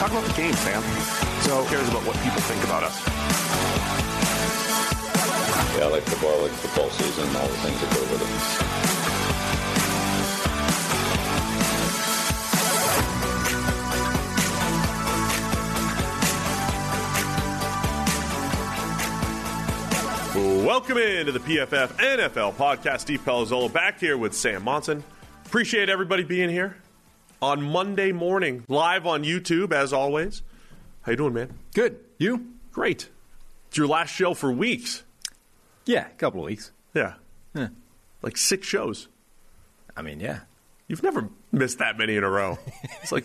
Talk about the game, Sam. So who cares about what people think about us? Yeah, I like football, I like football season, and all the things that go with it. Welcome into the PFF NFL podcast. Steve Palazzolo back here with Sam Monson. Appreciate everybody being here on Monday morning, live on YouTube as always. How you doing, man? Good. You? Great. It's your last show for weeks. Yeah, a couple of weeks. Yeah, Yeah. like six shows. I mean, yeah. You've never missed that many in a row. It's like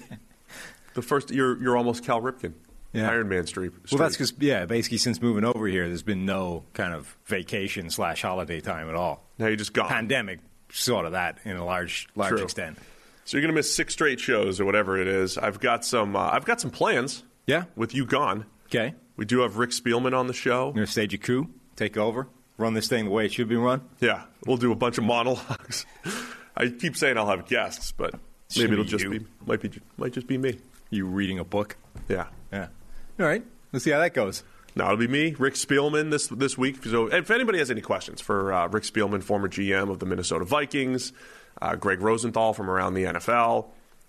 the first. You're you're almost Cal Ripken. Yeah. Iron Man streak. Well, that's because yeah, basically since moving over here, there's been no kind of vacation slash holiday time at all. now you just gone. Pandemic, sort of that in a large large True. extent. So you're gonna miss six straight shows or whatever it is. I've got some. Uh, I've got some plans. Yeah. With you gone, Okay. we do have Rick Spielman on the show. You're gonna stage a coup, take over, run this thing the way it should be run. Yeah, we'll do a bunch of monologues. I keep saying I'll have guests, but maybe it'll just you. be might be might just be me. You reading a book. Yeah. Yeah. All right. Let's see how that goes. No, it'll be me, Rick Spielman this this week. So, if anybody has any questions for uh, Rick Spielman, former GM of the Minnesota Vikings, uh, Gregg Rosenthal from around the NFL,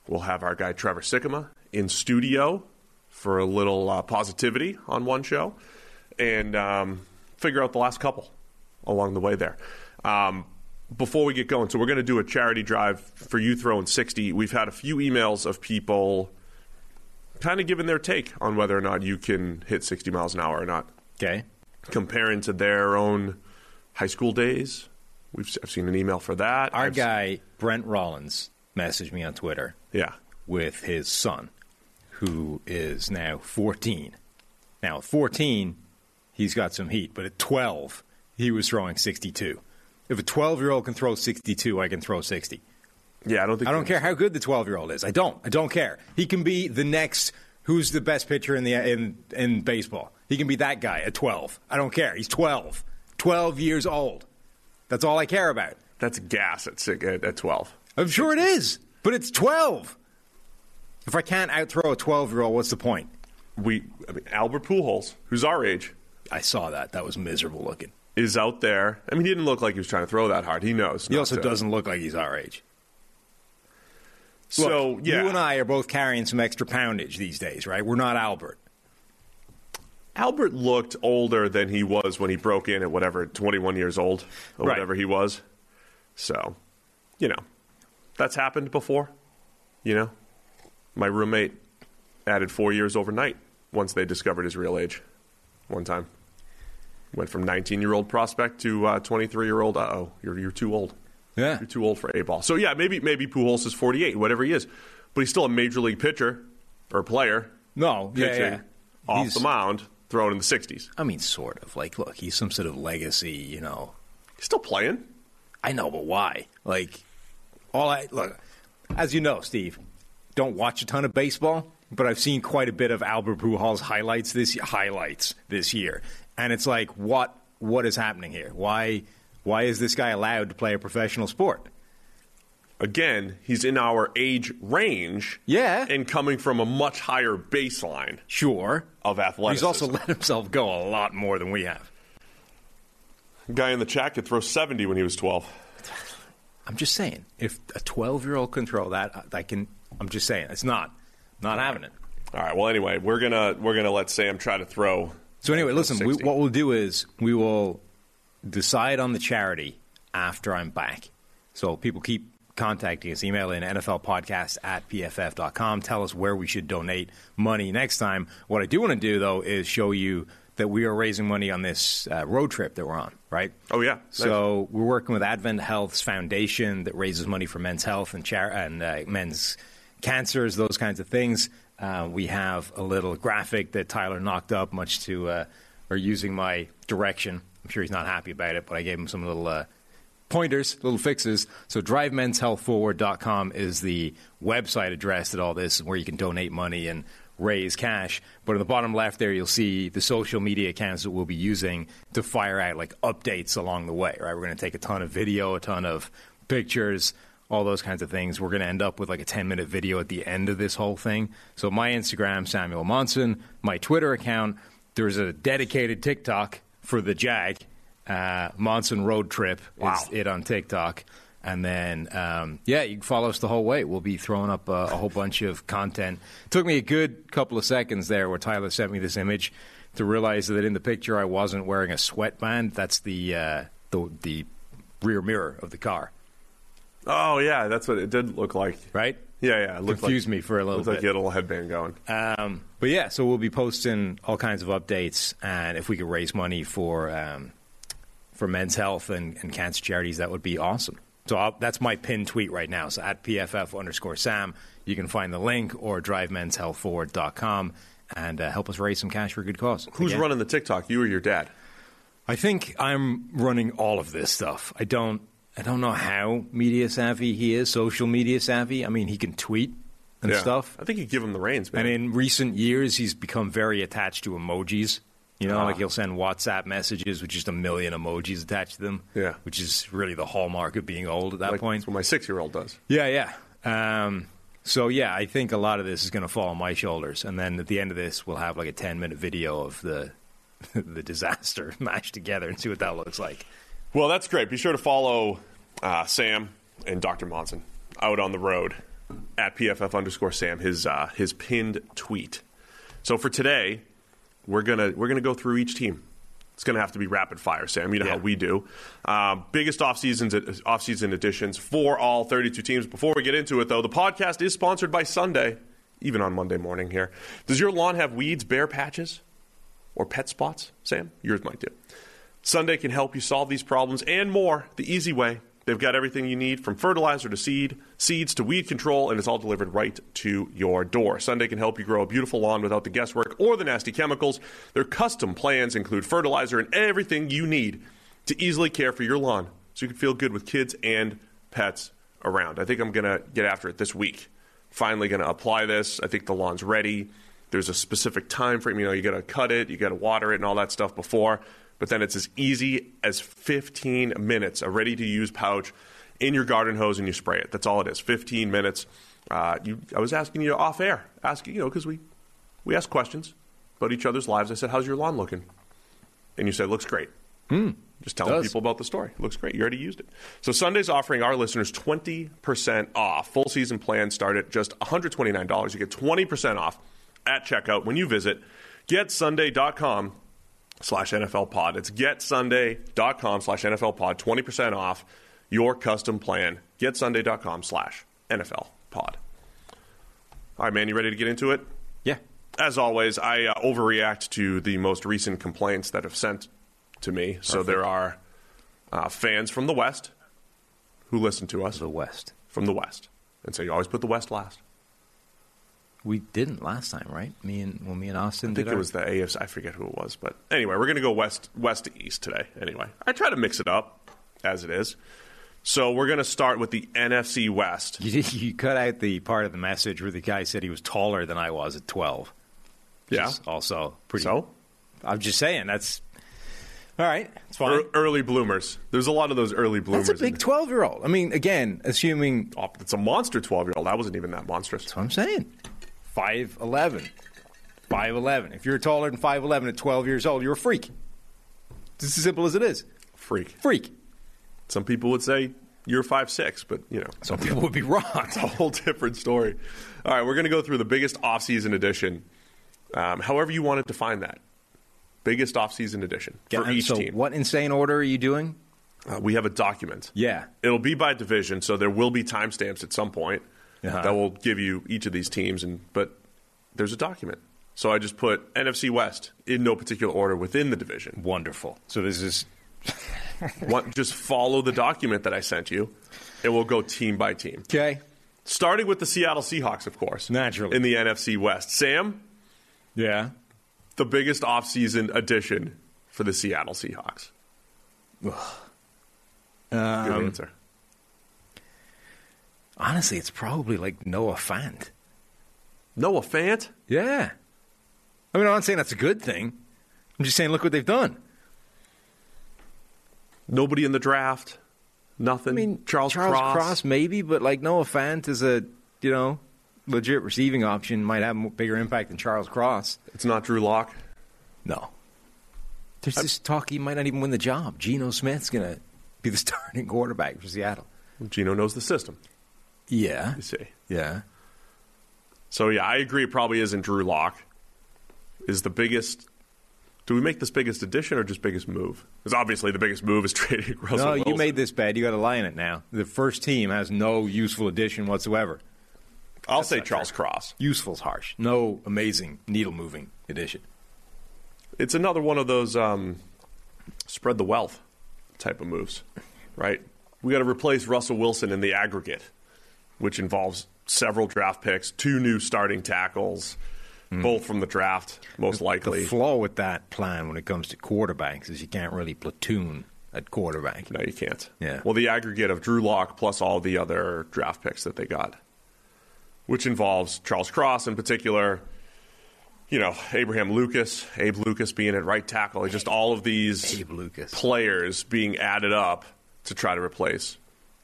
we'll have our guy Trevor Sikkema in studio for a little uh, positivity on one show, and um, figure out the last couple along the way there. Um, before we get going, so we're going to do a charity drive for you throwing 60. We've had a few emails of people kind of giving their take on whether or not you can hit 60 miles an hour or not, Okay. comparing to their own high school days. We've I've seen an email for that. Our I've guy Brent Rollins messaged me on Twitter yeah, with his son, who is now 14. Now, at 14, he's got some heat, but at 12, he was throwing 62. If a 12 year old can throw 62, I can throw 60. yeah. I don't think I don't care how good the 12 year old is. I don't. I don't care. He can be the next. Who's the best pitcher in the in in baseball? He can be that guy at 12. I don't care. He's 12. 12 years old. That's all I care about. that's gas at six, at, at 12. I'm sure it is, but it's 12. If I can't outthrow a 12 year old, what's the point? We I mean, Albert Pujols, who's our age, I saw that. That was miserable looking. is out there. I mean, he didn't look like he was trying to throw that hard. He knows. He also to. doesn't look like he's our age. So Look, yeah, you and I are both carrying some extra poundage these days, right? We're not Albert. Albert looked older than he was when he broke in at whatever 21 years old or Right. whatever he was. So, you know, that's happened before. You know, my roommate added four years overnight once they discovered his real age. One time, went from 19 year old prospect to 23 year old. Uh oh, you're you're too old. Yeah. You're too old for a ball. So yeah, maybe maybe Pujols is 48, whatever he is, but he's still a major league pitcher or player No, yeah, yeah. off He's- the mound, throwing in the 60s. I mean, sort of. Like, look, he's some sort of legacy, you know. He's still playing. I know, but why? Like, all I look, as you know, Steve, don't watch a ton of baseball. but I've seen quite a bit of Albert Pujols highlights this highlights this year, and it's like, what what is happening here? Why why is this guy allowed to play a professional sport? Again, he's in our age range. Yeah. And coming from a much higher baseline. Sure. Of athleticism. He's also let himself go a lot more than we have. Guy in the chat could throw 70 when he was 12. I'm just saying, if a 12 year old can throw that, I can. I'm just saying, it's not, not having it. All right. Well, anyway, we're gonna we're gonna let Sam try to throw. So anyway, listen. We, what we'll do is we will decide on the charity after I'm back. So people keep contacting us. Email in NFLpodcast at pff.com. Tell us where we should donate money next time. What I do want to do though is show you that we are raising money on this uh, road trip that we're on. Right. Oh yeah. So we're working with Advent Health's foundation that raises money for men's health and char- and uh, men's cancers, those kinds of things. Uh, we have a little graphic that Tyler knocked up, much to uh, or using my direction. I'm sure he's not happy about it, but I gave him some little uh, pointers, little fixes. So drivemenshealthforward.com is the website address that all this, where you can donate money and raise cash. But in the bottom left there, you'll see the social media accounts that we'll be using to fire out like updates along the way. Right, we're going to take a ton of video, a ton of pictures, all those kinds of things. We're going to end up with like a 10 minute video at the end of this whole thing. So my Instagram, Samuel Monson, my Twitter account. There's a dedicated TikTok for the Jag. Uh, Monson Road Trip Wow. is it on TikTok. And then, um, yeah, you can follow us the whole way. We'll be throwing up a, a whole bunch of content. took me a good couple of seconds there where Tyler sent me this image to realize that in the picture I wasn't wearing a sweatband. That's the uh, the, the rear mirror of the car, Oh yeah, that's what it did look like. right? Yeah, yeah. It Confused like, me for a little looked like bit. you had a little headband going. Um, but yeah, so we'll be posting all kinds of updates, and if we could raise money for um, for men's health and, and cancer charities, that would be awesome. So I'll, that's my pinned tweet right now. So at pff underscore sam, you can find the link or drivemenshealthforward.com and uh, help us raise some cash for a good cause. Who's Again, running the TikTok? You or your dad? I think I'm running all of this stuff. I don't. I don't know how media savvy he is, social media savvy. I mean, he can tweet and Yeah. stuff. I think you give him the reins, man. And in recent years, he's become very attached to emojis. You know, Ah. like he'll send WhatsApp messages with just a million emojis attached to them. Yeah. Which is really the hallmark of being old at that like, point. That's what my six-year-old does. Yeah, yeah. Um, so, yeah, I think a lot of this is going to fall on my shoulders. And then at the end of this, we'll have like a 10 minute video of the, the disaster mashed together and see what that looks like. Well, that's great. Be sure to follow uh, Sam and Dr. Monson out on the road at PFF underscore Sam, his, uh, his pinned tweet. So for today, we're gonna we're gonna go through each team. It's gonna have to be rapid fire, Sam. You know how we do. Um, biggest off seasons off season additions for all 32 teams. Before we get into it, though, the podcast is sponsored by Sunday, even on Monday morning here. Does your lawn have weeds, bare patches, or pet spots, Sam? Yours might do. Sunday can help you solve these problems and more the easy way. They've got everything you need from fertilizer to seed, seeds to weed control, and it's all delivered right to your door. Sunday can help you grow a beautiful lawn without the guesswork or the nasty chemicals. Their custom plans include fertilizer and everything you need to easily care for your lawn so you can feel good with kids and pets around. I think I'm going to get after it this week. Finally going to apply this. I think the lawn's ready. There's a specific time frame. You know, you got to cut it, you got to water it, and all that stuff before. But then it's as easy as 15 minutes, a ready to use pouch in your garden hose, and you spray it. That's all it is. 15 minutes. Uh, you, I was asking you off air, asking you know because we we ask questions about each other's lives. I said, "How's your lawn looking?" And you said, "Looks great." Just telling Does. people about the story. Looks great. You already used it. So Sunday's offering our listeners 20% off. Full season plans start at just $129. You get 20% off at checkout when you visit getsunday.com slash NFL pod. It's getsunday.com slash NFL pod. 20% off your custom plan. Getsunday.com slash NFL pod. All right, man, you ready to get into it? Yeah. As always, I uh, overreact to the most recent complaints that have sent to me. So there are uh, fans from the West who listen to us The West. from the West and so you always put the West last. We didn't last time, right? Me and when me and Austin I think did it our- was the AFC. I forget who it was, but anyway, we're going to go west west to east today. Anyway, I try to mix it up as it is. So we're going to start with the NFC West. You, you cut out the part of the message where the guy said he was taller than I was at 12. Yeah. Also, pretty. So? I'm just saying that's all right. It's fine. Early bloomers. There's a lot of those early bloomers. That's a big 12 year old. I mean, again, assuming. Oh, it's a monster 12 year old. I wasn't even that monstrous. That's what I'm saying. 5'11. 5'11. If you're taller than 5'11 at 12 years old, you're a freak. It's as simple as it is. Freak. Freak. Some people would say you're five six, but you know, Some people would be wrong. it's a whole different story. All right, we're going to go through the biggest offseason edition, um, however you want to define that. Biggest offseason edition for And each so, team. what insane order are you doing? Uh, we have a document. Yeah. It'll be by division, so there will be timestamps at some point Uh-huh. that will give you each of these teams. And but there's a document, so I just put NFC West in no particular order within the division. Wonderful. So this is One, just follow the document that I sent you, and we'll go team by team. okay. Starting with the Seattle Seahawks, of course. Naturally. In the NFC West. Sam, Yeah. the biggest offseason addition for the Seattle Seahawks. Good Um, answer. Honestly, it's probably like Noah Fant. Noah Fant? Yeah. I mean, I'm not saying that's a good thing. I'm just saying, look what they've done. Nobody in the draft. Nothing. I mean, Charles, Charles Cross. Cross, maybe, but like Noah Fant is a you know legit receiving option. Might have a bigger impact than Charles Cross. It's not Drew Lock. No. There's this talk he might not even win the job. Geno Smith's gonna be the starting quarterback for Seattle. Geno knows the system. Yeah. You see. Yeah. So yeah, I agree. It probably isn't Drew Lock. Is the biggest. Do we make this biggest addition or just biggest move? Because obviously the biggest move is trading Russell. no, Wilson. you made this bad. You got to lie in it now. The first team has no useful addition whatsoever. I'll That's say Charles true. Cross. Useful's harsh. No amazing needle moving addition. It's another one of those um, spread the wealth type of moves, right? We got to replace Russell Wilson in the aggregate, which involves several draft picks, two new starting tackles, hmm. both from the draft, most likely. The flaw with that plan when it comes to quarterbacks is you can't really platoon at quarterback. no, you can't. Yeah. Well, the aggregate of Drew Lock plus all the other draft picks that they got, which involves Charles Cross in particular. You know, Abraham Lucas, Abe Lucas being at right tackle, just all of these Abe Lucas. players being added up to try to replace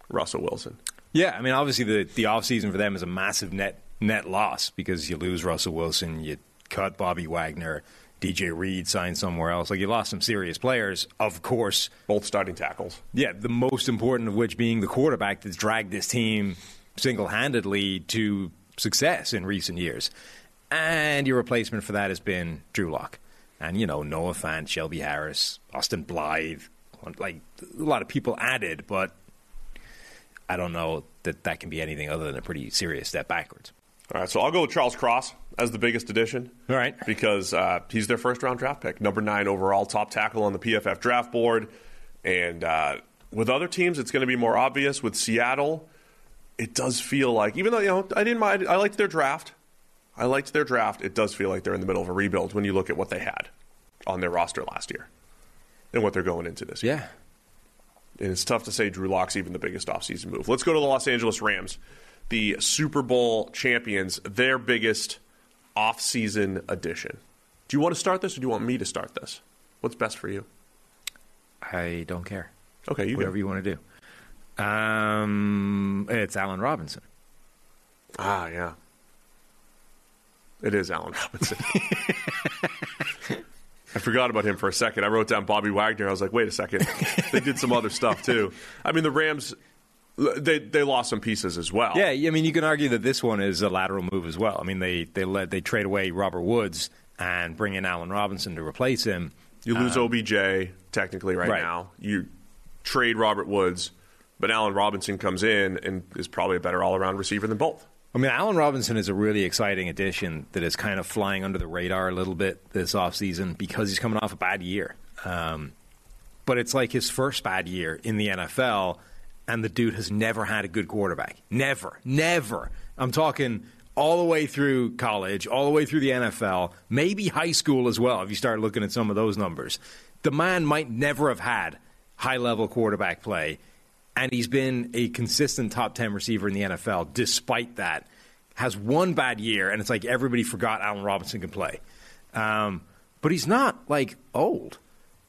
Russell Wilson. Yeah, I mean, obviously the the offseason for them is a massive net net loss because you lose Russell Wilson, you cut Bobby Wagner, DJ Reed signed somewhere else. Like you lost some serious players, of course. Both starting tackles. Yeah, the most important of which being the quarterback that's dragged this team single handedly to success in recent years. And your replacement for that has been Drew Lock. And, you know, Noah Fant, Shelby Harris, Austin Blythe, like a lot of people added, but I don't know that that can be anything other than a pretty serious step backwards. All right, so I'll go with Charles Cross as the biggest addition. All right. Because uh, he's their first round draft pick, number nine overall, top tackle on the PFF draft board. And uh, with other teams, it's going to be more obvious. With Seattle, it does feel like, even though, you know, I didn't mind, I liked their draft. I liked their draft. It does feel like they're in the middle of a rebuild when you look at what they had on their roster last year and what they're going into this year. Yeah. And it's tough to say Drew Lock's even the biggest offseason move. Let's go to the Los Angeles Rams, the Super Bowl champions, their biggest offseason addition. Do you want to start this or do you want me to start this? What's best for you? I don't care. Okay, you Whatever go. you want to do. Um, it's Allen Robinson. Ah, yeah. It is Allen Robinson. I forgot about him for a second. I wrote down Bobby Wagner. I was like, wait a second. they did some other stuff too. I mean, the Rams, they they lost some pieces as well. Yeah, I mean, you can argue that this one is a lateral move as well. I mean, they they let they trade away Robert Woods and bring in Allen Robinson to replace him. You lose um, OBJ technically right, Right. now. You trade Robert Woods, but Allen Robinson comes in and is probably a better all around receiver than both. I mean, Allen Robinson is a really exciting addition that is kind of flying under the radar a little bit this offseason because he's coming off a bad year. Um, but it's like his first bad year in the NFL, and the dude has never had a good quarterback. Never. Never. I'm talking all the way through college, all the way through the NFL, maybe high school as well, if you start looking at some of those numbers. The man might never have had high level quarterback play and he's been a consistent top 10 receiver in the NFL despite that. Has one bad year, and it's like everybody forgot Allen Robinson can play. Um, but he's not like old.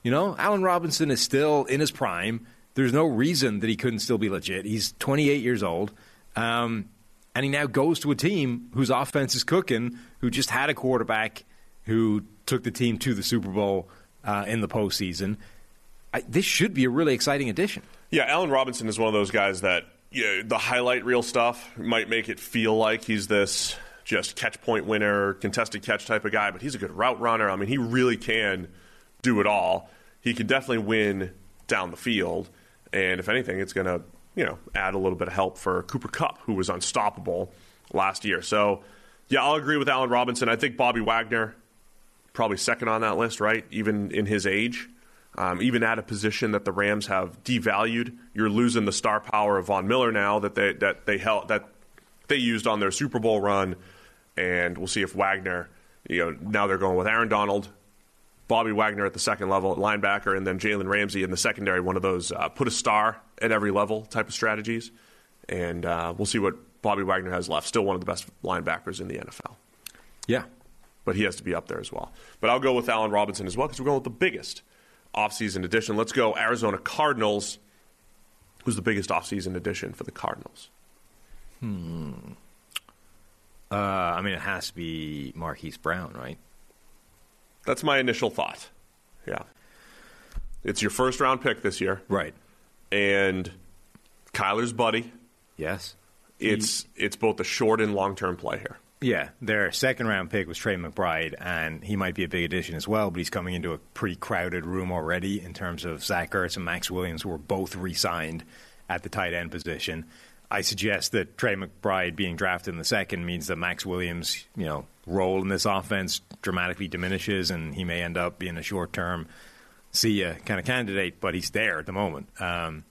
You know, Allen Robinson is still in his prime. There's no reason that he couldn't still be legit. He's 28 years old. Um, and he now goes to a team whose offense is cooking, who just had a quarterback who took the team to the Super Bowl uh, in the postseason. I, this should be a really exciting addition. Yeah, Allen Robinson is one of those guys that you know, the highlight reel stuff might make it feel like he's this just catch point winner, contested catch type of guy, but he's a good route runner. I mean, he really can do it all. He can definitely win down the field, and if anything, it's going to you know add a little bit of help for Cooper Kupp, who was unstoppable last year. So, yeah, I'll agree with Allen Robinson. I think Bobby Wagner probably second on that list, right? Even in his age. Um, even at a position that the Rams have devalued, you're losing the star power of Von Miller now that they that they held that they used on their Super Bowl run, and we'll see if Wagner, you know, now they're going with Aaron Donald, Bobby Wagner at the second level at linebacker, and then Jalen Ramsey in the secondary. One of those uh, put a star at every level type of strategies, and uh, we'll see what Bobby Wagner has left. Still one of the best linebackers in the NFL. Yeah, but he has to be up there as well. But I'll go with Allen Robinson as well because we're going with the biggest offseason addition. Let's go Arizona Cardinals. Who's the biggest offseason addition for the Cardinals? Hmm. Uh, I mean, it has to be Marquise Brown, right? That's my initial thought. Yeah. It's your first round pick this year. Right. And Kyler's buddy. Yes. It's it's both a short and long term play here. Yeah, their second round pick was Trey McBride, and he might be a big addition as well, but he's coming into a pretty crowded room already in terms of Zach Ertz and Maxx Williams, who were both re signed at the tight end position. I suggest that Trey McBride being drafted in the second means that Maxx Williams, you know, role in this offense dramatically diminishes, and he may end up being a short term see ya kind of candidate, but he's there at the moment. Um,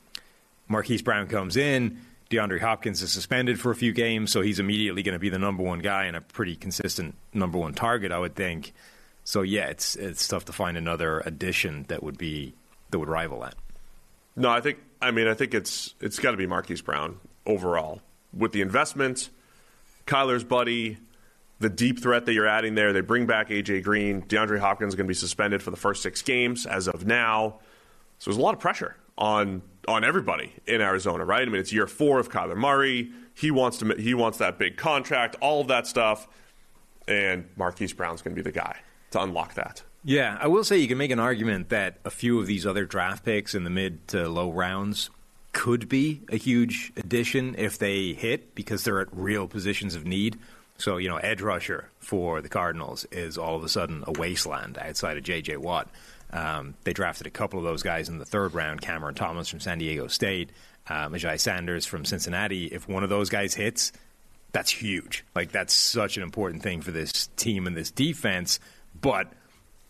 Marquise Brown comes in DeAndre Hopkins is suspended for a few games, so he's immediately going to be the number one guy and a pretty consistent number one target, I would think. So yeah, it's it's tough to find another addition that would be that would rival that. No, I think I mean I think it's it's got to be Marquise Brown overall with the investment, Kyler's buddy, the deep threat that you're adding there. They bring back AJ Green. DeAndre Hopkins is going to be suspended for the first six games as of now. So there's a lot of pressure on on everybody in Arizona, right? I mean, it's year four of Kyler Murray. He wants to he wants that big contract, all of that stuff, and Marquise Brown's going to be the guy to unlock that. Yeah, I will say you can make an argument that a few of these other draft picks in the mid to low rounds could be a huge addition if they hit because they're at real positions of need. So, you know, edge rusher for the Cardinals is all of a sudden a wasteland outside of J.J. Watt. Um, they drafted a couple of those guys in the third round Cameron Thomas from San Diego State, uh, Myjai Sanders from Cincinnati. If one of those guys hits, that's huge. Like, that's such an important thing for this team and this defense. But,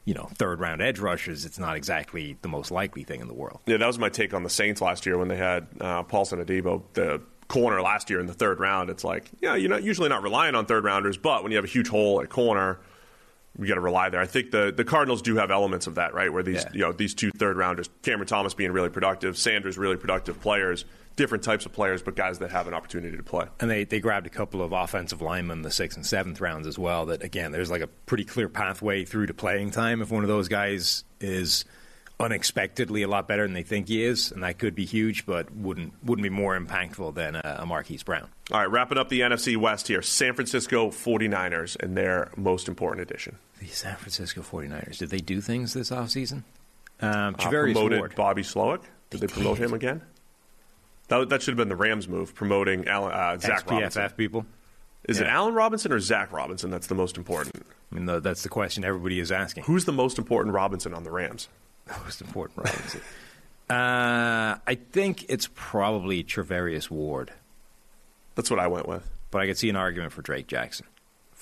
you know, third round edge rushers, it's not exactly the most likely thing in the world. Yeah, that was my take on the Saints last year when they had uh, Paulson Adebo, the corner last year in the third round. It's like, yeah, you're not usually not relying on third rounders, but when you have a huge hole at corner, we got to rely there. I think the, the Cardinals do have elements of that, right? Where these Yeah. you know these two third rounders, Cameron Thomas being really productive, Sanders really productive players, different types of players, but guys that have an opportunity to play. And they, they grabbed a couple of offensive linemen in the sixth and seventh rounds as well. That again, there's like a pretty clear pathway through to playing time if one of those guys is unexpectedly a lot better than they think he is, and that could be huge, but wouldn't wouldn't be more impactful than a, a Marquise Brown. All right, wrapping up the NFC West here, San Francisco 49ers and their most important addition. The San Francisco 49ers, did they do things this offseason? Um, Uh, promoted Ward. Bobby Slowik. Did they, promote him again? That, that should have been the Rams move, promoting Alan, uh, Zach Robinson. People. Is it Allen Robinson or Zach Robinson that's the most important? I mean, the, that's the question everybody is asking. Who's the most important Robinson on the Rams? Most important Robinson. uh, I think it's probably Charvarius Ward. That's what I went with. But I could see an argument for Drake Jackson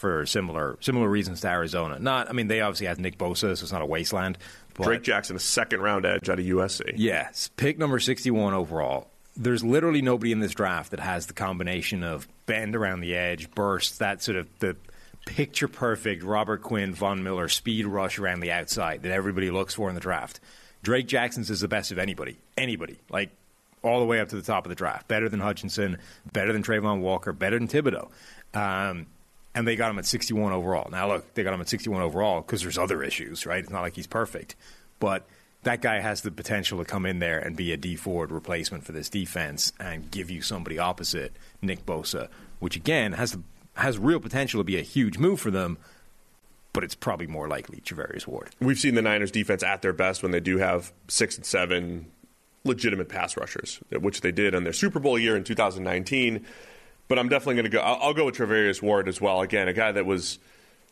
for similar similar reasons to Arizona. Not, I mean, they obviously have Nick Bosa, so it's not a wasteland. But Drake Jackson, a second round edge out of USC. Yes, pick number 61 overall. There's literally nobody in this draft that has the combination of bend around the edge, burst, that sort of the picture perfect Robert Quinn, Von Miller speed rush around the outside that everybody looks for in the draft. Drake Jackson's is the best of anybody. Anybody. Like, all the way up to the top of the draft. Better than Hutchinson, better than Travon Walker, better than Thibodeaux. Um, and they got him at 61 overall. Now, look, they got him at 61 overall because there's other issues, right? It's not like he's perfect. But that guy has the potential to come in there and be a Dee Ford replacement for this defense and give you somebody opposite Nick Bosa, which again has the, has real potential to be a huge move for them. But it's probably more likely Charvarius Ward. We've seen the Niners defense at their best when they do have six and seven legitimate pass rushers, which they did in their Super Bowl year in 2019. But I'm definitely going to go. I'll, I'll go with Charvarius Ward as well. Again, a guy that was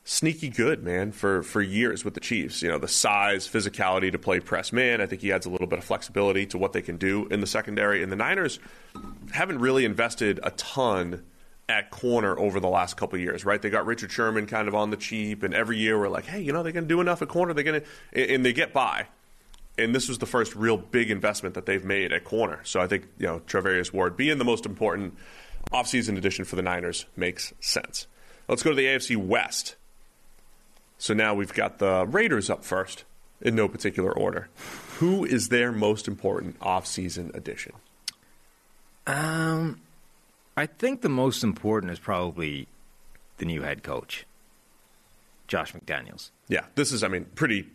sneaky good, man, for, for years with the Chiefs. You know, the size, physicality to play press man. I think he adds a little bit of flexibility to what they can do in the secondary. And the Niners haven't really invested a ton at corner over the last couple years, right? They got Richard Sherman kind of on the cheap, and every year we're like, hey, you know, they're going to do enough at corner. They're going to, and they get by. And this was the first real big investment that they've made at corner. So I think, you know, Charvarius Ward being the most important offseason addition for the Niners makes sense. Let's go to the AFC West. So now we've got the Raiders up first in no particular order. Who is their most important offseason addition? Um, I think the most important is probably the new head coach, Josh McDaniels. Yeah, this is, I mean, pretty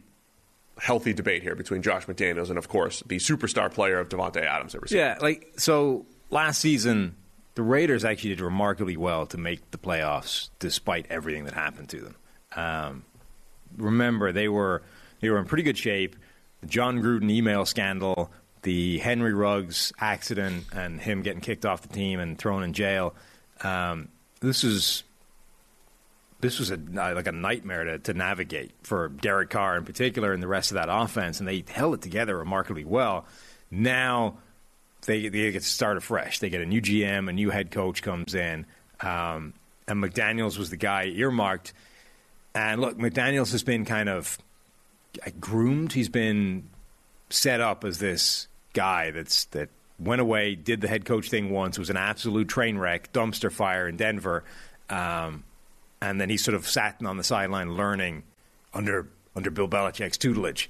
healthy debate here between Josh McDaniels and, of course, the superstar player of Davante Adams. Ever yeah, like so last season the Raiders actually did remarkably well to make the playoffs despite everything that happened to them. Um, remember, they were they were in pretty good shape. The Jon Gruden email scandal, the Henry Ruggs accident, and him getting kicked off the team and thrown in jail. Um, this is this was a, like a nightmare to, to navigate for Derek Carr in particular and the rest of that offense, and they held it together remarkably well. Now they they get to start afresh. They get a new GM, a new head coach comes in, um, and McDaniels was the guy earmarked. And look, McDaniels has been kind of groomed. He's been set up as this guy that's that went away, did the head coach thing once, was an absolute train wreck, dumpster fire in Denver, um, and then he sort of sat on the sideline learning under under Bill Belichick's tutelage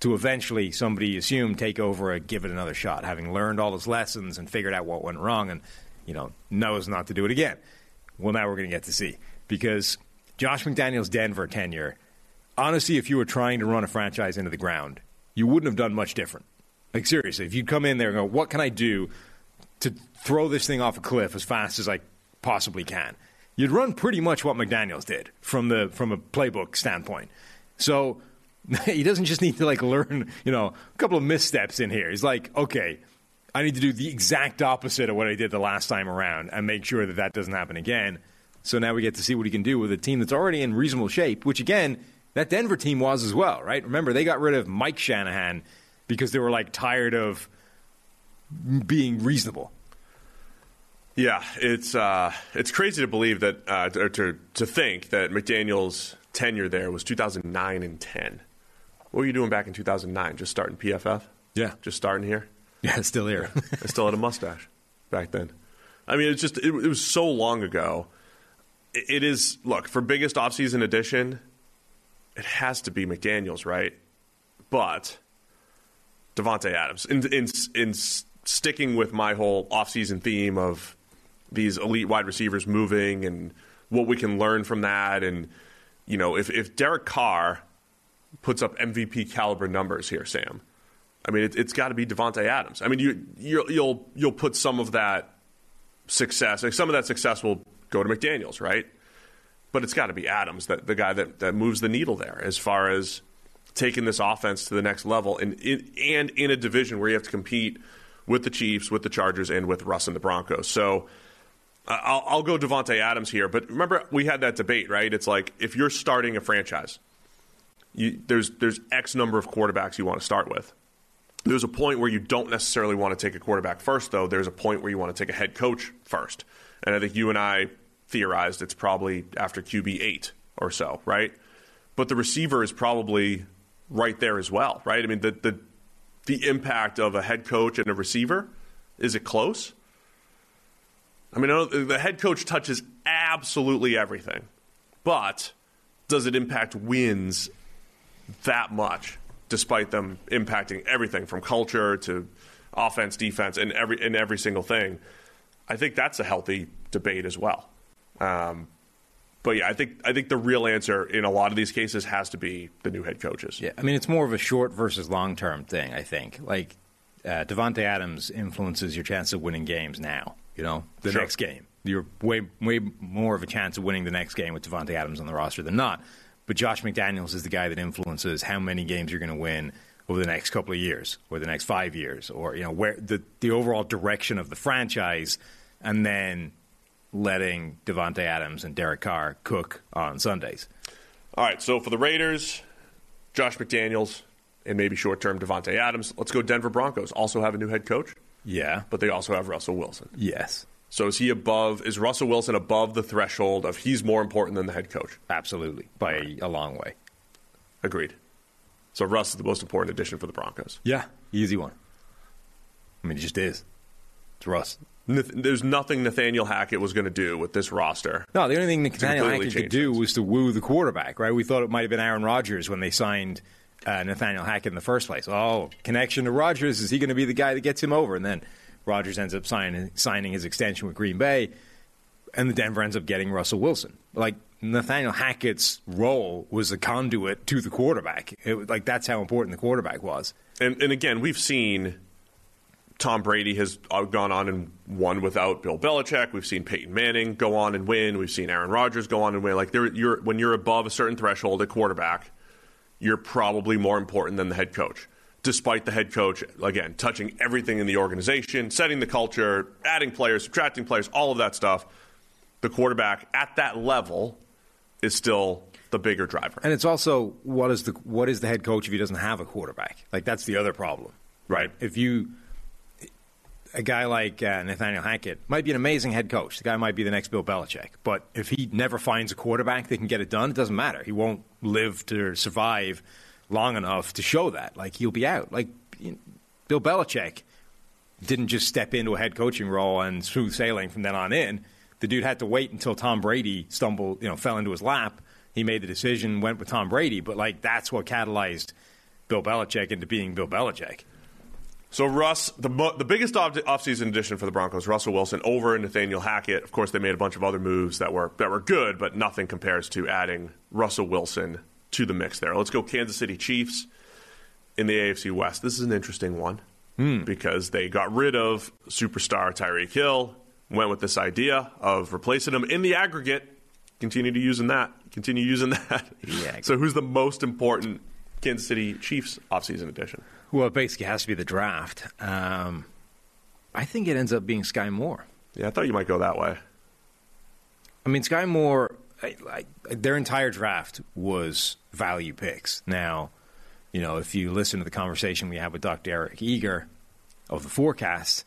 to eventually somebody assumed take over and give it another shot, having learned all his lessons and figured out what went wrong, and you know knows not to do it again. Well, now we're going to get to see because Josh McDaniel's Denver tenure. Honestly, if you were trying to run a franchise into the ground, you wouldn't have done much different. Like seriously, if you'd come in there and go, "What can I do to throw this thing off a cliff as fast as I possibly can?" You'd run pretty much what McDaniels did from the from a playbook standpoint. So he doesn't just need to like learn, you know, a couple of missteps in here. He's like, okay, I need to do the exact opposite of what I did the last time around and make sure that that doesn't happen again. So now we get to see what he can do with a team that's already in reasonable shape, which again, that Denver team was as well, right? Remember, they got rid of Mike Shanahan because they were like tired of being reasonable. Yeah, it's uh, it's crazy to believe that, uh, or to to think that McDaniel's tenure there was 2009 and 10. What were you doing back in 2009? Just starting PFF? Yeah. Just starting here? Yeah, still here. I still had a mustache back then. I mean, it's just, it, it was so long ago. It, it is, look, for biggest offseason edition, it has to be McDaniels, right? But Davante Adams, in, in, in sticking with my whole offseason theme of these elite wide receivers moving and what we can learn from that. And, you know, if, if Derek Carr puts up MVP caliber numbers here, Sam. I mean, it, has got to be Davante Adams. I mean, you you'll, you'll you'll put some of that success, like some of that success will go to McDaniels, right? But it's got to be Adams, that the guy that, that moves the needle there, as far as taking this offense to the next level, and in, and in a division where you have to compete with the Chiefs, with the Chargers, and with Russ and the Broncos. So. I'll, I'll go Davante Adams here, but remember we had that debate, right? It's like if you're starting a franchise, you, there's there's X number of quarterbacks you want to start with. There's a point where you don't necessarily want to take a quarterback first, though. There's a point where you want to take a head coach first, and I think you and I theorized it's probably after QB eight or so, right? But the receiver is probably right there as well, right? I mean, the the the impact of a head coach and a receiver is it close? I mean, the head coach touches absolutely everything, but does it impact wins that much, despite them impacting everything from culture to offense, defense, and every in every single thing. I think that's a healthy debate as well. Um, but yeah, I think I think the real answer in a lot of these cases has to be the new head coaches. Yeah, I mean it's more of a short versus long term thing. I think like uh, Davante Adams influences your chance of winning games now. You know, the Sure. next game you're way way more of a chance of winning the next game with Davante Adams on the roster than not. But Josh McDaniels is the guy that influences how many games you're going to win over the next couple of years, or the next five years, or you know where the the overall direction of the franchise, and then letting Davante Adams and Derek Carr cook on Sundays. All right, so for the Raiders, Josh McDaniels and maybe short term Davante Adams. Let's go Denver Broncos. Also have a new head coach, Yeah. but they also have Russell Wilson. Yes. So is he above? Is Russell Wilson above the threshold of he's more important than the head coach? Absolutely, by a long way. Agreed. So Russ is the most important addition for the Broncos. Yeah, easy one. I mean, it just is. It's Russ. There's nothing Nathaniel Hackett was going to do with this roster. No, the only thing that To Nathaniel Hackett could do things. was to woo the quarterback, right? We thought it might have been Aaron Rodgers when they signed uh, Nathaniel Hackett in the first place. Oh, connection to Rodgers. Is he going to be the guy that gets him over? And then Rodgers ends up signing, signing his extension with Green Bay, and the Denver ends up getting Russell Wilson. Like, Nathaniel Hackett's role was a conduit to the quarterback. It, like, that's how important the quarterback was. And, and again, we've seen Tom Brady has uh, gone on and won without Bill Belichick. We've seen Peyton Manning go on and win. We've seen Aaron Rodgers go on and win. Like there, you're when you're above a certain threshold at quarterback, you're probably more important than the head coach. Despite the head coach again touching everything in the organization, setting the culture, adding players, subtracting players, all of that stuff, the quarterback at that level is still the bigger driver. And it's also what is the what is the head coach if he doesn't have a quarterback? Like that's the other problem, right? If you a guy like uh, Nathaniel Hackett might be an amazing head coach. The guy might be the next Bill Belichick, but if he never finds a quarterback that can get it done, it doesn't matter. He won't live to survive long enough to show that. Like he'll be out. Like you know, Bill Belichick didn't just step into a head coaching role and smooth sailing from then on in. The dude had to wait until Tom Brady stumbled, you know, fell into his lap. He made the decision, went with Tom Brady, but like that's what catalyzed Bill Belichick into being Bill Belichick. So Russ, the the biggest off- offseason addition for the Broncos, Russell Wilson over Nathaniel Hackett. Of course, they made a bunch of other moves that were that were good, but nothing compares to adding Russell Wilson to the mix. There, let's go Kansas City Chiefs in the AFC West. This is an interesting one hmm. because they got rid of superstar Tyreek Hill, went with this idea of replacing him in the aggregate. Continue to using that. Continue using that. Yeah. so, who's the most important Kansas City Chiefs offseason addition? Well, it basically has to be the draft. Um, I think it ends up being Sky Moore. Yeah, I thought you might go that way. I mean, Sky Moore, I, I, their entire draft was value picks. Now, you know, if you listen to the conversation we had with Dr. Eric Eager of the forecast,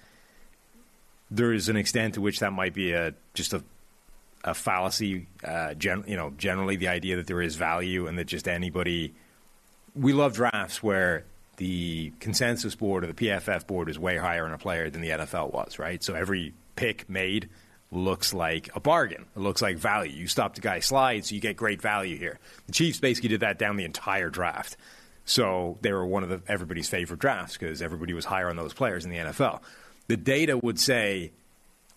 there is an extent to which that might be a just a a fallacy. Uh, gen, you know, generally the idea that there is value and that just anybody. We love drafts where the consensus board or the PFF board is way higher on a player than the NFL was, right? So every pick made looks like a bargain. It looks like value. You stop the guy slide, so you get great value here. The Chiefs basically did that down the entire draft. So they were one of the, everybody's favorite drafts because everybody was higher on those players in the NFL. The data would say,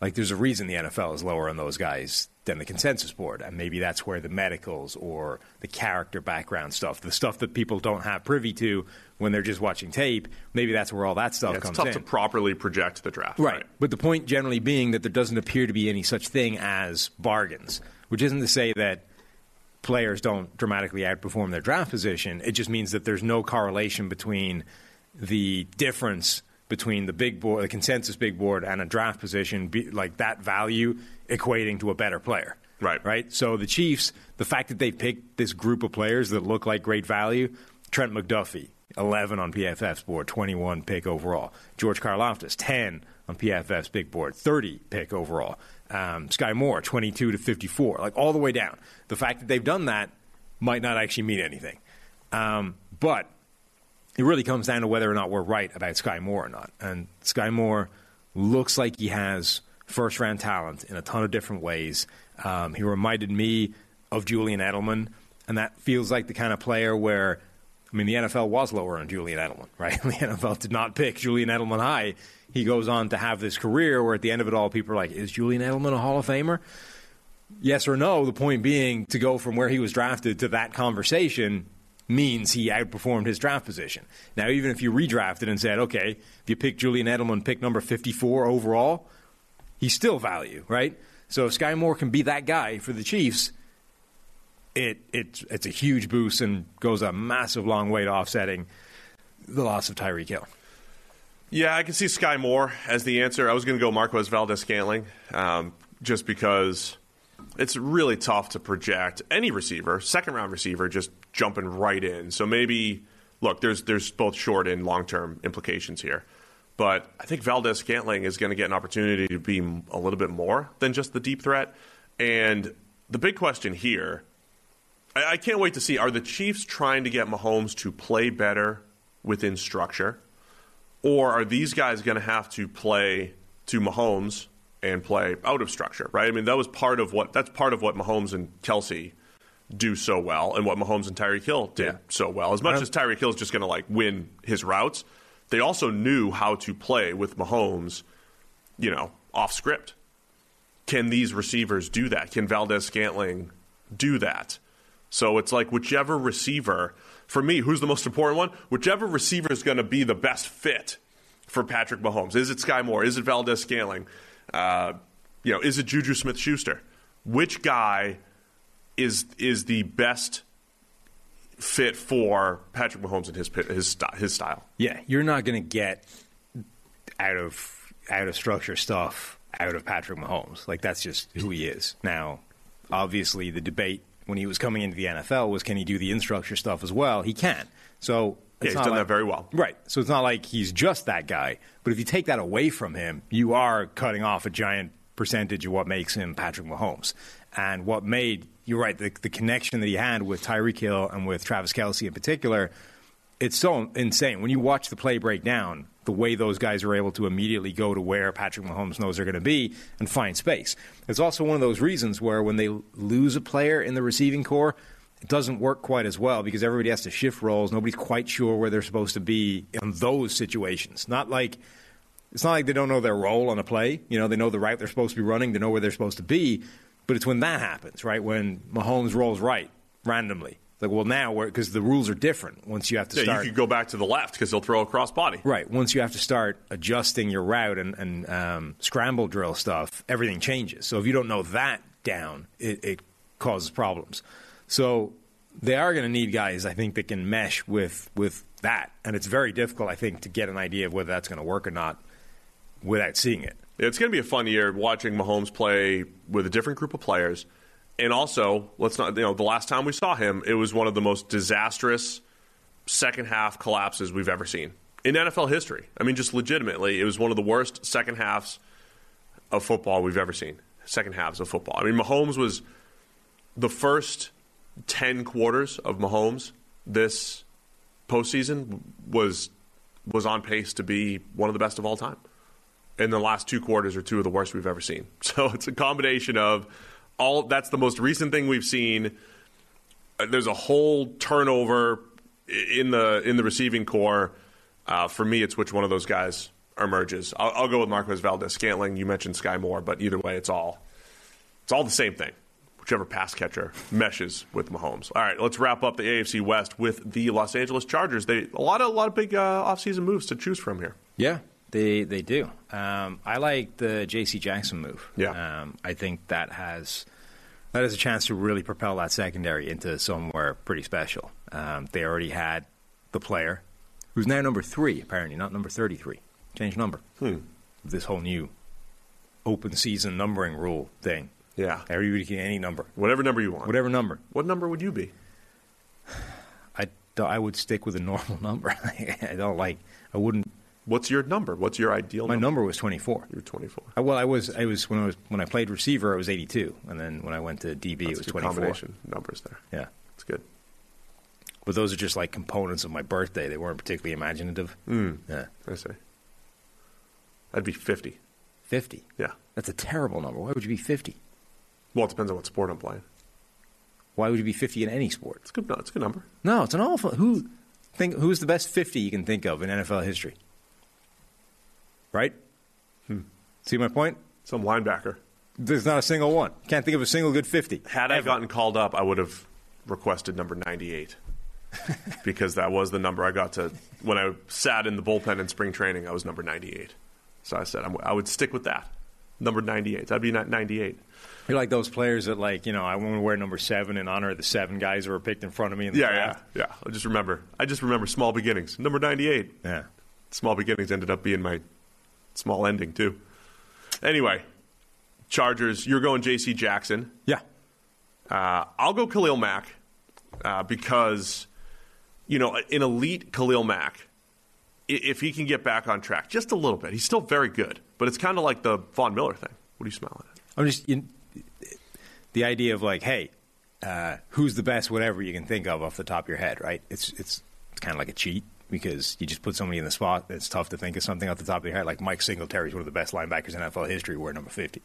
like, there's a reason the NFL is lower on those guys than the consensus board. And maybe that's where the medicals or the character background stuff, the stuff that people don't have privy to when they're just watching tape, maybe that's where all that stuff Yeah, it's comes tough in. to properly project the draft. Right. But the point generally being that there doesn't appear to be any such thing as bargains, which isn't to say that players don't dramatically outperform their draft position. It just means that there's no correlation between the difference between the big board, the consensus big board, and a draft position, be, like that value equating to a better player. Right. Right. So the Chiefs, the fact that they picked this group of players that look like great value, Trent McDuffie, 11 on PFF's board, 21 pick overall. George Karlaftis, 10 on PFF's big board, 30 pick overall. Um, Sky Moore, 22 to 54, like all the way down. The fact that they've done that might not actually mean anything. Um, but it really comes down to whether or not we're right about Sky Moore or not. And Sky Moore looks like he has first round talent in a ton of different ways. Um, he reminded me of Julian Edelman, and that feels like the kind of player where I mean, the NFL was lower on Julian Edelman, right? The NFL did not pick Julian Edelman high. He goes on to have this career where at the end of it all, people are like, is Julian Edelman a Hall of Famer? Yes or no? The point being, to go from where he was drafted to that conversation means he outperformed his draft position. Now, even if you redrafted and said, okay, if you pick Julian Edelman, pick number 54 overall, he's still value, right? So if Sky Moore can be that guy for the Chiefs, it, it it's a huge boost and goes a massive long way to offsetting the loss of Tyreek Hill. Yeah, I can see Sky Moore as the answer. I was going to go Marquez Valdes Scantling um, just because it's really tough to project any receiver, second round receiver, just jumping right in. So maybe, look, there's there's both short and long term implications here. But I think Valdes Scantling is going to get an opportunity to be a little bit more than just the deep threat. And the big question here, I, I can't wait to see are the Chiefs trying to get Mahomes to play better within structure? Or are these guys going to have to play to Mahomes and play out of structure, right? I mean, that was part of what that's part of what Mahomes and Kelce do so well, and what Mahomes and Tyreek Hill did Yeah. so well. As much Um, as Tyreek Hill is just going to like win his routes, they also knew how to play with Mahomes, you know, off script. Can these receivers do that? Can Valdes Scantling do that? So it's like whichever receiver, for me, who's the most important one? Whichever receiver is going to be the best fit for Patrick Mahomes. Is it Sky Moore? Is it Valdes Scantling? Uh, you know, is it Juju Smith Schuster? Which guy is is the best fit for Patrick Mahomes and his his his style? Yeah, you're not going to get out of out of structure stuff out of Patrick Mahomes. Like that's just who he is. Now, obviously, the debate when he was coming into the NFL was can he do the in structure stuff as well? He can. So Yeah, he's done like- that very well. Right. So it's not like he's just that guy. But if you take that away from him, you are cutting off a giant percentage of what makes him Patrick Mahomes. And what made, you're right, the, the connection that he had with Tyreek Hill and with Travis Kelce in particular, it's so insane. When you watch the play break down, the way those guys are able to immediately go to where Patrick Mahomes knows they're going to be and find space. It's also one of those reasons where when they lose a player in the receiving corps, it doesn't work quite as well because everybody has to shift roles. Nobody's quite sure where they're supposed to be in those situations. Not like it's not like they don't know their role on a play. You know, they know the route they're supposed to be running, they know where they're supposed to be. But it's when that happens, right? When Mahomes rolls right randomly. Like, well, now because the rules are different once you have to Yeah, start. you could go back to the left because he'll throw a cross body. Right. Once you have to start adjusting your route and, and um, scramble drill stuff, everything changes. So if you don't know that down, it, it causes problems. So they are going to need guys, I think, that can mesh with with that, and it's very difficult, I think, to get an idea of whether that's going to work or not without seeing it. It's going to be a fun year watching Mahomes play with a different group of players. And also, let's not, you know, the last time we saw him, it was one of the most disastrous second half collapses we've ever seen in NFL history. I mean, just legitimately, it was one of the worst second halves of football we've ever seen. Second halves of football. I mean, Mahomes was the first 10 quarters of Mahomes this postseason was was on pace to be one of the best of all time and the last two quarters are two of the worst we've ever seen. So it's a combination of all. That's the most recent thing we've seen. Uh, There's a whole turnover in the in the receiving corps. Uh, for me, it's which one of those guys emerges. I'll, I'll go with Marquez Valdes Scantling. You mentioned Sky Moore, but either way, it's all it's all the same thing. Whichever pass catcher meshes with Mahomes. All right, let's wrap up the AFC West with the Los Angeles Chargers. They a lot of a lot of big uh, offseason moves to choose from here. Yeah, they they do. Um, I like the J.C. Jackson move. Yeah. um, I think that has that has a chance to really propel that secondary into somewhere pretty special. Um, they already had the player who's now number three, apparently not number thirty-three. Change number. Hmm. This whole new open season numbering rule thing. Yeah, everybody can any number, whatever number you want. whatever number. What number would you be? I I would stick with a normal number. I don't like. I wouldn't. What's your number? What's your ideal number? My number? number was twenty-four. You're 24. Uh, Well, I was I was when I was when I played receiver, I was 82, and then when I went to DB, That's it was 24. combination numbers there. Yeah, It's good. but those are just like components of my birthday. They weren't particularly imaginative. Mm. Yeah, I see. I'd be 50. 50. Yeah. That's a terrible number. Why would you be 50? Well, it depends on what sport I'm playing. Why would you be 50 in any sport? It's a good. No, it's a good number. No, it's an awful. Who think who's the best 50 you can think of in NFL history? Right? Hmm. See my point? Some linebacker. There's not a single one. Can't think of a single good 50. Had I gotten called up, I would have requested number 98 because that was the number I got to when I sat in the bullpen in spring training. I was number 98, so I said I'm, I would stick with that number 98. That'd be not 98. You're like those players that, like, you know, I want to wear number seven in honor of the seven guys who were picked in front of me in the Yeah, draft. yeah, yeah. I just remember. I just remember small beginnings. Number 98. Yeah. Small beginnings ended up being my small ending too. Anyway, Chargers. You're going J.C. Jackson. Yeah. Uh, I'll go Khalil Mack uh, because, you know, an elite Khalil Mack, if he can get back on track just a little bit, he's still very good. But it's kind of like the Von Miller thing. What are you smiling at? I'm just you, the idea of like, hey, uh, who's the best, whatever you can think of off the top of your head, right? It's it's it's kind of like a cheat because you just put somebody in the spot. It's tough to think of something off the top of your head. Like Mike Singletary is one of the best linebackers in NFL history. We're number fifty.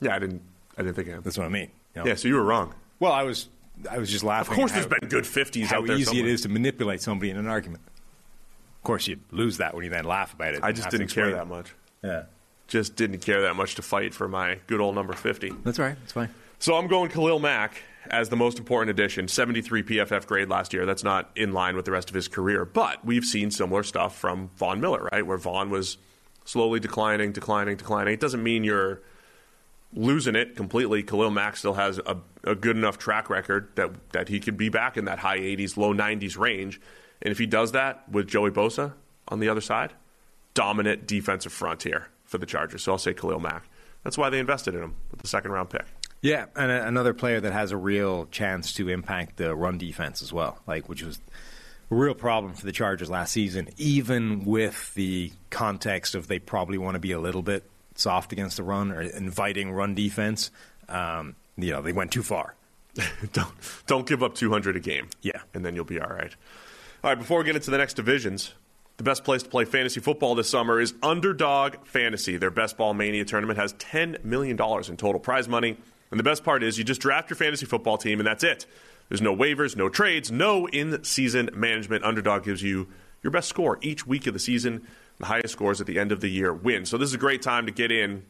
Yeah, I didn't. I didn't think of him. That's what I mean. you know? Yeah, so you were wrong. Well, I was I was just laughing. Of course, there's how- been good 50s how out there. easy somewhere. it is to manipulate somebody in an argument. Of course, you lose that when you then laugh about it. I just didn't care that much. Yeah, Just didn't care that much to fight for my good old number 50. that's right. That's fine. So I'm going Khalil Mack as the most important addition. 73 PFF grade last year. That's not in line with the rest of his career, but we've seen similar stuff from Von Miller, right? Where Von was slowly declining, declining, declining. It doesn't mean you're losing it completely. Khalil Mack still has a, a good enough track record that that he could be back in that high 80s, low 90s range. And if he does that with Joey Bosa on the other side, dominant defensive frontier for the Chargers. So I'll say Khalil Mack. That's why they invested in him with the second round pick. Yeah, and a, another player that has a real chance to impact the run defense as well, like which was a real problem for the Chargers last season, even with the context of they probably want to be a little bit soft against the run or inviting run defense. Um, you know, they went too far. don't don't give up 200 a game. Yeah. and then you'll be all right. All right. Before we get into the next divisions, the best place to play fantasy football this summer is Underdog Fantasy. Their Best Ball Mania tournament has 10 million dollars in total prize money, and the best part is you just draft your fantasy football team, and that's it. There's no waivers, no trades, no in-season management. Underdog gives you your best score each week of the season. The highest scores at the end of the year win. So this is a great time to get in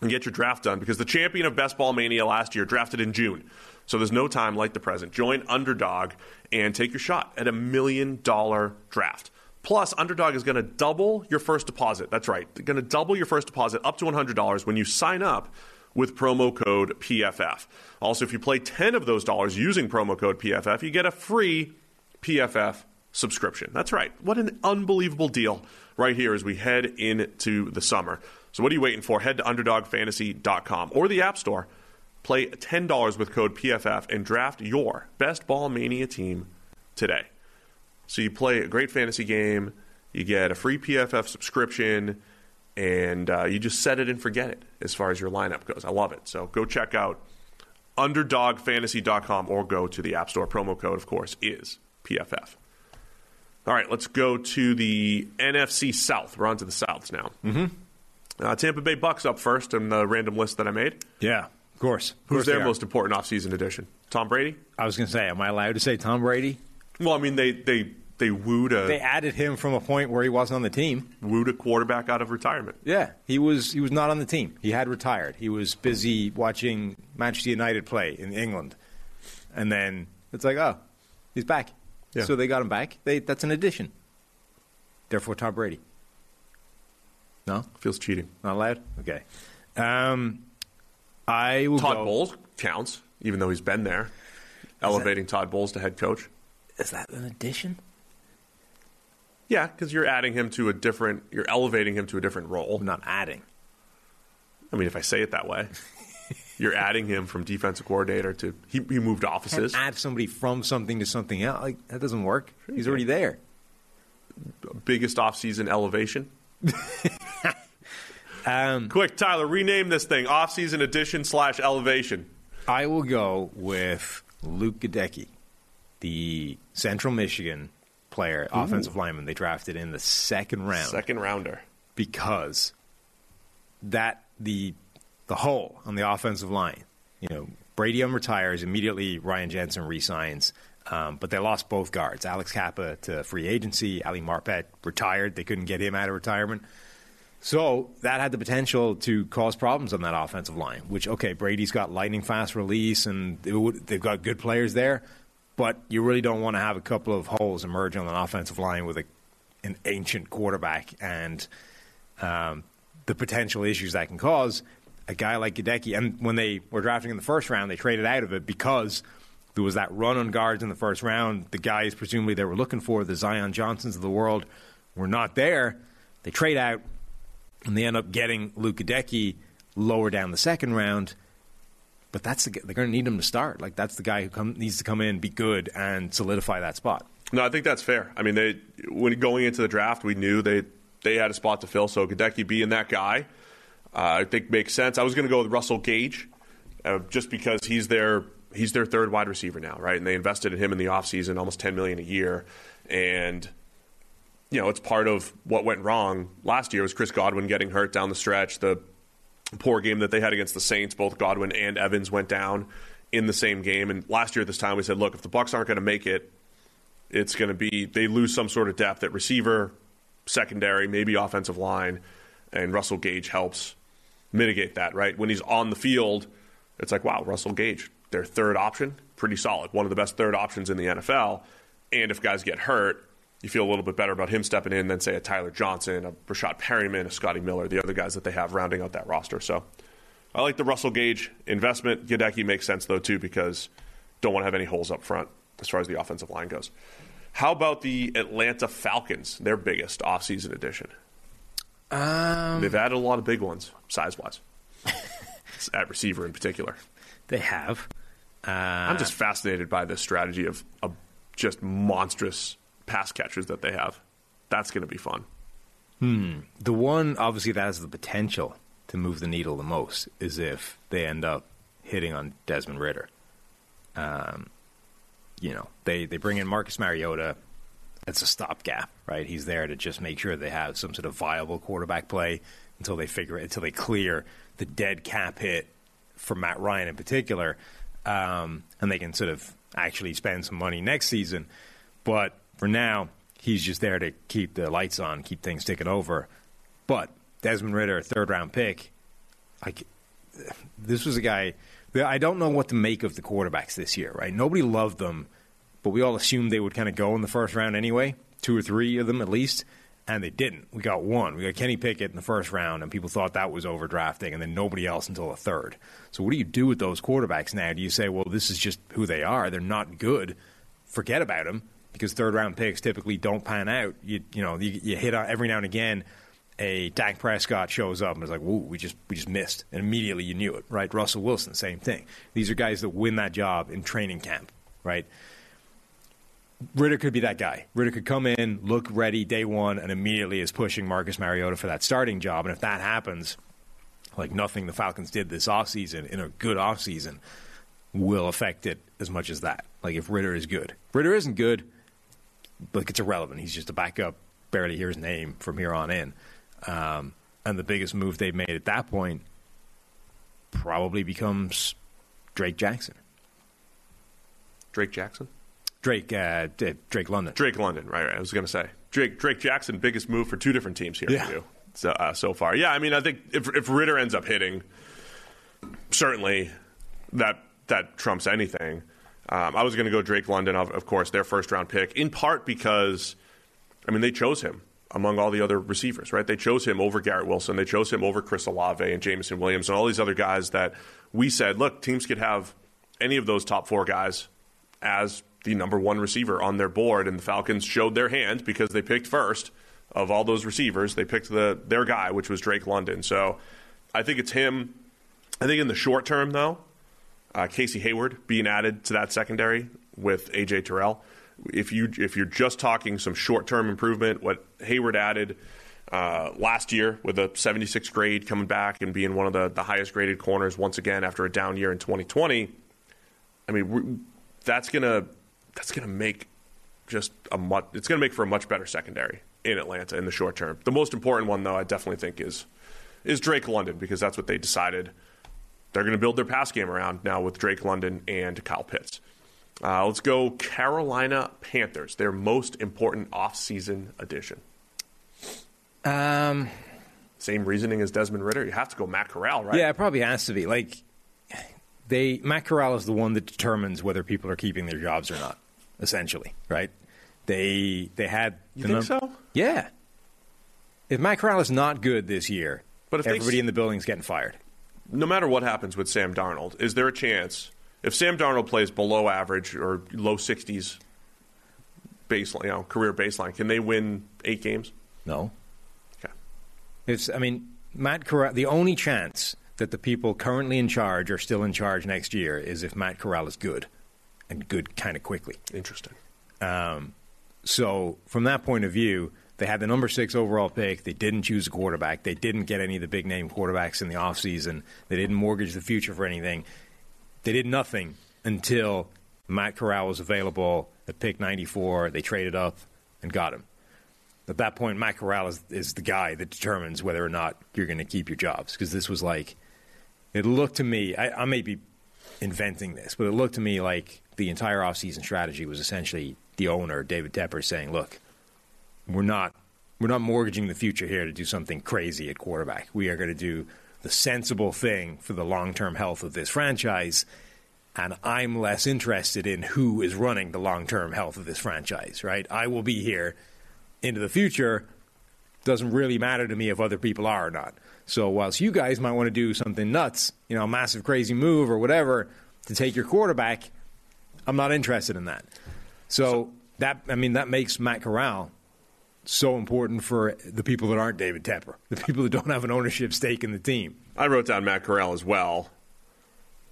and get your draft done because the champion of Best Ball Mania last year drafted in June. So there's no time like the present. Join Underdog and take your shot at a million dollar draft. Plus, Underdog is going to double your first deposit. That's right. They're going to double your first deposit up to $100 when you sign up with promo code PFF. Also, if you play 10 of those dollars using promo code PFF, you get a free PFF subscription. That's right. What an unbelievable deal right here as we head into the summer. So, what are you waiting for? Head to UnderdogFantasy.com or the App Store. Play $10 with code PFF and draft your best ball mania team today. So, you play a great fantasy game, you get a free PFF subscription, and uh, you just set it and forget it as far as your lineup goes. I love it. So, go check out UnderdogFantasy.com or go to the App Store. Promo code, of course, is PFF. All right, let's go to the NFC South. We're on to the Souths now. Mm-hmm. Uh, Tampa Bay Bucks up first in the random list that I made. Yeah, of course. Of Who's course their most important offseason addition? Tom Brady? I was going to say, am I allowed to say Tom Brady? Well, I mean, they they they wooed a They added him from a point where he wasn't on the team. wooed a quarterback out of retirement. Yeah, he was he was not on the team. He had retired. He was busy watching Manchester United play in England, and then it's like, oh, he's back. Yeah. So they got him back. They that's an addition. Therefore, Tom Brady. No, Feels cheating. not allowed. Okay. Um, I will Todd go. Bowles counts, even though he's been there. Elevating Todd Bowles to head coach. Is that an addition? Yeah, because you're adding him to a different, you're elevating him to a different role. I'm not adding. I mean, if I say it that way, you're adding him from defensive coordinator to he, he moved offices. Can't add somebody from something to something else. Like that doesn't work. He's already there. Biggest offseason elevation. Um, Quick, Tyler, rename this thing offseason addition slash elevation. I will go with Luke Goedeke, the Central Michigan player, offensive lineman they drafted in the second round Second rounder. because that the the hole on the offensive line, you know, Brady retires immediately. Ryan Jensen resigns. Um, but they lost both guards. Alex Cappa to free agency. Ali Marpet retired. They couldn't get him out of retirement. So that had the potential to cause problems on that offensive line. Which okay, Brady's got lightning fast release, and they've got good players there. But you really don't want to have a couple of holes emerge on an offensive line with a, an ancient quarterback and um, the potential issues that can cause. A guy like Goedeke, and when they were drafting in the first round, they traded out of it because there was that run on guards in the first round. The guys presumably they were looking for, the Zion Johnsons of the world, were not there. They trade out, and they end up getting Luke Goedeke lower down the second round. But that's the, they're going to need him to start. Like that's the guy who come, needs to come in, be good, and solidify that spot. No, I think that's fair. I mean, they when going into the draft, we knew they they had a spot to fill. So Goedeke being that guy, uh, I think makes sense. I was going to go with Russell Gage, uh, just because he's their he's their third wide receiver now, right? And they invested in him in the offseason, almost ten million a year, and you know it's part of what went wrong last year was Chris Godwin getting hurt down the stretch. The poor game that they had against the Saints, both Godwin and Evans went down in the same game. And last year at this time, we said, look, if the Bucs aren't going to make it, it's going to be they lose some sort of depth at receiver, secondary, maybe offensive line, and Russell Gage helps mitigate that. Right when he's on the field, it's like wow, Russell Gage, their third option, pretty solid, one of the best third options in the NFL. And if guys get hurt, you feel a little bit better about him stepping in than say a Tyler Johnson, a Breshad Perryman, a Scotty Miller, the other guys that they have rounding out that roster. So I like the Russell Gage investment. Goedeke makes sense though too because don't want to have any holes up front as far as the offensive line goes. How about the Atlanta Falcons? Their biggest offseason addition. Um, They've added a lot of big ones, size wise, at receiver in particular. They have. Uh, I'm just fascinated by this strategy of, of just monstrous pass catchers that they have. That's going to be fun. Hmm. The one, obviously, that has the potential to move the needle the most is if they end up hitting on Desmond Ridder. Um, you know, they, they bring in Marcus Mariota. It's a stopgap, right? He's there to just make sure they have some sort of viable quarterback play until they figure it, until they clear the dead cap hit for Matt Ryan in particular, um, and they can sort of actually spend some money next season. But for now, he's just there to keep the lights on, keep things ticking over. But Desmond Ridder, third round pick, like this was a guy. I don't know what to make of the quarterbacks this year. Right? Nobody loved them, but we all assumed they would kind of go in the first round anyway, two or three of them at least. And they didn't. We got one. We got Kenny Pickett in the first round, and people thought that was overdrafting, and then nobody else until the third. So, what do you do with those quarterbacks now? Do you say, well, this is just who they are? They're not good. Forget about them because third round picks typically don't pan out. You you know you, you hit every now and again. A Dak Prescott shows up and it's like, "Whoa, we just we just missed," and immediately you knew it, right? Russell Wilson, same thing. These are guys that win that job in training camp, right? Ridder could be that guy. Ridder could come in, look ready day one, and immediately is pushing Marcus Mariota for that starting job. And if that happens, like nothing the Falcons did this offseason in a good offseason will affect it as much as that. Like if Ridder is good. Ridder isn't good, like it's irrelevant. He's just a backup. Barely hear his name from here on in. Um, and the biggest move they've made at that point probably becomes Drake Jackson. Drake Jackson. Drake uh, Drake London. Drake London. Right. right. I was going to say Drake Drake Jackson. Biggest move for two different teams here yeah. so, uh, so far. Yeah. I mean, I think if if Ridder ends up hitting, certainly that that trumps anything. Um, I was going to go Drake London, of, course, their first round pick, in part because, I mean, they chose him among all the other receivers, right? They chose him over Garrett Wilson. They chose him over Chris Olave and Jameson Williams and all these other guys that we said, look, teams could have any of those top four guys as the number one receiver on their board. And the Falcons showed their hand because they picked first of all those receivers. They picked the their guy, which was Drake London. So I think it's him. I think in the short term, though, uh, Casey Hayward being added to that secondary with AJ Terrell. If you if you're just talking some short term improvement, what Hayward added uh, last year with a 76 grade coming back and being one of the, the highest graded corners once again after a down year in 2020. I mean, that's gonna that's gonna make just a much it's gonna make for a much better secondary in Atlanta in the short term. The most important one, though, I definitely think is is Drake London because that's what they decided they're going to build their pass game around now with Drake London and Kyle Pitts. Uh, let's go Carolina Panthers, their most important offseason addition. Um, Same reasoning as Desmond Ridder. You have to go Matt Corral, right? Yeah, it probably has to be. Like they Matt Corral is the one that determines whether people are keeping their jobs or not. Essentially, right? They they had You the think so? Yeah. If Matt Corral is not good this year, But if they everybody s- in the building's getting fired. No matter what happens with Sam Darnold, is there a chance if Sam Darnold plays below average or low 60s baseline, you know, career baseline, can they win eight games? No. Okay. It's I mean Matt Corral. The only chance that the people currently in charge are still in charge next year is if Matt Corral is good, and good kind of quickly. Interesting. Um, so from that point of view, they had the number six overall pick. They didn't choose a quarterback. They didn't get any of the big name quarterbacks in the offseason. They didn't mortgage the future for anything. They did nothing until Matt Corral was available at pick 94. They traded up and got him. At that point, Matt Corral is, is the guy that determines whether or not you're going to keep your jobs. Because this was like, it looked to me, I, I may be inventing this, but it looked to me like the entire offseason strategy was essentially the owner, David Tepper, saying, look, we're not we're not mortgaging the future here to do something crazy at quarterback. We are going to do the sensible thing for the long term health of this franchise. And I'm less interested in who is running the long term health of this franchise, right? I will be here into the future. Doesn't really matter to me if other people are or not. So, whilst you guys might want to do something nuts, you know, a massive crazy move or whatever to take your quarterback, I'm not interested in that. So, that, I mean, that makes Matt Corral so important for the people that aren't David Tepper, the people that don't have an ownership stake in the team. I wrote down Matt Corral as well.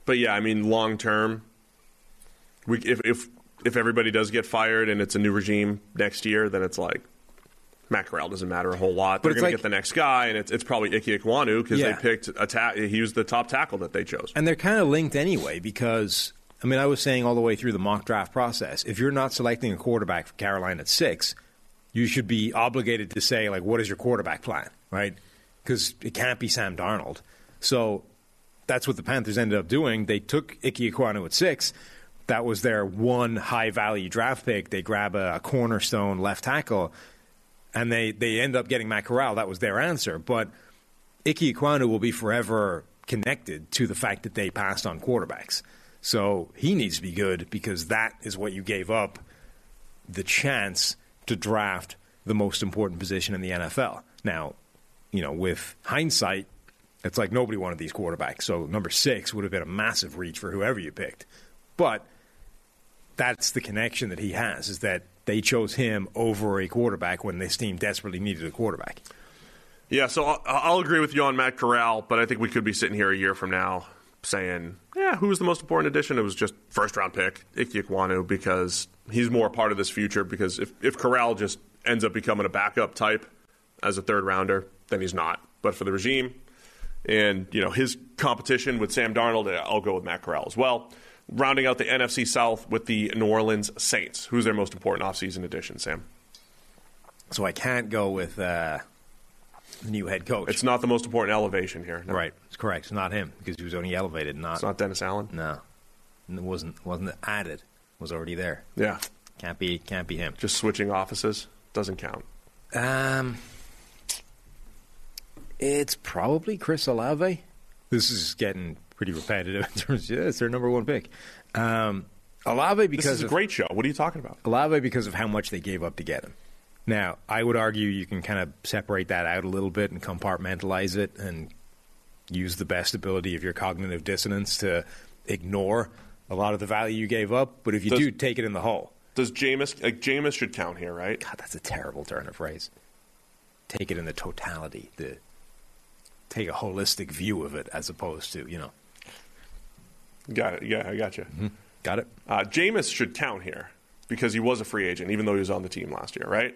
But yeah, I mean, long term, we, if, if if everybody does get fired and it's a new regime next year, then it's like Matt Corral doesn't matter a whole lot. But They're going to get the next guy, and it's, it's probably Ike Ekwonu because Yeah. they picked a ta- he was the top tackle that they chose. And they're kind of linked anyway because, I mean, I was saying all the way through the mock draft process, if you're not selecting a quarterback for Carolina at six, you should be obligated to say, like, what is your quarterback plan, right? Because it can't be Sam Darnold. So that's what the Panthers ended up doing. They took Ike Ekwonu at six. That was their one high value draft pick. They grab a, a cornerstone left tackle, and they, they end up getting Matt Corral. That was their answer. But Ike Ekwonu will be forever connected to the fact that they passed on quarterbacks. So he needs to be good because that is what you gave up the chance to draft the most important position in the NFL. Now, you know, with hindsight, it's like nobody wanted these quarterbacks. So number six would have been a massive reach for whoever you picked. But that's the connection that he has is that they chose him over a quarterback when this team desperately needed a quarterback. Yeah, so I'll, I'll agree with you on Matt Corral, but I think we could be sitting here a year from now saying, yeah, who was the most important addition? It was just first round pick, Ike Ekwonu, because he's more part of this future. Because if, if Corral just ends up becoming a backup type as a third rounder, then he's not. But for the regime and you know his competition with Sam Darnold, I'll go with Matt Corral as well. Rounding out the NFC South with the New Orleans Saints. Who's their most important offseason addition, Sam? So I can't go with uh, the new head coach. It's not the most important elevation here. no. Right, correct. It's not him because he was only elevated, not It's not Dennis Allen. no. It wasn't wasn't added. Was already there. Yeah. Can't be can't be him. Just switching offices doesn't count. Um, it's probably Chris Olave. This is getting pretty repetitive in terms. Yeah, it's their number one pick. Um, Olave because This is a of, great show. What are you talking about? Olave because of how much they gave up to get him. Now, I would argue you can kind of separate that out a little bit and compartmentalize it and use the best ability of your cognitive dissonance to ignore a lot of the value you gave up. But if you Does- do, take it in the whole. Does Jameis like Jameis should count here, right? God, that's a terrible turn of phrase. Take it in the totality. The take a holistic view of it as opposed to you know. Got it. Yeah, I got you. Got it. Uh, Jameis should count here because he was a free agent, even though he was on the team last year, right?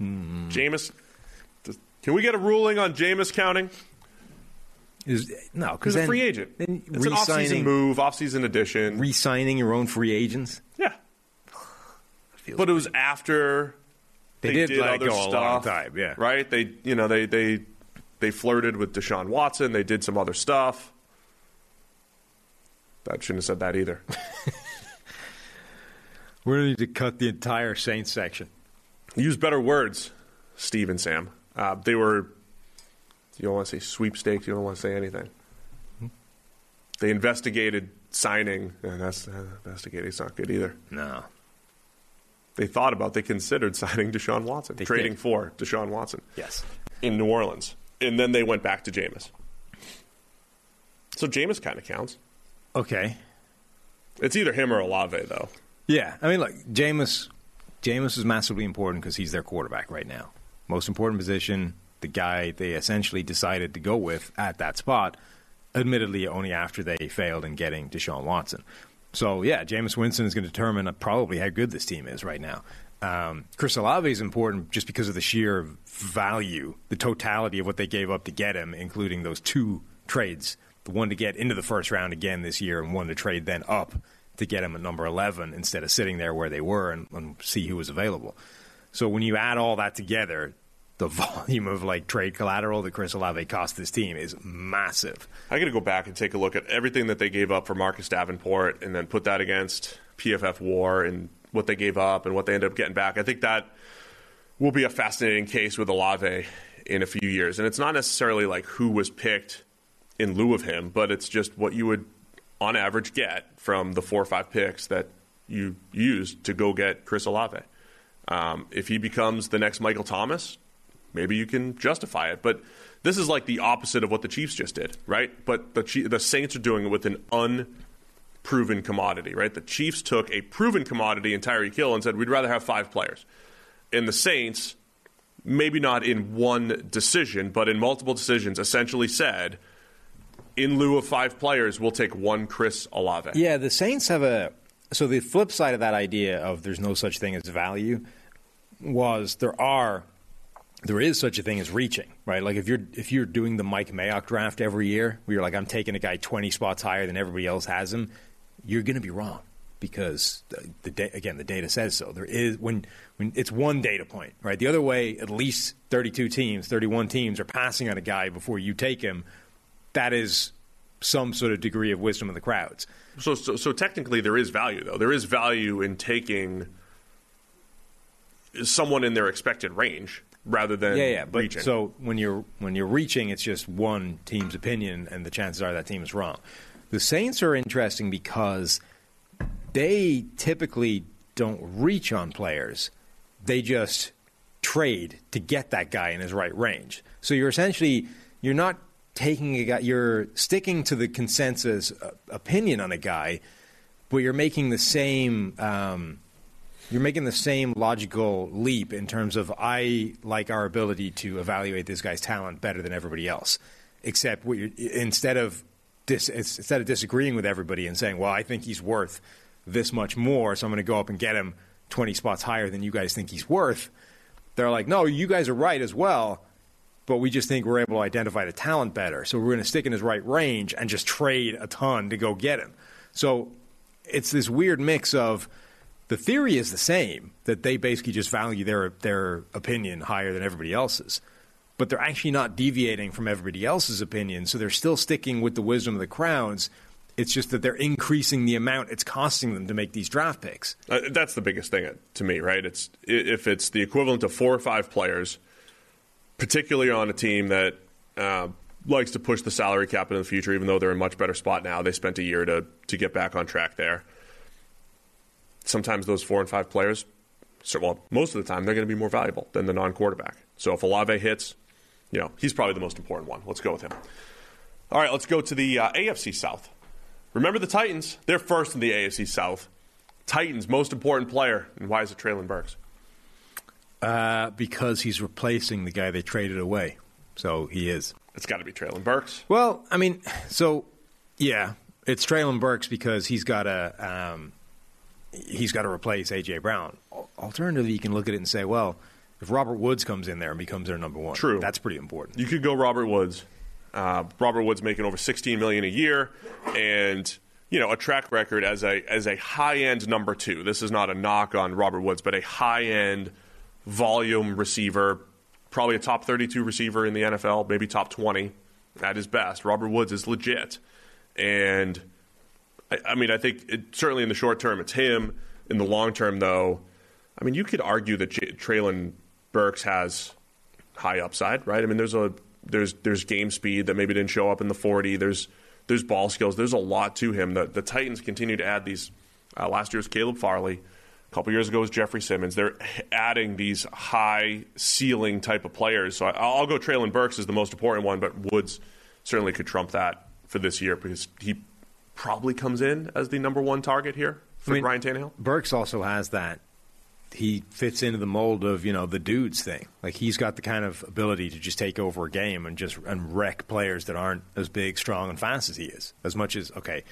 Jameis. does- Can we get a ruling on Jameis counting? Is no because a free agent. Then It's an off-season move, off-season addition. re-signing your own free agents. yeah, but it was after They did let other stuff, long time, yeah. right. They, you know, they they they flirted with Deshaun Watson. They did some other stuff. That shouldn't have said that either. We're going to need to cut the entire Saints section. Use better words, Steve and Sam. Uh, they were, you don't want to say sweepstakes, you don't want to say anything. They investigated signing, and that's uh, investigating's not good either. No. They thought about, they considered signing Deshaun Watson, They trading did. for Deshaun Watson Yes. in New Orleans. And then they went back to Jameis. So Jameis kind of counts. Okay. It's either him or Olave, though. Yeah, I mean, look, Jameis, Jameis is massively important because he's their quarterback right now. Most important position, the guy they essentially decided to go with at that spot. Admittedly, only after they failed in getting Deshaun Watson. So yeah, Jameis Winston is going to determine probably how good this team is right now. Um, Chris Olave is important just because of the sheer value, the totality of what they gave up to get him, including those two trades. The one to get into the first round again this year, and one to trade then up to get him at number 11 instead of sitting there where they were and, and see who was available. So when you add all that together, the volume of like trade collateral that Chris Olave cost this team is massive. I got to go back and take a look at everything that they gave up for Marcus Davenport and then put that against PFF War and what they gave up and what they ended up getting back. I think that will be a fascinating case with Olave in a few years. And it's not necessarily like who was picked in lieu of him, but it's just what you would, on average, get from the four or five picks that you used to go get Chris Olave. Um, if he becomes the next Michael Thomas, maybe you can justify it. But this is like the opposite of what the Chiefs just did, right? But the the Saints are doing it with an unproven commodity, right? The Chiefs took a proven commodity in Tyreek Hill and said we'd rather have five players. And the Saints, maybe not in one decision, but in multiple decisions, essentially said, in lieu of five players, we'll take one Chris Olave. Yeah, the Saints have a. So the flip side of that idea of there's no such thing as value was there are there is such a thing as reaching, right? Like if you're if you're doing the Mike Mayock draft every year, where you're like, I'm taking a guy 20 spots higher than everybody else has him, you're going to be wrong because the, the again the data says so. There is when when it's one data point, right? The other way, at least 32 teams, 31 teams are passing on a guy before you take him. That is some sort of degree of wisdom of the crowds. So, so, so technically, there is value, though. There is value in taking someone in their expected range rather than yeah, yeah. But reaching. so when you're when you're reaching, it's just one team's opinion, and the chances are that team is wrong. The Saints are interesting because they typically don't reach on players; they just trade to get that guy in his right range. So you're essentially you're not taking a guy, you're sticking to the consensus uh, opinion on a guy, but you're making the same. Um, you're making the same logical leap in terms of I like our ability to evaluate this guy's talent better than everybody else. Except instead of dis, instead of disagreeing with everybody and saying, "Well, I think he's worth this much more, so I'm going to go up and get him 20 spots higher than you guys think he's worth," they're like, "No, you guys are right as well." But we just think we're able to identify the talent better. So we're going to stick in his right range and just trade a ton to go get him. So it's this weird mix of the theory is the same that they basically just value their their opinion higher than everybody else's, but they're actually not deviating from everybody else's opinion. So they're still sticking with the wisdom of the crowds. It's just that they're increasing the amount it's costing them to make these draft picks. Uh, that's the biggest thing to me, right? It's if it's the equivalent of four or five players, particularly on a team that uh, likes to push the salary cap into the future, even though they're in a much better spot now. They spent a year to to get back on track there. Sometimes those four and five players, so, well, most of the time they're going to be more valuable than the non-quarterback. So if Olave hits, you know he's probably the most important one. Let's go with him. All right, let's go to the uh, AFC South. Remember the Titans? They're first in the AFC South. Titans' most important player, and why is it Traylon Burks? Uh, because he's replacing the guy they traded away. So he is. It's got to be Traylon Burks. Well, I mean, so yeah, it's Traylon Burks because he's got a. um, he's got to replace AJ Brown. Alternatively, you can look at it and say, well, if Robert Woods comes in there and becomes their number one, True. that's pretty important. You could go Robert Woods. Uh, Robert Woods making over 16 million a year, and you know a track record as a as a high end number two. This is not a knock on Robert Woods, but a high end volume receiver, probably a top 32 receiver in the NFL, maybe top 20 at his best. Robert Woods is legit, and I, I mean I think it, certainly in the short term it's him. In the long term, though, I mean, you could argue that J- Traylon Burks has high upside, right? I mean, there's a there's there's game speed that maybe didn't show up in the 40. There's there's ball skills. There's a lot to him. The, the Titans continue to add these. Uh, last year was Caleb Farley. A couple years ago was Jeffrey Simmons. They're adding these high ceiling type of players. So I, I'll go Traylon Burks is the most important one, but Woods certainly could trump that for this year because he probably comes in as the number one target here for I mean, Ryan Tannehill. Burks also has that. He fits into the mold of you know the dudes thing. Like he's got the kind of ability to just take over a game and just and wreck players that aren't as big, strong, and fast as he is. As much as okay,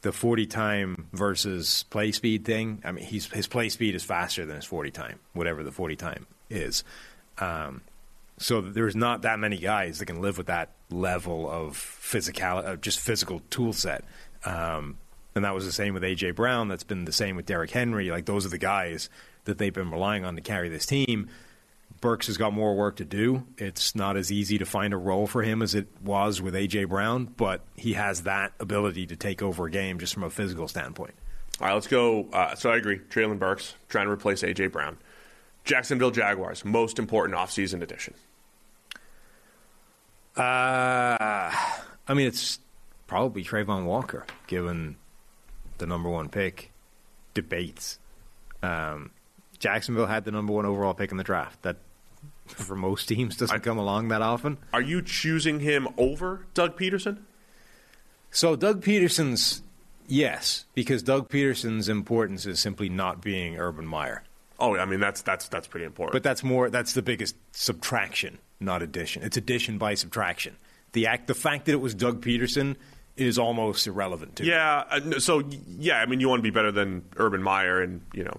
the forty time versus play speed thing. I mean, he's his play speed is faster than his forty time, whatever the forty time is. Um, so there's not that many guys that can live with that level of physical, uh, just physical tool set. Um, and that was the same with AJ Brown. That's been the same with Derrick Henry. Like those are the guys that they've been relying on to carry this team. Burks has got more work to do. It's not as easy to find a role for him as it was with AJ Brown, but he has that ability to take over a game just from a physical standpoint. All right, let's go. Uh, so I agree. Traylon Burks trying to replace AJ Brown. Jacksonville Jaguars most important offseason addition. Uh, I mean, it's probably Travon Walker, given the number one pick debates. Um, Jacksonville had the number one overall pick in the draft. That, for most teams, doesn't I, come along that often. Are you choosing him over Doug Pederson? So, Doug Pederson's, yes, because Doug Pederson's importance is simply not being Urban Meyer. Oh, I mean that's that's that's pretty important. But that's more that's the biggest subtraction, not addition. It's addition by subtraction. The act, the fact that it was Doug Pederson is almost irrelevant to. Yeah. Uh, so yeah, I mean you want to be better than Urban Meyer, and you know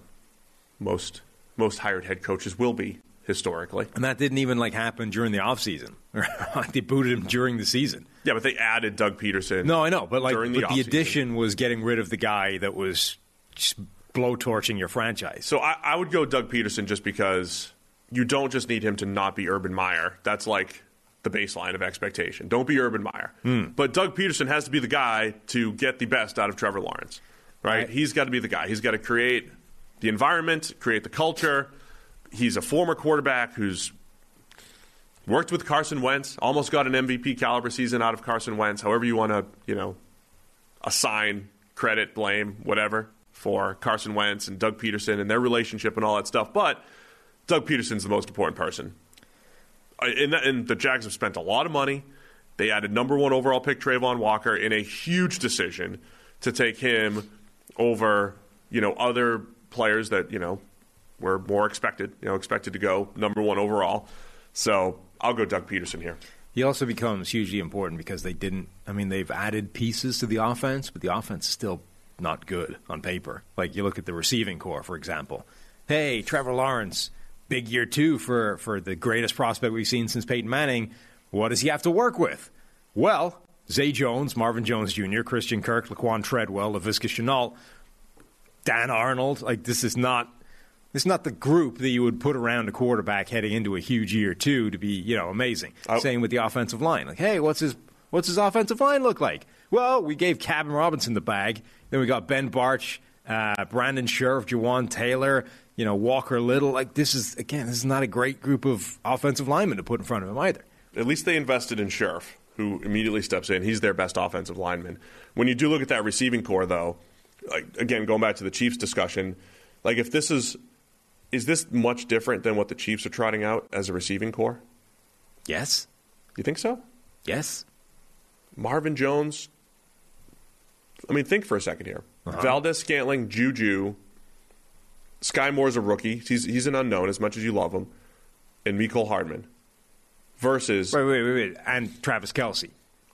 most most hired head coaches will be historically. And that didn't even like happen during the offseason. they booted him during the season. Yeah, but they added Doug Pederson. No, I know, but like during but the, the addition was getting rid of the guy that was just blowtorching your franchise. So I, I would go Doug Pederson just because you don't just need him to not be Urban Meyer. That's like the baseline of expectation. Don't be Urban Meyer. Mm. But Doug Pederson has to be the guy to get the best out of Trevor Lawrence, right? right. He's got to be the guy. He's got to create the environment, create the culture. He's a former quarterback who's worked with Carson Wentz, almost got an MVP caliber season out of Carson Wentz. However you want to, you know, assign credit, blame, whatever for Carson Wentz and Doug Pederson and their relationship and all that stuff. But Doug Pederson's the most important person. And, and the Jags have spent a lot of money. They added number one overall pick Travon Walker in a huge decision to take him over, you know, other players that you know were more expected, you know, expected to go number one overall. So I'll go Doug Pederson here. He also becomes hugely important because they didn't. I mean, they've added pieces to the offense, but the offense is still not good on paper. Like you look at the receiving corps, for example. Hey, Trevor Lawrence, big year two for, for the greatest prospect we've seen since Peyton Manning. What does he have to work with? Well, Zay Jones, Marvin Jones Jr., Christian Kirk, Laquan Treadwell, Laviska Shenault, Dan Arnold. Like this is not this is not the group that you would put around a quarterback heading into a huge year two to be, you know, amazing. Oh. Same with the offensive line. Like, hey, what's his what's his offensive line look like? Well, we gave Cam Robinson the bag. Then we got Ben Bartch, uh, Brandon Scherff, Jawaan Taylor, you know, Walker Little. Like this is again, this is not a great group of offensive linemen to put in front of him either. At least they invested in Scherff, who immediately steps in. He's their best offensive lineman. When you do look at that receiving corps, though, like again, going back to the Chiefs discussion, like if this is is this much different than what the Chiefs are trotting out as a receiving corps? Yes. You think so? Yes. Marvin Jones, I mean, think for a second here. Uh-huh. Valdes Scantling, Juju, Sky Moore's a rookie. He's he's an unknown as much as you love him, and Mecole Hardman versus wait wait wait wait and Travis Kelce.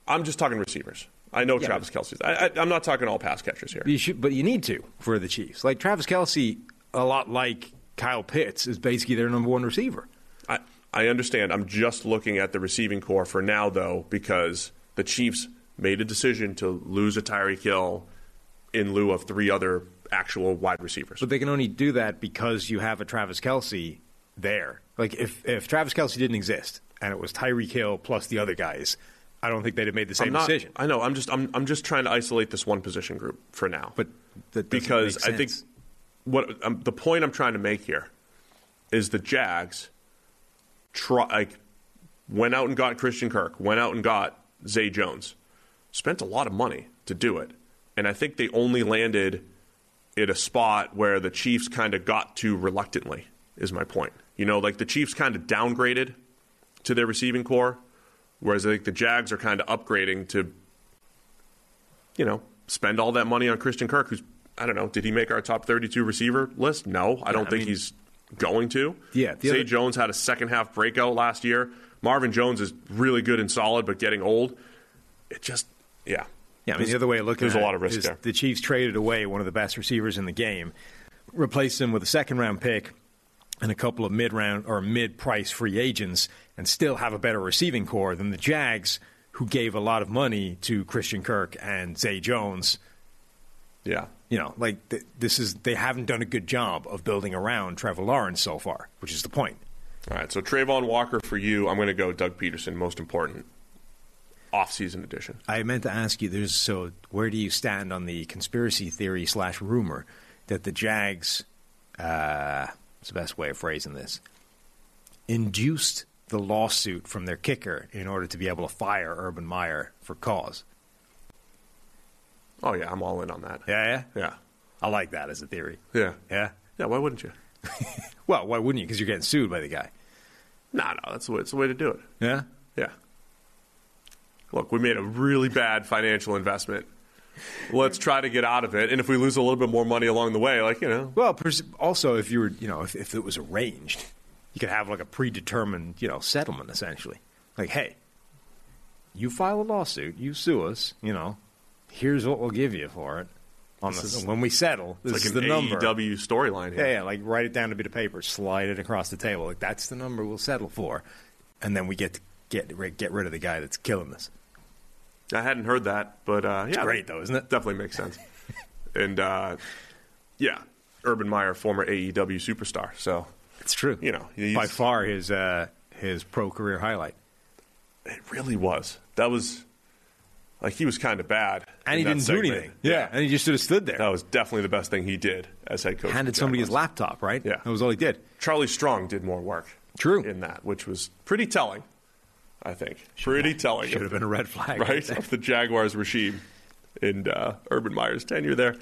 I'm just talking receivers. I know yeah, Travis Kelce's. I, am not talking all pass catchers here. You should, but you need to for the Chiefs. Like Travis Kelce, a lot like Kyle Pitts, is basically their number one receiver. I I understand. I'm just looking at the receiving corps for now, though, because the Chiefs made a decision to lose a Tyreek Hill in lieu of three other actual wide receivers. But they can only do that because you have a Travis Kelce there. Like if if Travis Kelce didn't exist and it was Tyreek Hill plus the other guys, I don't think they'd have made the same not, decision. I know. I'm just I'm I'm just trying to isolate this one position group for now. But because I think what um, the point I'm trying to make here is the Jags try like went out and got Christian Kirk, went out and got Zay Jones, spent a lot of money to do it, and I think they only landed at a spot where the Chiefs kind of got to reluctantly. Is my point. You know, like the Chiefs kind of downgraded to their receiving corps, whereas I think the Jags are kind of upgrading to, you know, spend all that money on Christian Kirk, who's I don't know, did he make our top 32 receiver list? No, I don't I think mean- he's going to. Yeah, Zay other- Jones had a second half breakout last year. Marvin Jones is really good and solid, but getting old. It just, yeah. Yeah, I mean, the other way of looking There's at a lot of risk is there. The Chiefs traded away one of the best receivers in the game, replaced him with a second round pick and a couple of mid round or mid price free agents, and still have a better receiving corps than the Jags, who gave a lot of money to Christian Kirk and Zay Jones. Yeah. You know, like th- this is they haven't done a good job of building around Trevor Lawrence so far, which is the point. All right, so Travon Walker for you. I'm going to go Doug Pederson, most important off-season addition. I meant to ask you. There's so where do you stand on the conspiracy theory slash rumor that the Jags, uh, what's the best way of phrasing this, induced the lawsuit from their kicker in order to be able to fire Urban Meyer for cause? Oh yeah, I'm all in on that. Yeah, yeah, Yeah, I like that as a theory. yeah, Yeah. yeah. Why wouldn't you? Well, why wouldn't you? Because you're getting sued by the guy. No, no, that's the way. It's the way to do it. Yeah. Yeah. Look, we made a really bad financial investment. Let's try to get out of it, and if we lose a little bit more money along the way, like you know, Well, also if you were, you know, if, if it was arranged, you could have like a predetermined, you know, settlement essentially. Like, hey, you file a lawsuit, you sue us, you know, here's what we'll give you for it. On the, is- when we settle, this it's is like the number. AEW storyline. Yeah, yeah, like write it down to a bit of paper, slide it across the table. Like that's the number we'll settle for, and then we get to get get rid of the guy that's killing us. I hadn't heard that, but uh, yeah, great though, isn't it? Definitely makes sense. and uh, yeah, Urban Meyer, former AEW superstar. So It's true. You know, by far his uh, his pro career highlight. it really was. That was like he was kind of bad, And he didn't segment. do anything. Yeah, and he just sort of stood there. That was definitely the best thing he did as head coach. Handed somebody his laptop, right? Yeah. that was all he did. Charlie Strong did more work. True. In that, which was pretty telling, I think. pretty telling. Should have been a red flag, Right? there. Of the Jaguars regime in uh, Urban Meyer's tenure there.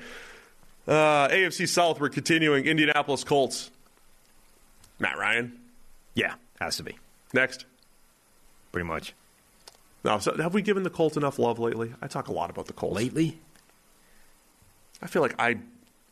Uh, AFC South, we're continuing. Indianapolis Colts. Matt Ryan. Yeah, has to be Next. pretty much No, so have we given the Colts enough love lately? I talk a lot about the Colts. lately. I feel like I,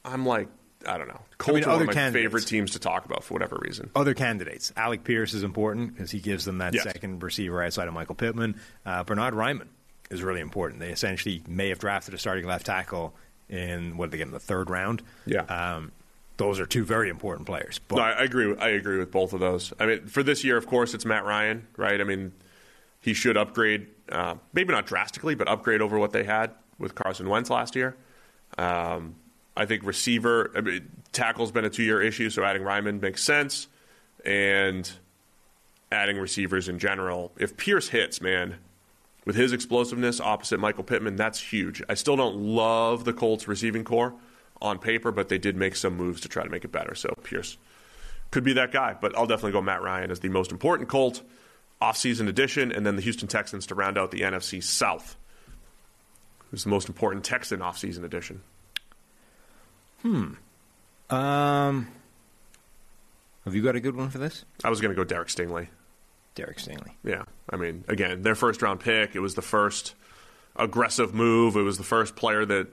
I'm like, I don't know. Colts mean, are one other of my favorite teams to talk about for whatever reason. Other candidates. Alec Pierce is important because he gives them that Yes. second receiver outside of Michael Pittman. Uh, Bernhard Raimann is really important. They essentially may have drafted a starting left tackle in what did they get in the third round. Yeah. um, those are two very important players. But No, I, I agree. With, I agree with both of those. I mean, for this year, of course, it's Matt Ryan, right? I mean, he should upgrade, uh, maybe not drastically, but upgrade over what they had with Carson Wentz last year. Um, I think receiver I mean, tackle's been a two-year issue, so adding Raimann makes sense, and adding receivers in general. If Pierce hits, man, with his explosiveness opposite Michael Pittman, that's huge. I still don't love the Colts receiving corps on paper, but they did make some moves to try to make it better. So Pierce could be that guy, but I'll definitely go Matt Ryan as the most important Colt offseason addition, and then the Houston Texans to round out the NFC South. Who's the most important Texan offseason addition? Um, have you got a good one for this? I was going to go Derek Stingley. Derek Stingley. Yeah, I mean, again, their first round pick. It was the first aggressive move. It was the first player that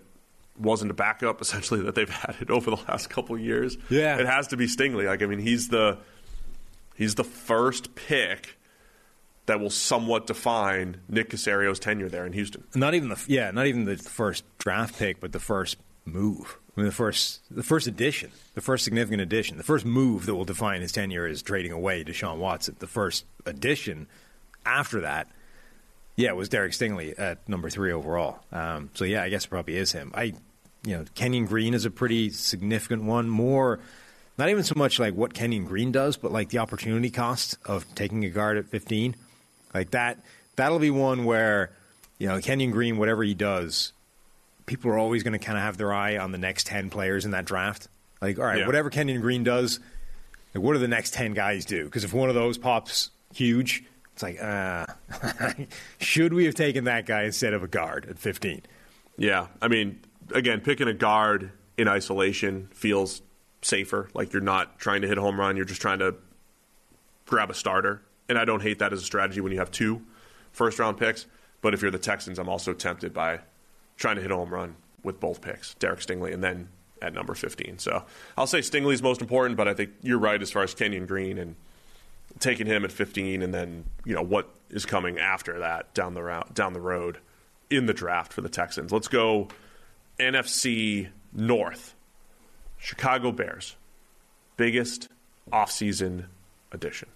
wasn't a backup, essentially, that they've had it over the last couple of years. Yeah. it has to be Stingley. Like, I mean, he's the he's the first pick that will somewhat define Nick Caserio's tenure there in Houston. Not even the yeah, not even the first draft pick, but the first move. I mean, the first the first addition, the first significant addition, the first move that will define his tenure is trading away Deshaun Watson. The first addition after that, yeah, was Derek Stingley at number three overall. Um, so yeah, I guess it probably is him. I, you know, Kenyon Green is a pretty significant one. More, not even so much like what Kenyon Green does, but like the opportunity cost of taking a guard at fifteen. Like that, that'll be one where, you know, Kenyon Green, whatever he does, people are always going to kind of have their eye on the next 10 players in that draft. Like, all right, Yeah. whatever Kenyon Green does, like, what do the next 10 guys do? Because if one of those pops huge, it's like, uh, should we have taken that guy instead of a guard at 15? Yeah, I mean, again, picking a guard in isolation feels safer. Like you're not trying to hit a home run; you're just trying to grab a starter. And I don't hate that as a strategy when you have two first round picks. But if you're the Texans, I'm also tempted by trying to hit a home run with both picks, Derek Stingley, and then at number 15. So I'll say Stingley's most important, but I think you're right as far as Kenyon Green and taking him at 15, and then you know what is coming after that down the route, down the road in the draft for the Texans. Let's go NFC North. Chicago Bears, biggest offseason addition.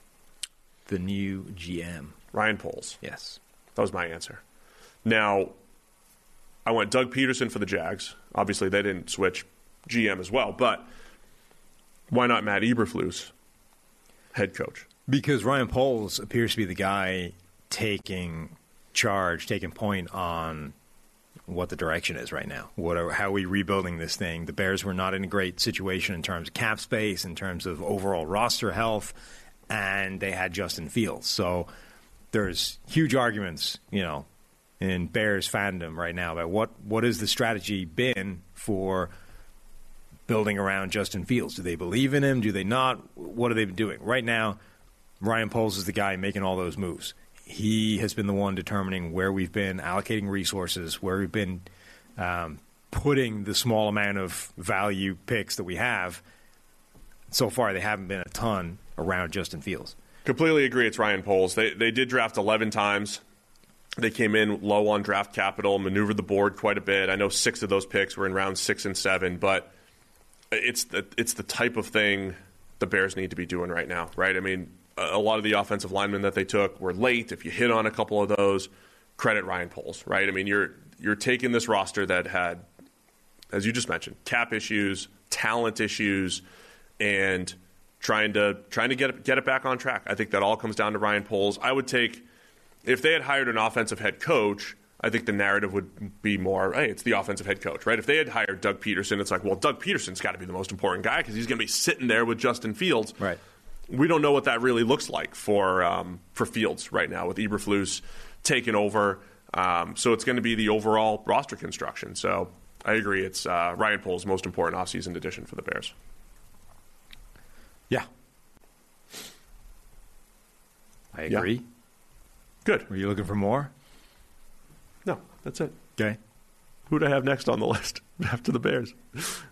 The new GM. Ryan Poles. Yes. That was my answer. Now, I went Doug Pederson for the Jags. Obviously, they didn't switch GM as well, but why not Matt Eberflus, head coach? Because Ryan Poles appears to be the guy taking charge, taking point on what the direction is right now. What are, how are we rebuilding this thing? The Bears were not in a great situation in terms of cap space, in terms of overall roster health, and they had Justin Fields. So there's huge arguments, you know, in Bears fandom right now about what what has the strategy been for building around Justin Fields. Do they believe in him? Do they not? What are they doing right now? Ryan Poles is the guy making all those moves. He has been the one determining where we've been allocating resources, where we've been um, putting the small amount of value picks that we have. So far, they haven't been a ton around Justin Fields. Completely agree. It's Ryan Poles. They they did draft 11 times. They came in low on draft capital, maneuvered the board quite a bit. I know six of those picks were in round six and seven, but it's the it's the type of thing the Bears need to be doing right now, right? I mean, a lot of the offensive linemen that they took were late. If you hit on a couple of those, credit Ryan Poles, right? I mean, you're you're taking this roster that had, as you just mentioned, cap issues, talent issues, and trying to trying to get it, get it back on track. I think that all comes down to Ryan Poles. I would take if they had hired an offensive head coach. I think the narrative would be more, hey, it's the offensive head coach, right? If they had hired Doug Pederson, it's like, well, Doug Pederson's got to be the most important guy because he's going to be sitting there with Justin Fields. Right. We don't know what that really looks like for um, for Fields right now with Eberflus taking over. Um, so it's going to be the overall roster construction. So I agree. It's uh, Ryan Poles' most important offseason addition for the Bears. Yeah. I Yeah. Agree. Good. Were you looking for more? No, that's it. Okay. Who do I have next on the list after the Bears?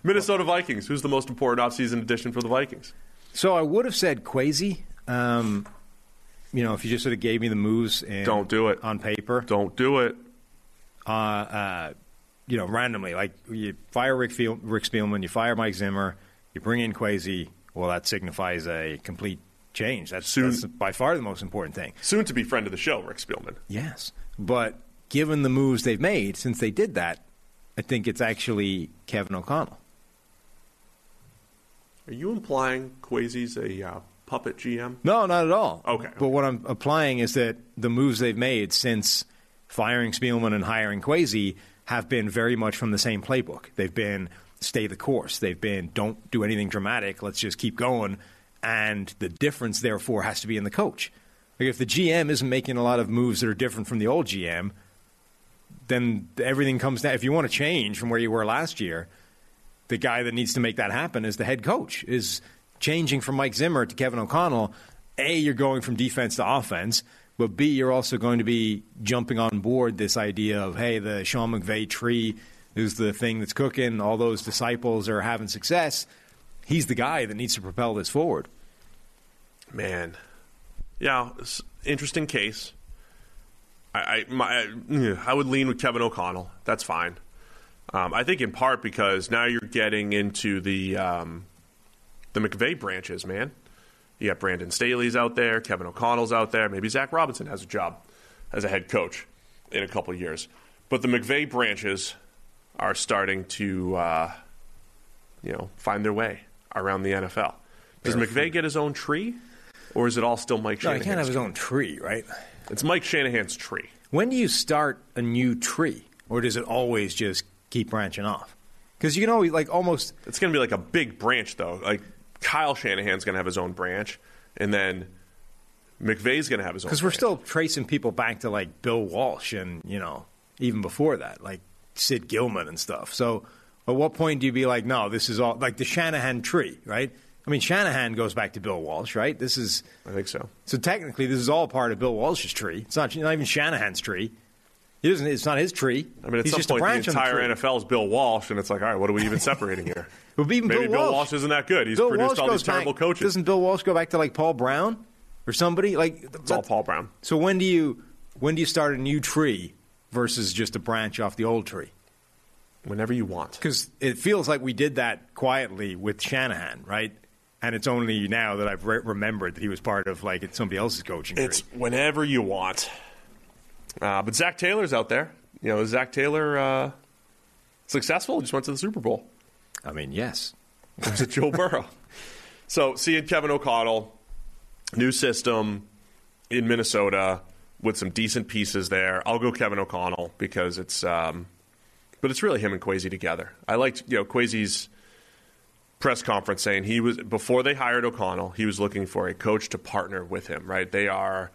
Minnesota Vikings. Who's the most important offseason addition for the Vikings? So I would have said Kwesi. Um, you know, if you just sort of gave me the moves and Don't do it. on paper. Don't do it. Uh, uh, you know, randomly, like you fire Rick, Fiel- Rick Spielman, you fire Mike Zimmer, you bring in Kwesi. Well, that signifies a complete change. That's, Soon- that's by far the most important thing. Soon to be friend of the show, Rick Spielman. Yes, but given the moves they've made since they did that, I think it's actually Kevin O'Connell. Are you implying Kwesi's a uh, puppet GM? No, not at all. Okay. But what I'm applying is that the moves they've made since firing Spielman and hiring Kwesi have been very much from the same playbook. They've been stay the course. They've been don't do anything dramatic. Let's just keep going. And the difference, therefore, has to be in the coach. Like if the GM isn't making a lot of moves that are different from the old GM, then everything comes down. If you want to change from where you were last year, the guy that needs to make that happen is the head coach. Is changing from Mike Zimmer to Kevin O'Connell. A, you're going from defense to offense, but B, you're also going to be jumping on board this idea of hey, the Sean McVay tree is the thing that's cooking. All those disciples are having success. He's the guy that needs to propel this forward. Man, yeah, interesting case. I I, my, I would lean with Kevin O'Connell. That's fine. Um, I think in part because now you're getting into the um, the McVay branches, man. You got Brandon Staley's out there, Kevin O'Connell's out there. Maybe Zach Robinson has a job as a head coach in a couple of years. But the McVay branches are starting to, uh, you know, find their way around the NFL. Does McVay get his own tree, or is it all still Mike No, he can't have his own tree, right? It's Mike Shanahan's tree. When do you start a new tree, or does it always just keep branching off? Because you can always like almost. It's going to be like a big branch, though. Like Kyle Shanahan's going to have his own branch, and then McVay's going to have his own. Because we're still tracing people back to like Bill Walsh and you know even before that, like Sid Gilman and stuff. So at what point do you be like, no, this is all like the Shanahan tree, right? I mean, Shanahan goes back to Bill Walsh, right? This is. I think so. So technically, this is all part of Bill Walsh's tree. It's not, not even Shanahan's tree. He doesn't. It's not his tree. I mean, at He's some just point, the entire tree. NFL is Bill Walsh, and it's like, all right, what are we even separating here? Well, even Maybe Bill Bill Walsh- Walsh isn't that good. He's Bill produced Walsh all these terrible back, coaches. Doesn't Bill Walsh go back to like Paul Brown or somebody like? It's all Paul Brown. So when do you when do you start a new tree versus just a branch off the old tree? Whenever you want. Because it feels like we did that quietly with Shanahan, right? And it's only now that I've re- remembered that he was part of like somebody else's coaching. It's whenever you want. Uh, but Zac Taylor's out there. You know, is Zac Taylor uh, successful? Just went to the Super Bowl. I mean, yes. Was it Joe Burrow? So seeing Kevin O'Connell, new system in Minnesota with some decent pieces there. I'll go Kevin O'Connell because it's, um, but it's really him and Kwesi together. I liked you know Kwesi's press conference saying he was before they hired O'Connell, he was looking for a coach to partner with him. Right? They are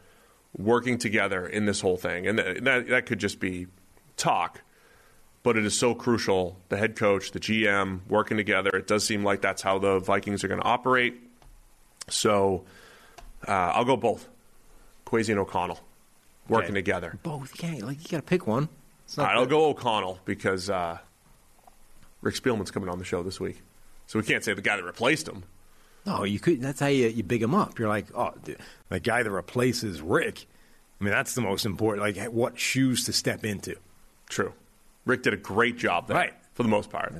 working together in this whole thing, and that that, that could just be talk. But it is so crucial. The head coach, the GM, working together. It does seem like that's how the Vikings are going to operate. So uh, I'll go both. Kwesi and O'Connell working Okay. together. Both. You like you got to pick one. It's not right, I'll go O'Connell because uh, Rick Spielman's coming on the show this week. So we can't say the guy that replaced him. No, you could. That's how you, you big him up. You're like, oh, the, the guy that replaces Rick. I mean, that's the most important. Like, what shoes to step into. True. Rick did a great job there, Right. for the most part.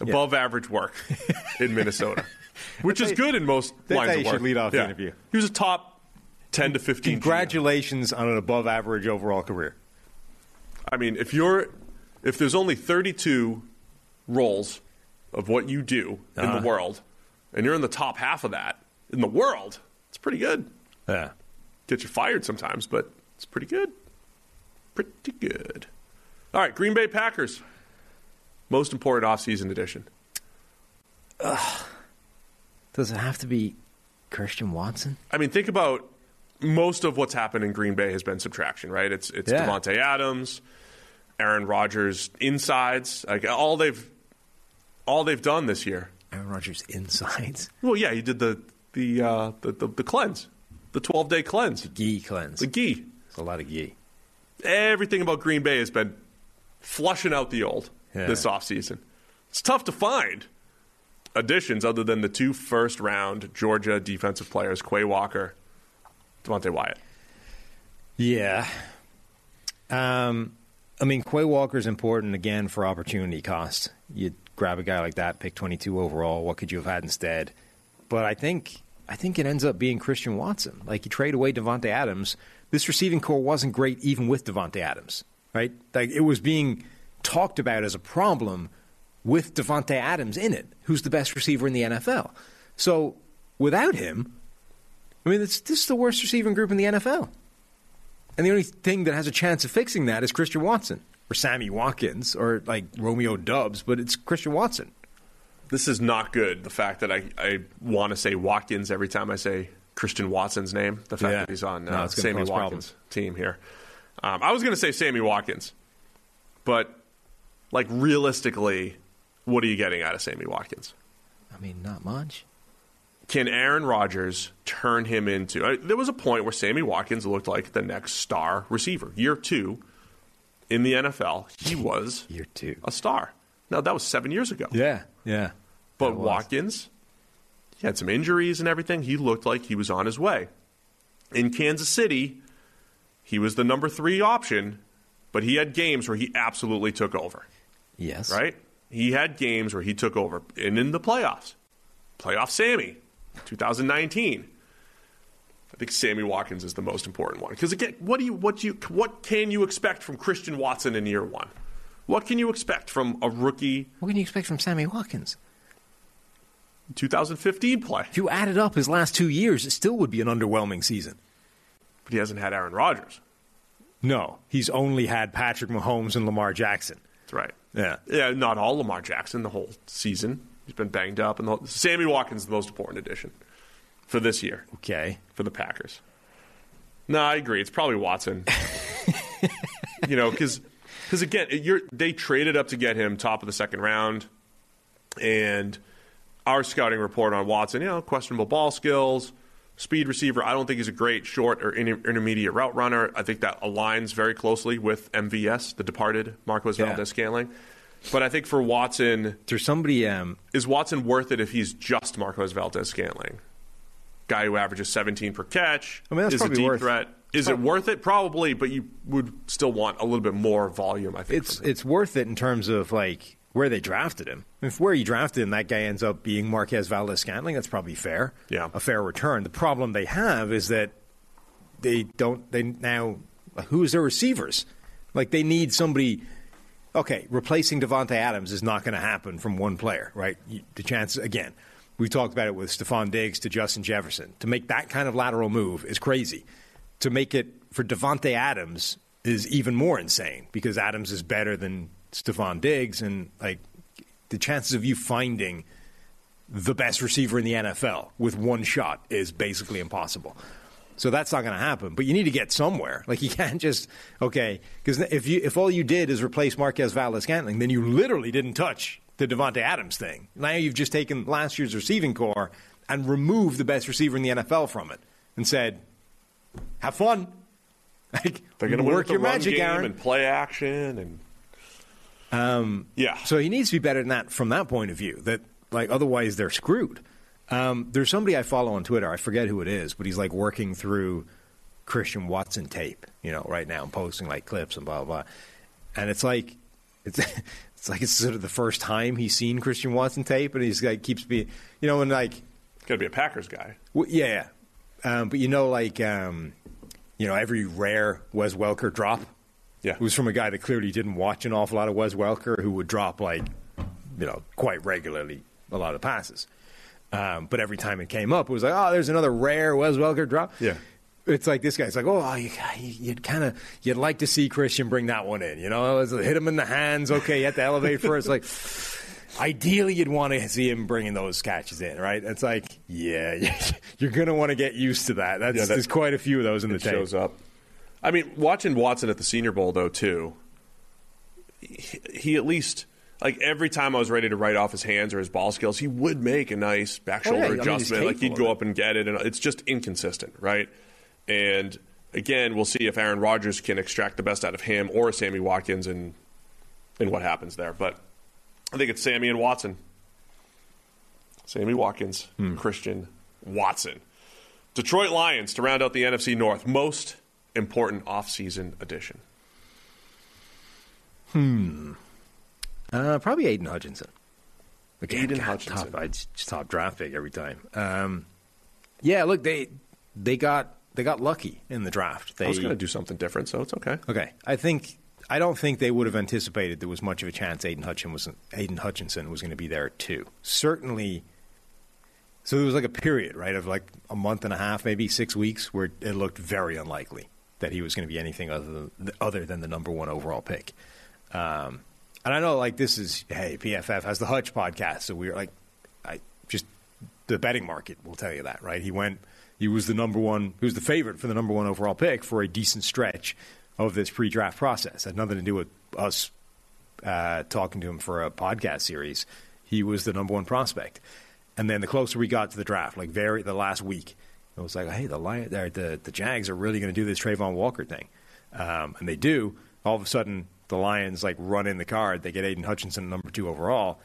Above average work in Minnesota, which is That's how- good in most that's lines how of you work. should lead off the interview. He was a top 10 to 15 GM. Congratulations on an above average overall career. I mean, if you're if there's only 32 roles of what you do in Uh-huh. the world, and you're in the top half of that in the world, it's pretty good. Yeah. Get you fired sometimes, but it's pretty good. Pretty good. All right, Green Bay Packers. Most important offseason edition. Does it have to be Christian Watson? I mean, think about most of what's happened in Green Bay has been subtraction, right? It's it's Yeah. Davante Adams, Aaron Rodgers insides, like all they've all they've done this year. Aaron Rodgers insides. Well, yeah, he did the the uh, the, the, the cleanse, the twelve day cleanse, The Gee cleanse. the gi. It's a lot of gee. Everything about Green Bay has been flushing out the old Yeah. this offseason. It's tough to find additions other than the two first round Georgia defensive players, Quay Walker, Devonte Wyatt. Yeah. Um, I mean, Quay Walker's important again for opportunity cost. You grab a guy like that, pick 22 overall. What could you have had instead? But I think I think it ends up being Christian Watson. Like you trade away Davante Adams. This receiving corps wasn't great even with Davante Adams, right? Like it was being talked about as a problem with Davante Adams in it, who's the best receiver in the NFL. So without him, I mean, it's, this is the worst receiving group in the NFL. And the only thing that has a chance of fixing that is Christian Watson or Sammy Watkins or like Romeo Doubs, but it's Christian Watson. This is not good. The fact that I, I want to say Watkins every time I say Christian Watson's name. The fact Yeah. that he's on uh, Sammy Watkins' problems. team here. Um, I was going to say Sammy Watkins, but like realistically, what are you getting out of Sammy Watkins? I mean, not much. Can Aaron Rodgers turn him into? Uh, there was a point where Sammy Watkins looked like the next star receiver. Year two in the NFL, he was Year two. a star. No, that was seven years ago. Yeah, yeah. But Watkins, he had some injuries and everything. He looked like he was on his way. In Kansas City, he was the number three option, but he had games where he absolutely took over, Yes. right? He had games where he took over. And in the playoffs, playoff Sammy, 2019. I think Sammy Watkins is the most important one because again, what do you what do you what can you expect from Christian Watson in year one? What can you expect from a rookie What can you expect from Sammy Watkins? 2015 play? If you added up his last two years, it still would be an underwhelming season. But he hasn't had Aaron Rodgers. No, he's only had Patrick Mahomes and Lamar Jackson. That's Right. Yeah. Yeah, not all Lamar Jackson the whole season. He's been banged up, and the Sammy Watkins is the most important addition for this year Okay. for the Packers. No, I agree. It's probably Watson. you know, because because again, you're, they traded up to get him top of the second round, and our scouting report on Watson, you know, questionable ball skills, speed receiver. I don't think he's a great short or inter- intermediate route runner. I think that aligns very closely with MVS, the departed Marquez Yeah. Valdes Scantling. But I think for Watson, There's somebody. Um, is Watson worth it if he's just Marquez Valdes Scantling? Guy who averages 17 per catch, I mean, that's is a probably deep worth- threat. Is it worth it? Probably, but you would still want a little bit more volume. I think it's it's worth it in terms of like where they drafted him. If where you drafted him, that guy ends up being Marquez Valdes Scantling. That's probably fair. Yeah. a fair return. The problem they have is that they don't. They now who's their receivers? Like they need somebody. Okay, replacing Davante Adams is not going to happen from one player, right? The chances again. we've talked about it with Stefon Diggs to Justin Jefferson. To make that kind of lateral move is crazy. To make it for Davante Adams is even more insane because Adams is better than Stefon Diggs, and like the chances of you finding the best receiver in the NFL with one shot is basically impossible. So that's not going to happen. But you need to get somewhere. Like you can't just okay because if you if all you did is replace Marquez Valdes Scantling, then you literally didn't touch the Davante Adams thing. Now you've just taken last year's receiving corps and removed the best receiver in the NFL from it and said, "Have fun." Like They're going to work your magic, game Aaron. and play action and um, yeah. So he needs to be better than that from that point of view. That like otherwise they're screwed. Um, there's somebody I follow on Twitter. I forget who it is, but he's like working through Christian Watson tape, you know, right now and posting like clips and blah blah. blah. And it's like it's it's like it's sort of the first time he's seen Christian Watson tape, and he's like keeps being, you know, and like got to be a Packers guy. well, yeah, yeah. Um, but you know, like um, you know, every rare Wes Welker drop, Yeah. it was from a guy that clearly didn't watch an awful lot of Wes Welker, who would drop like, you know, quite regularly a lot of passes. Um, but every time it came up, it was like, oh, there's another rare Wes Welker drop. Yeah. It's like this guy's like, oh, you, you'd kind of, you'd like to see Christian bring that one in, you know, like, hit him in the hands. Okay, you have to elevate first. Like, ideally, you'd want to see him bringing those catches in, right? It's like, yeah, you're going to want to get used to that. That's, Yeah, that- there's quite a few of those in the tape. shows up. I mean, watching Watson at the Senior Bowl though too. He, he at least like every time I was ready to write off his hands or his ball skills, he would make a nice back Oh, yeah, shoulder I mean, adjustment. like he'd go up and get it, and it's just inconsistent, right? And again, we'll see if Aaron Rodgers can extract the best out of him or Sammy Watkins, and and what happens there. But I think it's Sammy and Watson. Sammy Watkins, Hmm. Christian Watson. Detroit Lions to round out the NFC North. Most important offseason addition. Uh, probably Aidan Hutchinson. Again, Aidan God, Hutchinson. Top, I'd just top draft pick every time. Um, yeah, look, they they got they got lucky in the draft. They, I was going to do something different, so it's okay. Okay, I think I don't think they would have anticipated there was much of a chance Aidan Hutchinson was Aidan Hutchinson was going to be there too. Certainly. So there was like a period, right, of like a month and a half, maybe six weeks, where it looked very unlikely that he was going to be anything other than other than the number one overall pick. Um, and I know, like, this is hey, PFF has the Hutch podcast, so we're like, I just the betting market will tell you that, right? He went, he was the number one, he was the favorite for the number one overall pick for a decent stretch of this pre-draft process. Had nothing to do with us uh, talking to him for a podcast series. He was the number one prospect, and then the closer we got to the draft, like very the last week, it was like, hey, the Lion, the the Jags are really going to do this Trayvon Walker thing, um, and they do. All of a sudden, the Lions like run in the card. They get Aidan Hutchinson number two overall.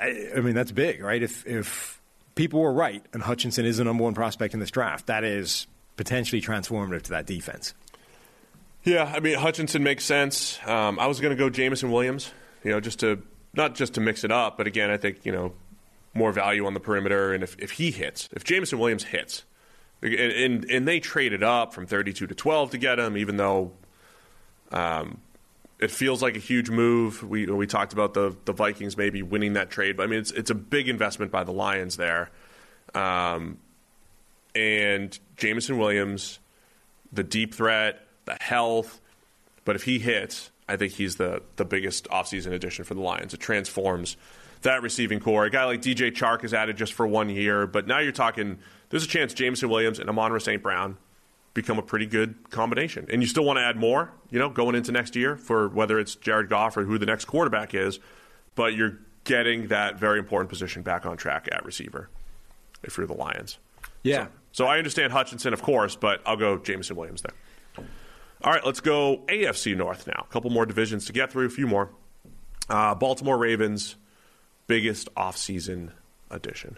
I, I mean, that's big, right? If if people were right and Hutchinson is the number one prospect in this draft, that is potentially transformative to that defense. Yeah, I mean Hutchinson makes sense. Um, I was going to go Jameson Williams, you know, just to not just to mix it up, but again, I think you know more value on the perimeter, and if, if he hits, if Jameson Williams hits, and, and and they traded up from 32 to 12 to get him, even though um, it feels like a huge move. We we talked about the the Vikings maybe winning that trade, but I mean it's it's a big investment by the Lions there, um, and Jameson Williams, the deep threat, the health. But if he hits, I think he's the the biggest offseason addition for the Lions. It transforms that receiving corps. A guy like DJ Chark is added just for one year, but now you're talking. There's a chance Jameson Williams and Amon St. Brown become a pretty good combination. And you still want to add more, you know, going into next year for whether it's Jared Goff or who the next quarterback is, but you're getting that very important position back on track at receiver if you're the Lions. Yeah. So, so I understand Hutchinson, of course, but I'll go Jameson Williams there. All right, let's go AFC North now. A couple more divisions to get through, a few more. Uh, Baltimore Ravens, biggest offseason addition.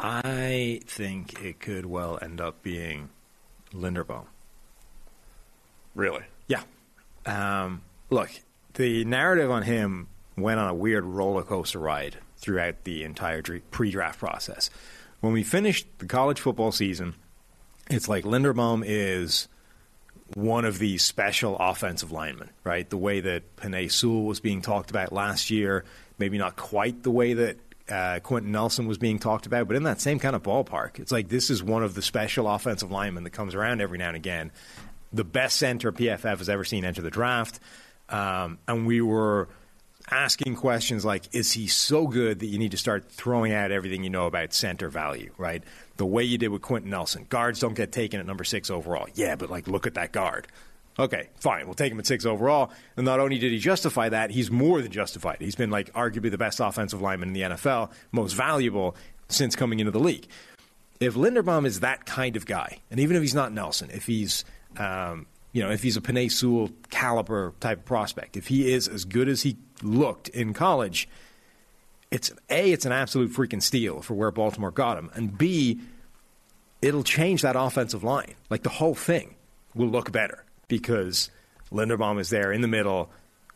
I think it could well end up being Linderbaum. Really? Yeah. Um, look, the narrative on him went on a weird roller coaster ride throughout the entire pre draft process. When we finished the college football season, it's like Linderbaum is one of these special offensive linemen, right? The way that Penei Sewell was being talked about last year, maybe not quite the way that uh, Quenton Nelson was being talked about, but in that same kind of ballpark. It's like this is one of the special offensive linemen that comes around every now and again. The best center PFF has ever seen enter the draft. Um, and we were asking questions like, is he so good that you need to start throwing out everything you know about center value, right? The way you did with Quenton Nelson. Guards don't get taken at number six overall. Yeah, but like, look at that guard. Okay, fine. We'll take him at six overall. And not only did he justify that, he's more than justified. He's been like arguably the best offensive lineman in the NFL, most valuable since coming into the league. If Linderbaum is that kind of guy, and even if he's not Nelson, if he's um, you know, if he's a Penei Sewell caliber type of prospect, if he is as good as he looked in college, it's a it's an absolute freaking steal for where Baltimore got him, and b it'll change that offensive line. Like the whole thing will look better because Linderbaum is there in the middle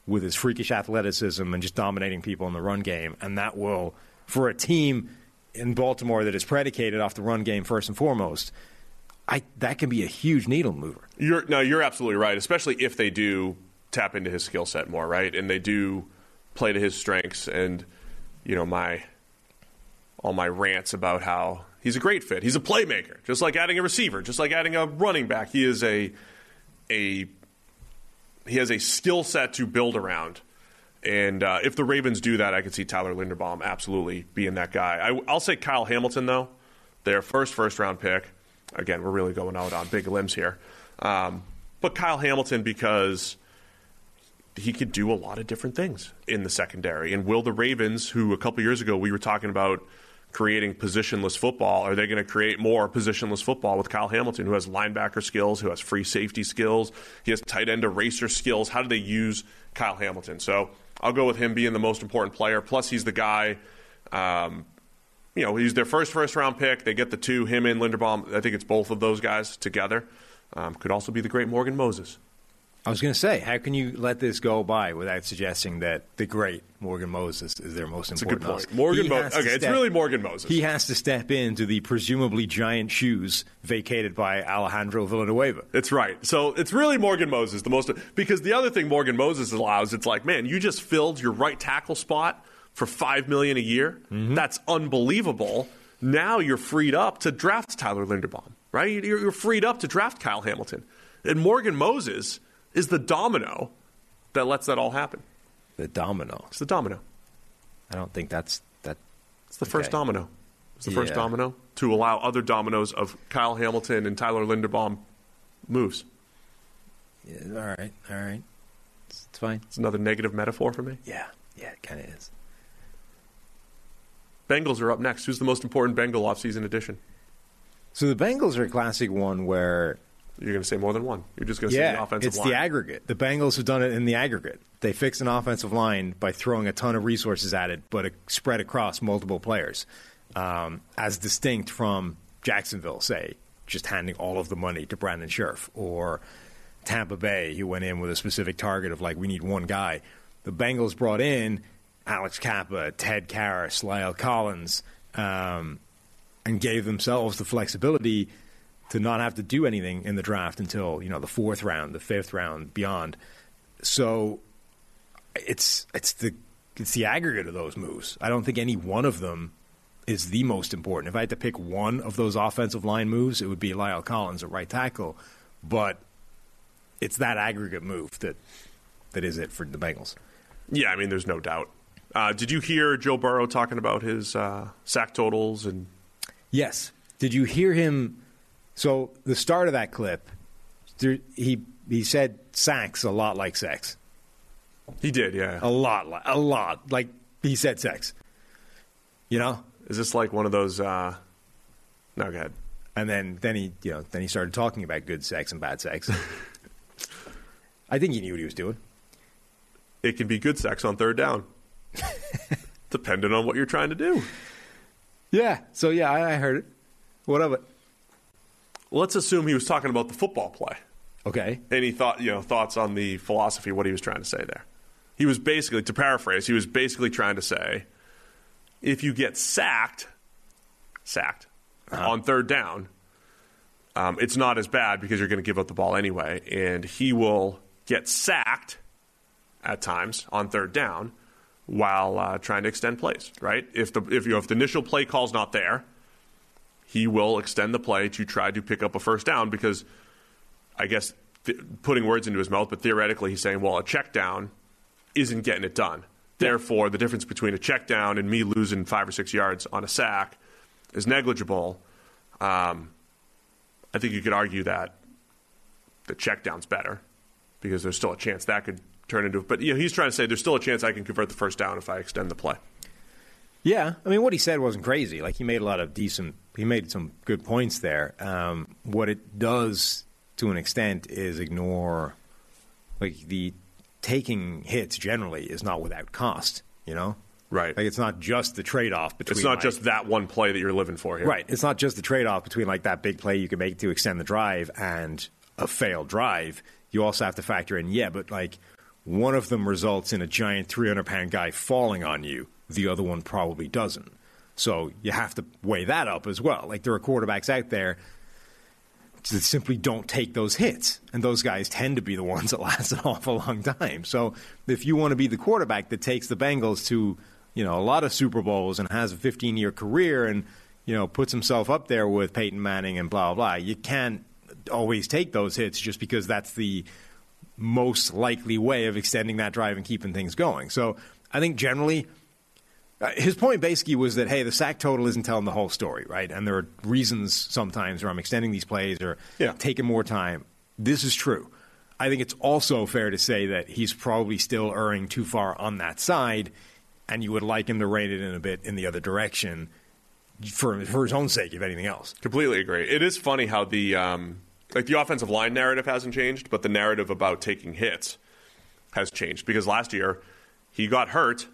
with his freakish athleticism and just dominating people in the run game. And that will, for a team in Baltimore that is predicated off the run game first and foremost, I, that can be a huge needle mover. You're, no, you're absolutely right, especially if they do tap into his skill set more, right? And they do play to his strengths. And, you know, my all my rants about how he's a great fit. He's a playmaker, just like adding a receiver, just like adding a running back. He is a a he has a skill set to build around. And uh, if the Ravens do that, I could see Tyler Linderbaum absolutely being that guy. I, will say Kyle Hamilton, though, their first first round pick. Again, we're really going out on big limbs here. Um, but Kyle Hamilton, because he could do a lot of different things in the secondary. And will the Ravens, who a couple years ago we were talking about creating positionless football? Are they going to create more positionless football with Kyle Hamilton, who has linebacker skills, who has free safety skills, he has tight end eraser skills? How do they use Kyle Hamilton? So I'll go with him being the most important player. Plus, he's the guy. Um, you know, he's their first first round pick. They get the two, him and Linderbaum. I think it's both of those guys together. Um, could also be the great Morgan Moses. I was going to say, how can you let this go by without suggesting that the great Morgan Moses is their most That's important? a good point. Morgan Moses. Okay, it's really Morgan Moses. He has to step into the presumably giant shoes vacated by Alejandro Villanueva. That's right. So it's really Morgan Moses, the most because the other thing Morgan Moses allows, it's like, man, you just filled your right tackle spot for five million a year. Mm-hmm. That's unbelievable. Now you're freed up to draft Tyler Linderbaum, right? You're, you're freed up to draft Kyle Hamilton, and Morgan Moses is the domino that lets that all happen. The domino. It's the domino. I don't think that's that. It's the first domino. It's the first domino to allow other dominoes of Kyle Hamilton and Tyler Linderbaum moves. Yeah, all right, all right. It's, it's fine. It's another negative metaphor for me. Yeah, yeah, it kind of is. Bengals are up next. Who's the most important Bengal offseason addition? So the Bengals are a classic one where You're going to say more than one. You're just going to say yeah, the offensive it's line. the aggregate. The Bengals have done it in the aggregate. They fix an offensive line by throwing a ton of resources at it, but spread across multiple players, um, as distinct from Jacksonville, say, just handing all of the money to Brandon Scherff, or Tampa Bay, who went in with a specific target of like, we need one guy. The Bengals brought in Alex Cappa, Ted Karras, La'el Collins, um, and gave themselves the flexibility to not have to do anything in the draft until you know the fourth round, the fifth round, beyond. So it's it's the it's the aggregate of those moves. I don't think any one of them is the most important. If I had to pick one of those offensive line moves, it would be La'el Collins at right tackle. But it's that aggregate move that that is it for the Bengals. Yeah, I mean, there's no doubt. Uh, did you hear Joe Burrow talking about his uh, sack totals and? Yes. Did you hear him? So the start of that clip, there, he he said sacks a lot like sex. He did, yeah. A lot, a lot. Like he said sex. You know? Is this like one of those? Uh... No, go ahead. And then, then he, you know, then he started talking about good sex and bad sex. I think he knew what he was doing. It can be good sex on third down, depending on what you're trying to do. Yeah. So yeah, I, I heard it. What of it? Let's assume he was talking about the football play. Okay. Any thought, you know, thoughts on the philosophy, what he was trying to say there? He was basically, to paraphrase, he was basically trying to say, if you get sacked, sacked Uh-huh. on third down, um, it's not as bad because you're going to give up the ball anyway, and he will get sacked at times on third down while uh, trying to extend plays. Right? If the if you if the initial play call's not there, he will extend the play to try to pick up a first down because I guess th- putting words into his mouth, but theoretically he's saying, well, a check down isn't getting it done. Therefore, the difference between a check down and me losing five or six yards on a sack is negligible. Um, I think you could argue that the check down's better because there's still a chance that could turn into. But you know, he's trying to say there's still a chance I can convert the first down if I extend the play. Yeah, I mean, what he said wasn't crazy. Like he made a lot of decent. He made some good points there. Um, what it does, to an extent, is ignore like the taking hits. Generally, is not without cost. You know, right? Like it's not just the trade off between. It's not like- just that one play that you're living for here. Right. It's not just the trade off between like that big play you can make to extend the drive and a failed drive. You also have to factor in, yeah, but like one of them results in a giant 300 pound guy falling on you, the other one probably doesn't. So you have to weigh that up as well. Like there are quarterbacks out there that simply don't take those hits. And those guys tend to be the ones that last an awful long time. So if you want to be the quarterback that takes the Bengals to, you know, a lot of Super Bowls and has a 15 year career and, you know, puts himself up there with Peyton Manning and blah, blah, blah, you can't always take those hits just because that's the most likely way of extending that drive and keeping things going. So I think generally, his point basically was that hey, the sack total isn't telling the whole story, right? And there are reasons sometimes where I'm extending these plays or taking more time. This is true. I think it's also fair to say that he's probably still erring too far on that side, and you would like him to rein it in a bit in the other direction for for his own sake, if anything else. Completely agree. It is funny how the um, like the offensive line narrative hasn't changed, but the narrative about taking hits has changed because last year he got hurt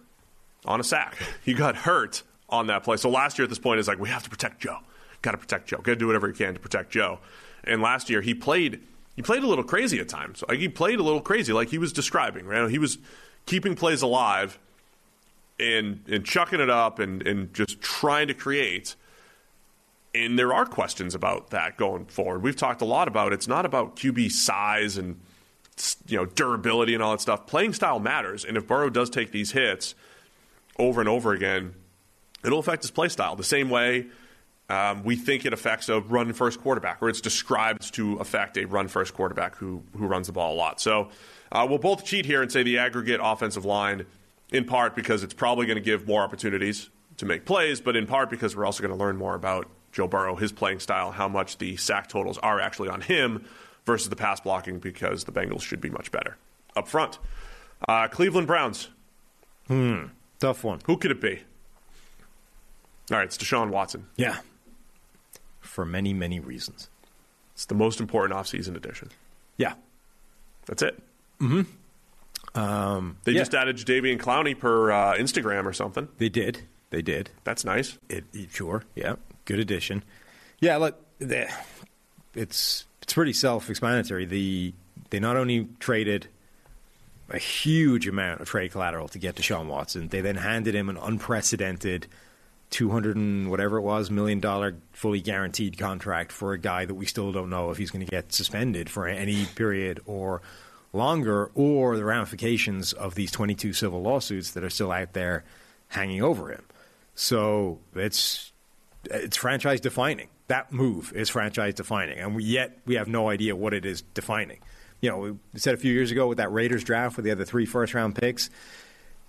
on a sack. He got hurt on that play. So last year at this point is like we have to protect Joe. Got to protect Joe. Got to do whatever he can to protect Joe. And last year he played he played a little crazy at times. Like he played a little crazy, like he was describing. Right? He was keeping plays alive and and chucking it up and and just trying to create. And there are questions about that going forward. We've talked a lot about it's not about QB size and you know durability and all that stuff. Playing style matters, and if Burrow does take these hits over and over again, it'll affect his play style the same way um, we think it affects a run first quarterback, or it's described to affect a run first quarterback who who runs the ball a lot. So uh, we'll both cheat here and say the aggregate offensive line, in part because it's probably going to give more opportunities to make plays, but in part because we're also going to learn more about Joe Burrow, his playing style, how much the sack totals are actually on him versus the pass blocking, because the Bengals should be much better up front. Uh, Cleveland Browns. Hmm. Tough one. Who could it be? All right, it's Deshaun Watson. Yeah. For many, many reasons. It's the most important offseason addition. Yeah. That's it. Mm-hmm. Um, They yeah. just added Jadeveon Clowney per uh, Instagram or something. They did. They did. That's nice. It, it- sure. Yeah. Good addition. Yeah. Look, the, it's it's pretty self-explanatory. The they not only traded a huge amount of trade collateral to get Deshaun Watson, they then handed him an unprecedented two hundred and whatever it was million dollar fully guaranteed contract for a guy that we still don't know if he's going to get suspended for any period or longer, or the ramifications of these twenty two civil lawsuits that are still out there hanging over him. So it's it's franchise defining. That move is franchise defining, and we, yet we have no idea what it is defining. You know, we said a few years ago with that Raiders draft with the other three first round picks,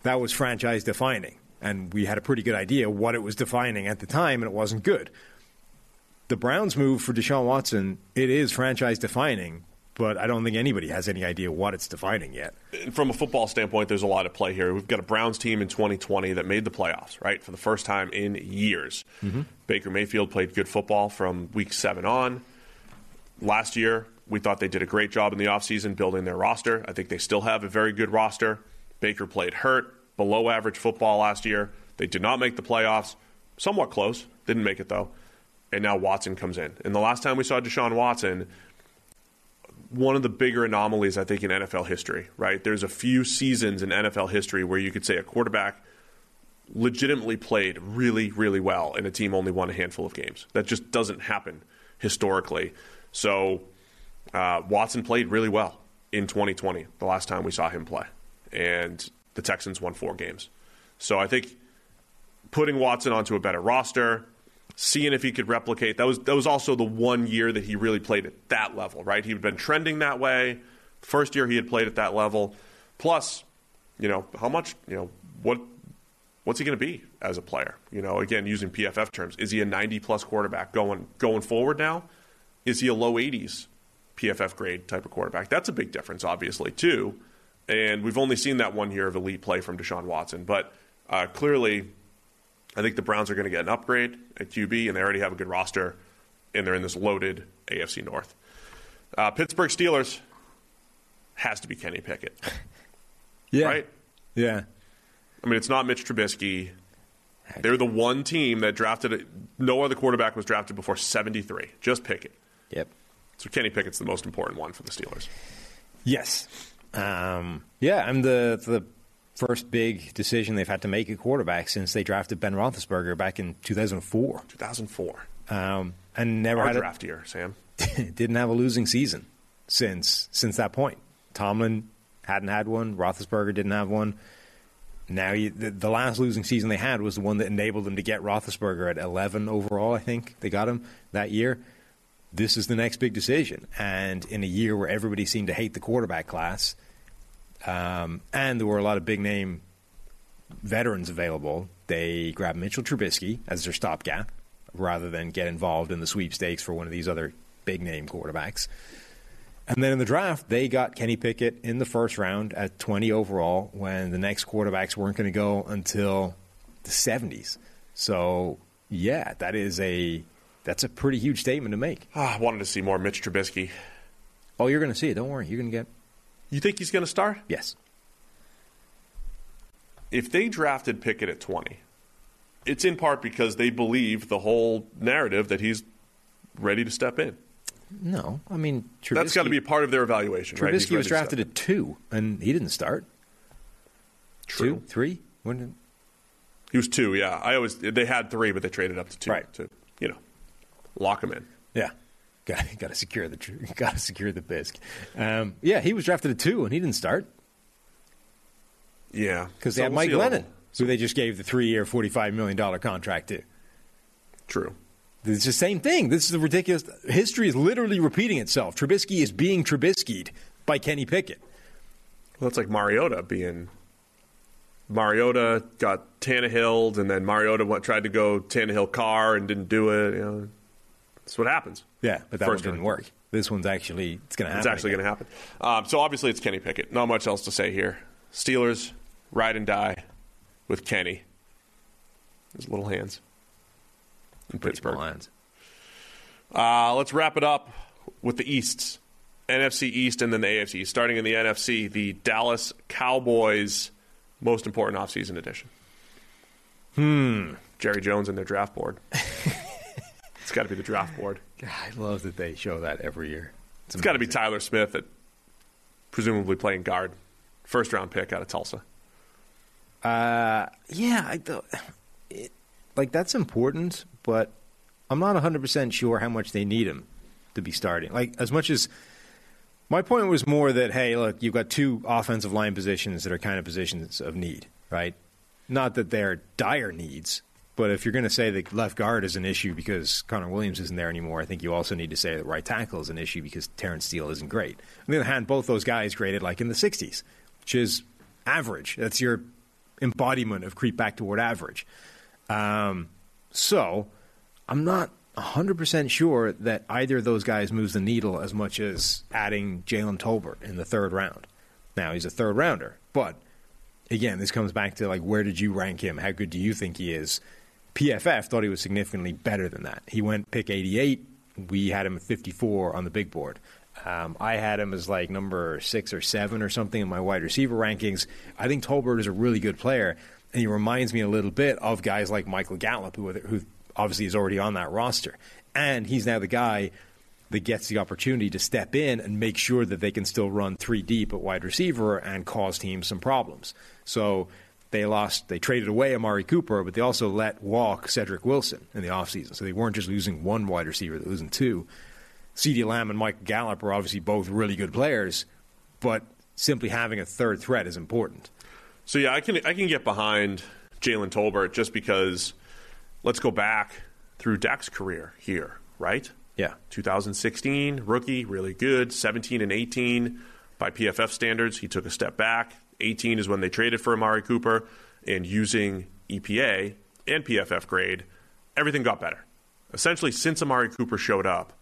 that was franchise defining. And we had a pretty good idea what it was defining at the time, and it wasn't good. The Browns move for Deshaun Watson, it is franchise defining, but I don't think anybody has any idea what it's defining yet. From a football standpoint, there's a lot at play here. We've got a Browns team in 2020 that made the playoffs, right, for the first time in years. Mm-hmm. Baker Mayfield played good football from week seven on. Last year, we thought they did a great job in the offseason building their roster. I think they still have a very good roster. Baker played hurt, below average football last year. They did not make the playoffs. Somewhat close. Didn't make it, though. And now Watson comes in. And the last time we saw Deshaun Watson, one of the bigger anomalies, I think, in NFL history, right? There's a few seasons in NFL history where you could say a quarterback legitimately played really, really well and a team only won a handful of games. That just doesn't happen historically. So uh, Watson played really well in 2020, the last time we saw him play. And the Texans won four games. So I think putting Watson onto a better roster, seeing if he could replicate that was that was also the one year that he really played at that level, right? He'd been trending that way. First year he had played at that level. Plus, you know, how much, you know, what what's he going to be as a player? You know, again, using PFF terms, is he a 90 plus quarterback going going forward now? Is he a low 80s PFF grade type of quarterback? That's a big difference, obviously, too. And we've only seen that one year of elite play from Deshaun Watson, but uh, clearly, I think the Browns are going to get an upgrade at QB, and they already have a good roster, and they're in this loaded AFC North. Uh, Pittsburgh Steelers has to be Kenny Pickett. Yeah. Right? Yeah. I mean, it's not Mitch Trubisky. They're the one team that drafted No other quarterback was drafted before 73. Just Pickett. Yep. So Kenny Pickett's the most important one for the Steelers. Yes. Um, yeah, I'm the the first big decision they've had to make at quarterback since they drafted Ben Roethlisberger back in 2004. 2004. Um, and never Our had draft year, Sam. Didn't have a losing season since since that point. Tomlin hadn't had one. Roethlisberger didn't have one. Now you, the, the last losing season they had was the one that enabled them to get Roethlisberger at 11 overall. I think they got him that year. This is the next big decision, and in a year where everybody seemed to hate the quarterback class, um, and there were a lot of big name veterans available, they grabbed Mitchell Trubisky as their stopgap rather than get involved in the sweepstakes for one of these other big name quarterbacks. And then in the draft, they got Kenny Pickett in the first round at 20 overall when the next quarterbacks weren't going to go until the 70s. So, yeah, that is a that's a pretty huge statement to make. Ah, I wanted to see more Mitch Trubisky. Oh, you're going to see it. Don't worry. You're going to get. You think he's going to start? Yes. If they drafted Pickett at 20, it's in part because they believe the whole narrative that he's ready to step in. No, I mean Trubisky, that's got to be a part of their evaluation. Trubisky right? Was drafted at two, and he didn't start. True. Two, three. When did... He was two. Yeah, I always they had three, but they traded up to two Right. know lock him in. Yeah, got got to secure the got to secure the bisc. Um, yeah, he was drafted at two, and he didn't start Yeah, because So they had we'll Mike Glennon, who they just gave the three-year, forty-five million dollar contract to. True. It's the same thing. This is the ridiculous. History is literally repeating itself. Trubisky is being Trubisky'd by Kenny Pickett. Well, that's like Mariota being. Mariota got Tannehill, and then Mariota went, tried to go Tannehill car and didn't do it. You know, that's what happens. Yeah, but that First one didn't work. This one's actually it's going to happen. It's actually going to happen. Um, so obviously, it's Kenny Pickett. Not much else to say here. Steelers ride and die with Kenny. His little hands in Pittsburgh. Lions. Uh, let's wrap it up with the Easts. NFC East and then the AFC. Starting in the NFC, the Dallas Cowboys' most important offseason addition. Hmm. Jerry Jones and their draft board. it's got to be the draft board. I love that they show that every year. It's got to be Tyler Smith, at presumably playing guard. First round pick out of Tulsa. Uh, yeah, I thought it, like that's important, but I'm not 100 percent sure how much they need him to be starting. Like as much as my point was more that hey, look, you've got two offensive line positions that are kind of positions of need, right? Not that they're dire needs, But if you're going to say that left guard is an issue because Connor Williams isn't there anymore, I think you also need to say that right tackle is an issue because Terence Steele isn't great. On the other hand, both those guys graded like in the 60s, which is average. That's your embodiment of creep back toward average. Um, so I'm not 100% sure that either of those guys moves the needle as much as adding Jalen Tolbert in the third round. Now, he's a third rounder, but again, this comes back to like where did you rank him? How good do you think he is? PFF thought he was significantly better than that. He went pick 88. We had him at 54 on the big board. Um, I had him as like number six or seven or something in my wide receiver rankings. I think Tolbert is a really good player, and he reminds me a little bit of guys like Michael Gallup, who, who obviously is already on that roster. And he's now the guy that gets the opportunity to step in and make sure that they can still run three deep at wide receiver and cause teams some problems. So they lost, they traded away Amari Cooper, but they also let walk Cedric Wilson in the offseason. So they weren't just losing one wide receiver, they're losing two. CeeDee Lamb and Mike Gallup are obviously both really good players, but simply having a third threat is important. So yeah, I can I can get behind Jalen Tolbert just because let's go back through Dak's career here, right? Yeah. 2016, rookie, really good. 17 and 18 by PFF standards, he took a step back. 18 is when they traded for Amari Cooper, and using EPA and PFF grade, everything got better. Essentially, since Amari Cooper showed up,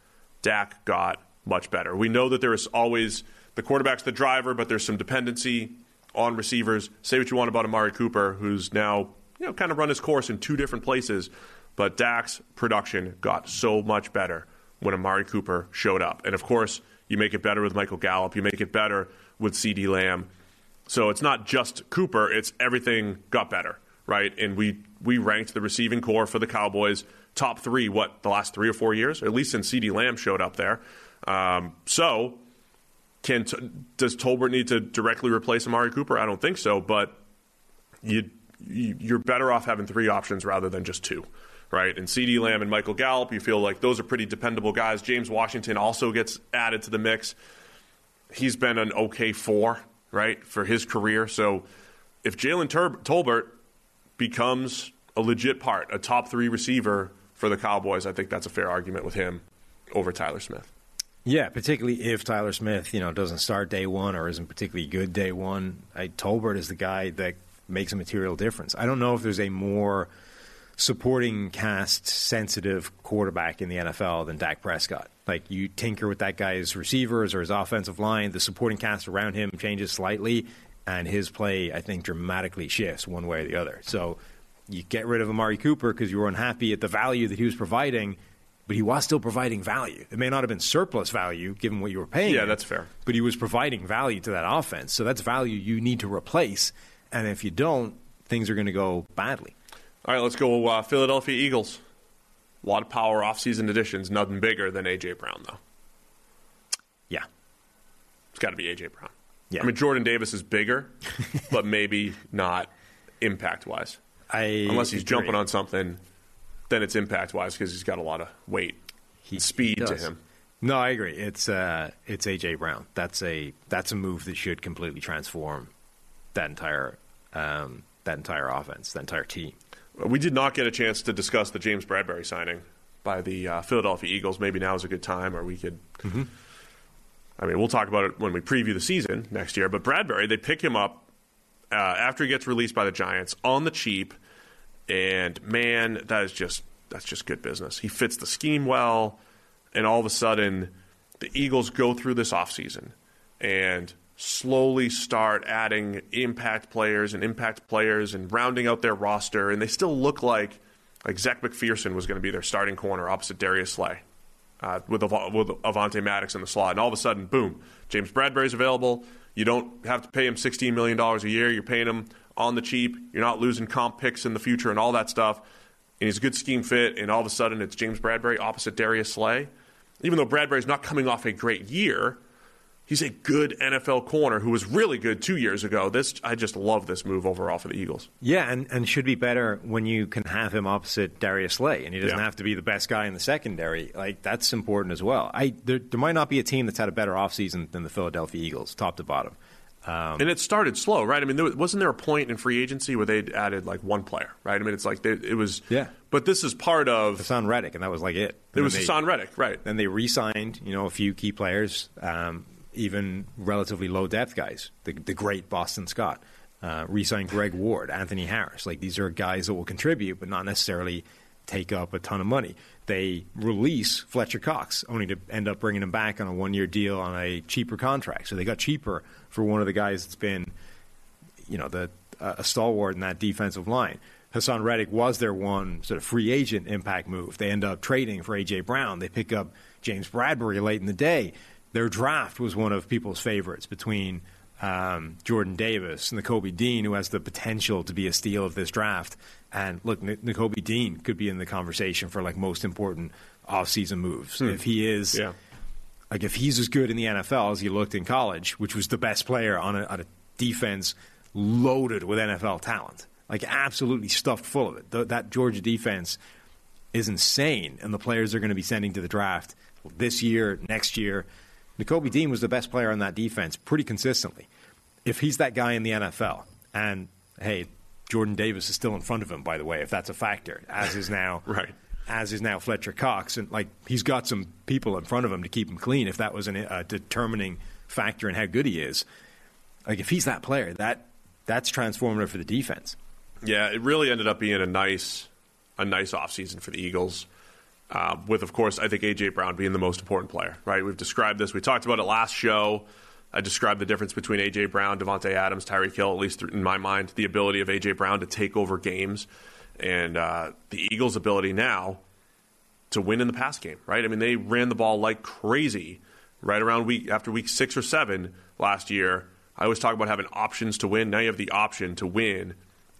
Dak got much better. We know that there is always the quarterback's the driver, but there's some dependency on receivers. Say what you want about Amari Cooper, who's now you know kind of run his course in two different places, but Dak's production got so much better when Amari Cooper showed up. And of course, you make it better with Michael Gallup. You make it better with CeeDee Lamb. So it's not just Cooper, it's everything got better, right? And we, we ranked the receiving corps for the Cowboys top three, what, the last three or four years? At least since CeeDee Lamb showed up there. Um, so can does Tolbert need to directly replace Amari Cooper? I don't think so, but you you're better off having three options rather than just two right? And CeeDee Lamb and Michael Gallup, you feel like those are pretty dependable guys. James Washington also gets added to the mix. He's been an okay four, right, for his career. So if Jalen Tur- Tolbert becomes a legit part, a top three receiver for the Cowboys, I think that's a fair argument with him over Tyler Smith. Yeah, particularly if Tyler Smith, you know, doesn't start day one or isn't particularly good day one. I, Tolbert is the guy that makes a material difference. I don't know if there's a more – supporting cast sensitive quarterback in the NFL than Dak Prescott. Like you tinker with that guy's receivers or his offensive line, the supporting cast around him changes slightly, and his play I think dramatically shifts one way or the other. So you get rid of Amari Cooper because you were unhappy at the value that he was providing. But he was still providing value. It may not have been surplus value given what you were paying. Yeah, him, that's fair. But he was providing value to that offense. So that's value you need to replace. And if you don't, things are going to go badly. All right, let's go uh, Philadelphia Eagles. A lot of power offseason additions, nothing bigger than A.J. Brown, though. Yeah. It's got to be A.J. Brown. Yeah. I mean, Jordan Davis is bigger, but maybe not impact wise. I Unless he's agree. jumping on something, then it's impact wise because he's got a lot of weight, he, speed he to him. No, I agree. It's uh, it's AJ Brown. That's a that's a move that should completely transform that entire um, that entire offense, that entire team. We did not get a chance to discuss the James Bradberry signing by the uh, Philadelphia Eagles. Maybe now is a good time, or we could. Mm-hmm. I mean, we'll talk about it when we preview the season next year. But Bradberry, they pick him up uh, after he gets released by the Giants on the cheap, and man, that is just that's just good business. He fits the scheme well, and all of a sudden, the Eagles go through this offseason and slowly start adding impact players and impact players and rounding out their roster, and they still look like like Zech McPhearson was going to be their starting corner opposite Darius Slay. Uh, with, Av- with Avonte Maddox in the slot, and all of a sudden, boom, James Bradberry's available. You don't have to pay him $16 million a year. You're paying him on the cheap. You're not losing comp picks in the future and all that stuff. And he's a good scheme fit, and all of a sudden, it's James Bradberry opposite Darius Slay. Even though Bradberry's not coming off a great year, he's a good NFL corner who was really good two years ago. This I just love this move overall for the Eagles. Yeah, and, and should be better when you can have him opposite Darius Slay, and he doesn't Yeah. have to be the best guy in the secondary. Like that's important as well. I there, there might not be a team that's had a better offseason than the Philadelphia Eagles, top to bottom. Um, and it started slow, right? I mean, there, wasn't there a point in free agency where they added like one player, right? I mean, it's like they, it was. Yeah. But this is part of Haason Reddick, and that was like it. It was And Haason Reddick, right? Then they re-signed, you know, a few key players, um, even relatively low depth guys. The, the great Boston Scott, uh, re-signed Greg Ward, Anthony Harris. Like these are guys that will contribute, but not necessarily take up a ton of money. They release Fletcher Cox, only to end up bringing him back on a one-year deal on a cheaper contract. So they got cheaper for one of the guys that's been, you know, the uh, a stalwart in that defensive line. Haason Reddick was their one sort of free agent impact move. They end up trading for A.J. Brown. They pick up James Bradberry late in the day. Their draft was one of people's favorites between um, Jordan Davis and the Kobe Dean, who has the potential to be a steal of this draft. And look, N- Nakobe Dean could be in the conversation for like most important offseason moves. Hmm. If he is, Yeah. like if he's as good in the NFL as he looked in college, which was the best player on a, on a defense loaded with NFL talent, like absolutely stuffed full of it. Th- that Georgia defense is insane, and the players they're going to be sending to the draft this year, next year. Nakobe Dean was the best player on that defense pretty consistently. If he's that guy in the NFL, and hey, Jordan Davis is still in front of him, by the way, if that's a factor, as is now Right. as is now Fletcher Cox, and like he's got some people in front of him to keep him clean. If that was an, a determining factor in how good he is, like if he's that player, that that's transformative for the defense. Yeah, it really ended up being a nice, a nice offseason for the Eagles. Uh, with, of course, I think AJ Brown being the most important player. Right? We've described this. We talked about it last show. I described the difference between AJ Brown, Davante Adams, Tyreek Hill. At least in my mind, the ability of AJ Brown to take over games, and uh, the Eagles' ability now to win in the pass game. Right? I mean, they ran the ball like crazy. Right around week after week six or seven last year, I always talk about having options to win. Now you have the option to win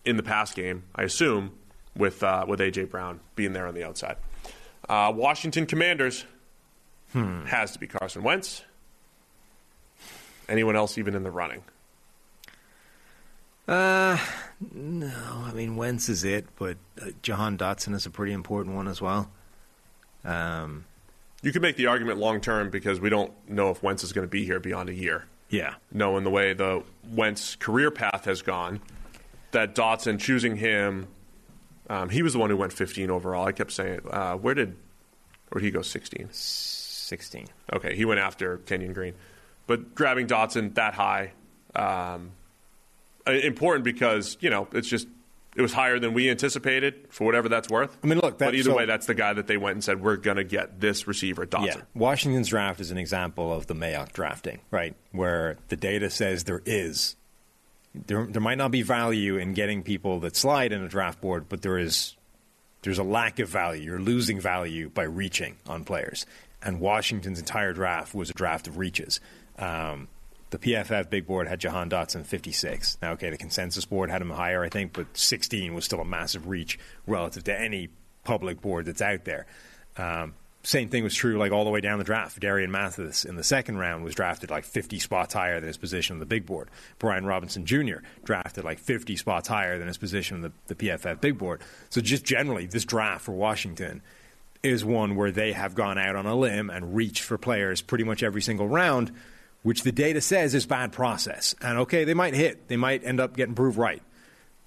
in the pass game, I assume, with uh, with AJ Brown being there on the outside. Uh, Washington Commanders has to be Carson Wentz. Anyone else even in the running? Uh, no, I mean Wentz is it, but uh, Jahan Dotson is a pretty important one as well. Um, You could make the argument long term because we don't know if Wentz is going to be here beyond a year. yeah, Knowing the way the Wentz career path has gone, that Dotson choosing him, um, he was the one who went 15 overall. I kept saying, uh, where did, or did he go 16? sixteen. Okay, he went after Kenyon Green. But grabbing Dotson that high, um, uh, important because, you know, it's just, it was higher than we anticipated for whatever that's worth. I mean, look, that- but either so- way, that's the guy that they went and said, we're going to get this receiver, Dotson. Yeah, Washington's draft is an example of the Mayock drafting, right? Where the data says there is. There, there might not be value in getting people that slide in a draft board, but there is there's a lack of value. You're losing value by reaching on players. And Washington's entire draft was a draft of reaches. Um, the PFF big board had Jahan Dotson 56. Now, okay, the consensus board had him higher, I think, but 16 was still a massive reach relative to any public board that's out there. Um, same thing was true like all the way down the draft. Darian Mathis in the second round was drafted like 50 spots higher than his position on the big board. Brian Robinson Jr. drafted like 50 spots higher than his position on the, the PFF big board. So just generally, this draft for Washington is one where they have gone out on a limb and reached for players pretty much every single round, which the data says is bad process. And okay, they might hit, they might end up getting proved right,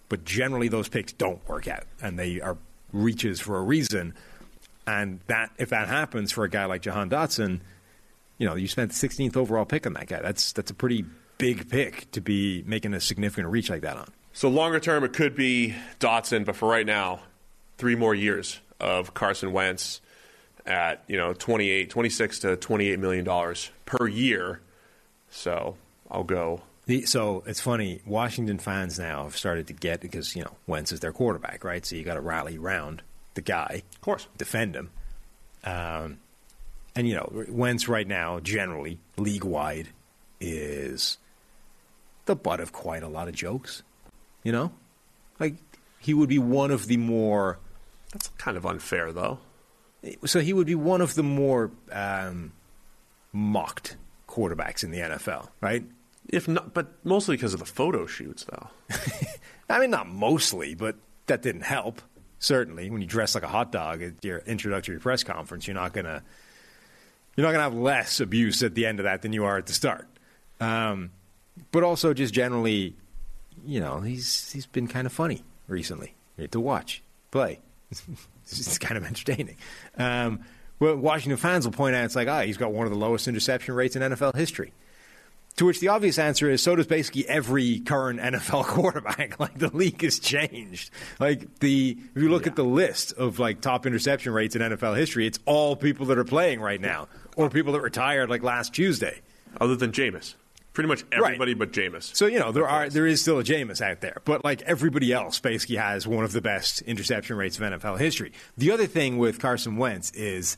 but generally those picks don't work out, and they are reaches for a reason. And that if that happens for a guy like Jahan Dotson, you know, you spent the 16th overall pick on that guy. That's that's a pretty big pick to be making a significant reach like that on. So longer term, it could be Dotson, but for right now, three more years of Carson Wentz at you know 28, 26 to 28 million dollars per year. So I'll go. The, so it's funny. Washington fans now have started to get because you know Wentz is their quarterback, right? So you got to rally around the guy, of course, defend him. Um, and you know Wentz right now, generally league wide, is the butt of quite a lot of jokes. You know, like he would be one of the more. That's kind of unfair, though. So he would be one of the more um, mocked quarterbacks in the NFL, right? If not, but mostly because of the photo shoots, though. I mean, not mostly, but that didn't help. Certainly, when you dress like a hot dog at your introductory press conference, you're not gonna you're not gonna have less abuse at the end of that than you are at the start. Um, but also just generally, you know, he's he's been kind of funny recently You to watch play. it's kind of entertaining. Um, well, Washington fans will point out it's like, ah, he's got one of the lowest interception rates in NFL history. To which the obvious answer is so does basically every current NFL quarterback. like the league has changed. Like the if you look Yeah. at the list of like top interception rates in NFL history, it's all people that are playing right now or people that retired like last Tuesday. Other than Jameis. Pretty much everybody but Jameis. So you know there are there is still a Jameis out there, but like everybody else, basically has one of the best interception rates of NFL history. The other thing with Carson Wentz is,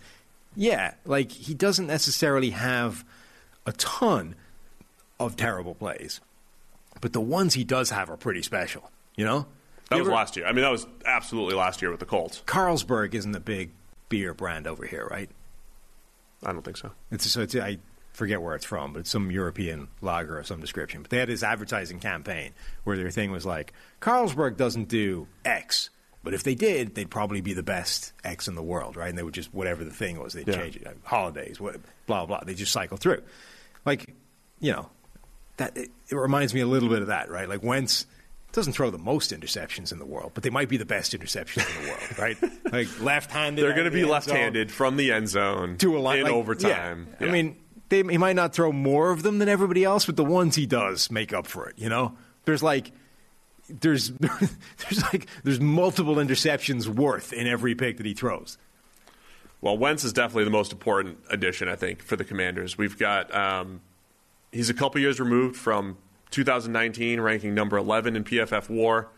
yeah, like he doesn't necessarily have a ton of terrible plays, but the ones he does have are pretty special. You know, That You was ever- last year. I mean, that was absolutely last year with the Colts. Carlsberg isn't a big beer brand over here, right? I don't think so. It's so it's, I forget where it's from, but it's some European lager of some description. But they had this advertising campaign where their thing was like, Carlsberg doesn't do X, but if they did, they'd probably be the best X in the world, right? And they would just whatever the thing was, they'd Yeah. change it. Holidays, what, blah blah. They just cycle through, like you know, that it, it reminds me a little bit of that, right? Like Wentz. Doesn't throw the most interceptions in the world, but they might be the best interceptions in the world, right? Like left-handed. They're going to of be left-handed from the end zone zone to a line in like, overtime. yeah. I mean, they, he might not throw more of them than everybody else, but the ones he does make up for it. You know, there's like there's there's like there's multiple interceptions worth in every pick that he throws. Well, Wentz is definitely the most important addition, I think, for the Commanders. We've got um, he's a couple years removed from 2019, ranking number 11 in PFF WAR,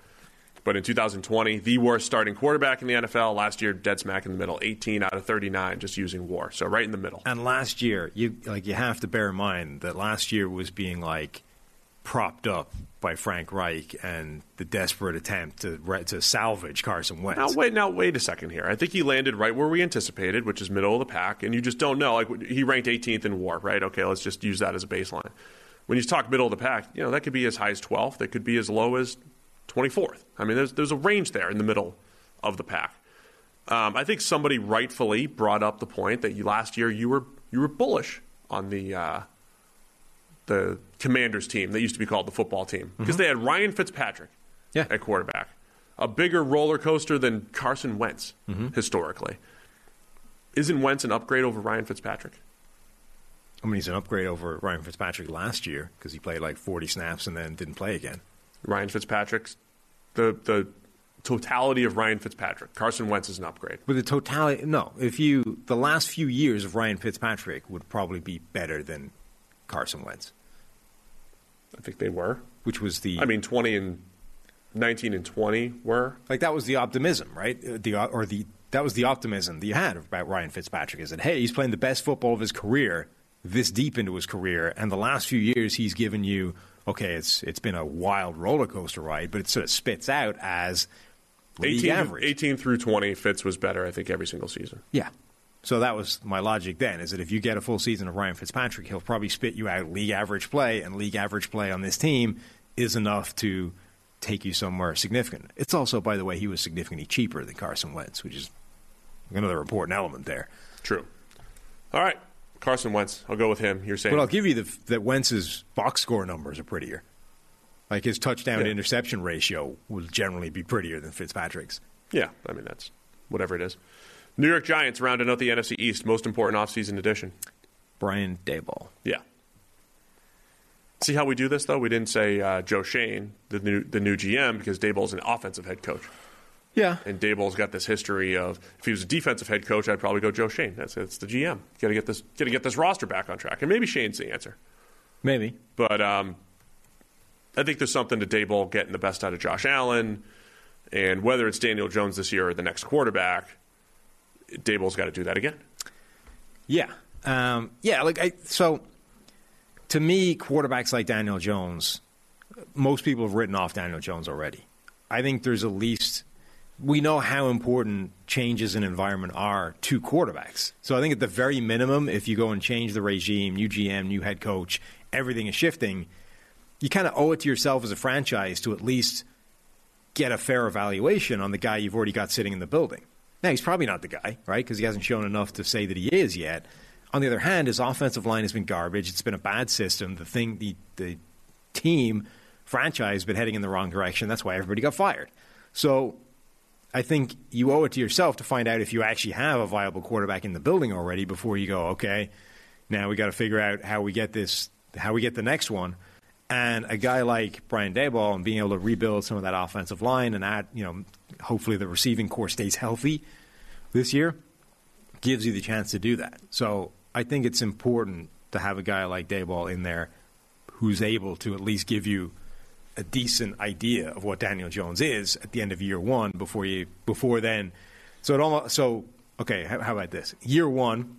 but in 2020, the worst starting quarterback in the NFL. Last year, dead smack in the middle, 18 out of 39, just using WAR, so right in the middle. And last year, you like you have to bear in mind that last year was being like propped up by Frank Reich and the desperate attempt to to salvage Carson Wentz. Now wait, now wait a second here. I think he landed right where we anticipated, which is middle of the pack, and you just don't know. Like he ranked 18th in WAR, right? Okay, let's just use that as a baseline. When you talk middle of the pack, you know that could be as high as 12th. That could be as low as 24th. I mean, there's there's a range there in the middle of the pack. Um, I think somebody rightfully brought up the point that you, last year you were you were bullish on the uh, the Commanders team that used to be called the football team because mm-hmm. they had Ryan Fitzpatrick Yeah. at quarterback, a bigger roller coaster than Carson Wentz mm-hmm. historically. Isn't Wentz an upgrade over Ryan Fitzpatrick? I mean, he's an upgrade over Ryan Fitzpatrick last year because he played like 40 snaps and then didn't play again. Ryan Fitzpatrick's the the totality of Ryan Fitzpatrick. Carson Wentz is an upgrade. But the totality, no. If you the last few years of Ryan Fitzpatrick would probably be better than Carson Wentz, I think they were. which was the I mean, 20 and 19 and 20 were. like that was the optimism, right? Uh, The or the that was the optimism that you had about Ryan Fitzpatrick is that hey, he's playing the best football of his career this deep into his career, and the last few years he's given you okay, it's it's been a wild roller coaster ride, but it sort of spits out as league 18, average. 18 through 20, Fitz was better, I think, every single season. Yeah. So that was my logic then, is that if you get a full season of Ryan Fitzpatrick, he'll probably spit you out league average play, and league average play on this team is enough to take you somewhere significant. It's also, by the way, he was significantly cheaper than Carson Wentz, which is another important element there. True. All right. Carson Wentz. I'll go with him. You're saying. But I'll give you the, that Wentz's box score numbers are prettier. Like his touchdown to interception ratio will generally be prettier than Fitzpatrick's. yeah, I mean, that's whatever it is. New York Giants rounding out the NFC East. Most important offseason addition. Brian Daboll. Yeah. See how we do this, though? We didn't say uh, Joe Schoen, the new, the new GM, because Daboll's an offensive head coach. Yeah. And Daboll's got this history of if he was a defensive head coach, I'd probably go Joe Schoen. That's, that's the GM. Got to get this, got to get this roster back on track, and maybe Schoen's the answer. Maybe. But um, I think there's something to Daboll getting the best out of Josh Allen, and whether it's Daniel Jones this year or the next quarterback, Daboll's got to do that again. Yeah. Um, yeah, like I so to me, quarterbacks like Daniel Jones, most people have written off Daniel Jones already. I think there's at least we know how important changes in environment are to quarterbacks. So I think at the very minimum, if you go and change the regime, new GM, new head coach, everything is shifting, you kind of owe it to yourself as a franchise to at least get a fair evaluation on the guy you've already got sitting in the building. Now, he's probably not the guy, right? Because he hasn't shown enough to say that he is yet. On the other hand, his offensive line has been garbage. It's been a bad system. The thing, the, the team, franchise, has been heading in the wrong direction. That's why everybody got fired. So I think you owe it to yourself to find out if you actually have a viable quarterback in the building already before you go, okay, now we got to figure out how we get this, how we get the next one. And a guy like Brian Daboll and being able to rebuild some of that offensive line and add, you know, hopefully the receiving corps stays healthy this year gives you the chance to do that. So I think it's important to have a guy like Daboll in there who's able to at least give you a decent idea of what Daniel Jones is at the end of year one before you before then. So it almost so okay. How, how about this? Year one,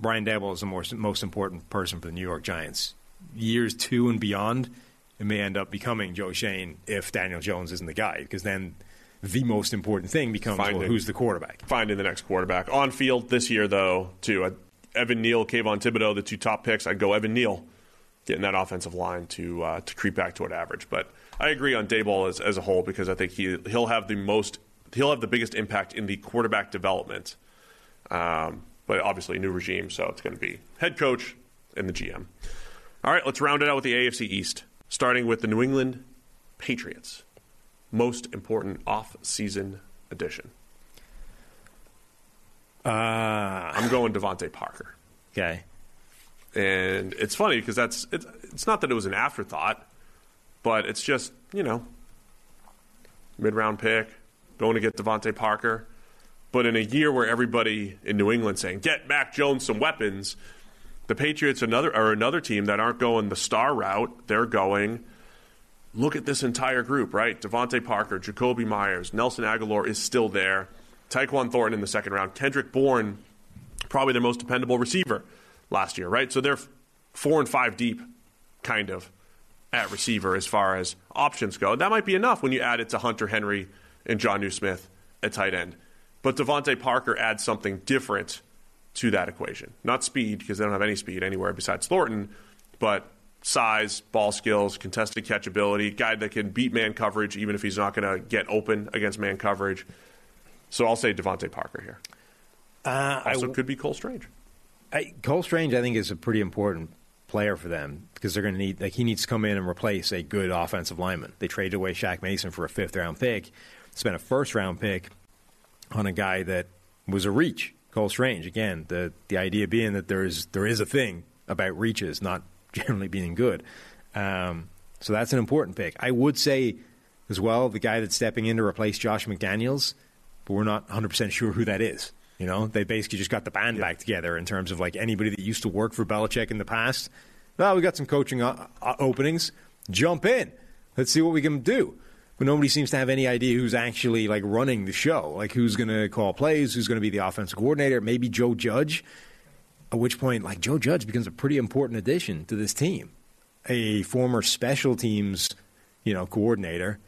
Brian Daboll is the most most important person for the New York Giants. Years two and beyond, it may end up becoming Joe Schoen if Daniel Jones isn't the guy, because then the most important thing becomes well, who's the quarterback. Finding the next quarterback on field this year, though. Too Evan Neal, Kayvon Thibodeaux, the two top picks. I'd go Evan Neal, getting that offensive line to uh, to creep back toward average. But I agree on Daboll as, as a whole because I think he he'll have the most he'll have the biggest impact in the quarterback development. Um, but obviously, new regime, so it's going to be head coach and the GM. All right, let's round it out with the AFC East, starting with the New England Patriots. Most important off-season addition. Uh, I'm going DeVante Parker. Okay. And it's funny because that's it's, it's not that it was an afterthought, but it's just you know mid round pick going to get DeVante Parker. But in a year where everybody in New England saying get Mac Jones some weapons, the Patriots another are another team that aren't going the star route. They're going. Look at this entire group, right? DeVante Parker, Jakobi Meyers, Nelson Agholor is still there. Tyquan Thornton in the second round. Kendrick Bourne, probably their most dependable receiver last year, right? So they're four and five deep, kind of, at receiver as far as options go. That might be enough when you add it to Hunter Henry and Jonnu Smith at tight end. But DeVante Parker adds something different to that equation. Not speed, because they don't have any speed anywhere besides Thornton, but size, ball skills, contested catchability, guy that can beat man coverage even if he's not going to get open against man coverage. So I'll say DeVante Parker here. Uh, also, w- could be Cole Strange. I, Cole Strange, I think, is a pretty important player for them because they're going to need like he needs to come in and replace a good offensive lineman. They traded away Shaq Mason for a fifth round pick, spent a first round pick on a guy that was a reach. Cole Strange again. The the idea being that there is there is a thing about reaches not generally being good. Um, so that's an important pick. I would say as well the guy that's stepping in to replace Josh McDaniels, but we're not 100 percent sure who that is. You know, they basically just got the band back together in terms of like anybody that used to work for Belichick in the past. Well, we got some coaching o- o- openings. Jump in. Let's see what we can do. But nobody seems to have any idea who's actually like running the show. Like who's going to call plays, who's going to be the offensive coordinator. Maybe Joe Judge. At which point, like Joe Judge becomes a pretty important addition to this team. A former special teams, you know, coordinator,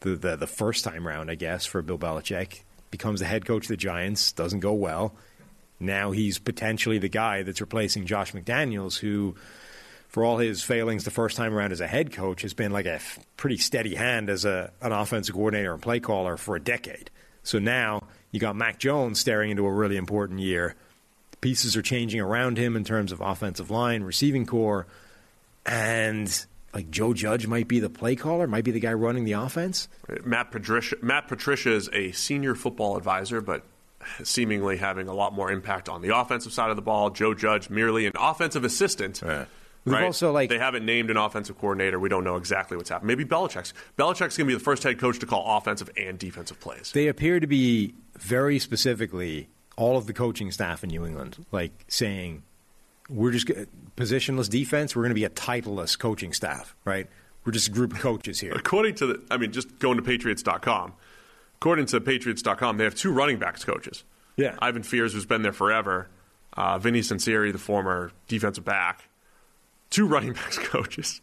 the the, the first time round, I guess, for Bill Belichick becomes the head coach of the Giants, doesn't go well. Now he's potentially the guy that's replacing Josh McDaniels, who, for all his failings the first time around as a head coach, has been like a f- pretty steady hand as a, an offensive coordinator and play caller for a decade. So now you got Mac Jones staring into a really important year. The pieces are changing around him in terms of offensive line, receiving corps, and like Joe Judge might be the play caller, might be the guy running the offense. Matt Patricia, Matt Patricia is a senior football advisor, but seemingly having a lot more impact on the offensive side of the ball. Joe Judge merely an offensive assistant. We've Right? also, like- they haven't named an offensive coordinator. We don't know exactly what's happened. Maybe Belichick's. Belichick's going to be the first head coach to call offensive and defensive plays. They appear to be very specifically all of the coaching staff in New England, like saying, "We're just positionless defense. We're going to be a titleless coaching staff, right? We're just a group of coaches here." According to the, I mean, just going to Patriots.com. According to Patriots.com, they have two running backs coaches. Yeah. Ivan Fears, who's been there forever. Uh, Vinnie Sunseri, the former defensive back. Two running backs coaches.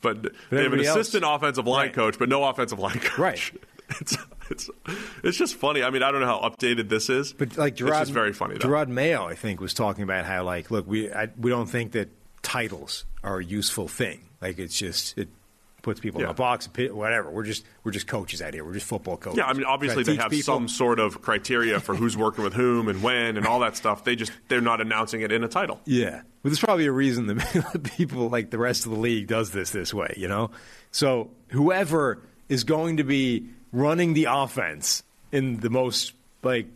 But, they have an everybody else- assistant offensive line Right. coach, but no offensive line coach. Right. It's, it's, it's just funny. I mean, I don't know how updated this is. But like Jerod, it's very funny. Though. Jerod Mayo, I think, was talking about how like, look, we I, we don't think that titles are a useful thing. Like it's just it, puts people in a box, whatever. We're just we're just coaches out here. We're just football coaches. Yeah, I mean, obviously they have people. some sort of criteria for who's working with whom and when and all that stuff. They just they're not announcing it in a title. Yeah, well, there's probably a reason that people like the rest of the league does this this way. You know, so whoever is going to be running the offense in the most like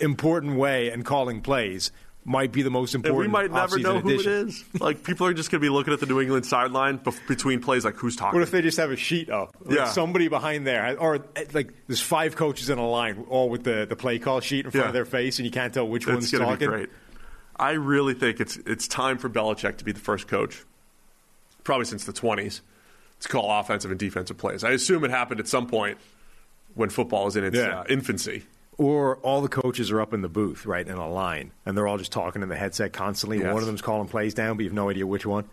important way and calling plays might be the most And important. we might never offseason know who addition. it is. Like people are just going to be looking at the New England sideline bef- between plays, like who's talking. What if they just have a sheet up? Like Yeah. Somebody behind there, or like there's five coaches in a line, all with the, the play call sheet in front Yeah. of their face, and you can't tell which It's one's talking. be great. I really think it's it's time for Belichick to be the first coach, probably since the 20s, to call offensive and defensive plays. I assume it happened at some point when football is in its Yeah. uh, infancy. Or all the coaches are up in the booth, right, in a line, and they're all just talking in the headset constantly. Yes. One of them's calling plays down, but you have no idea which one.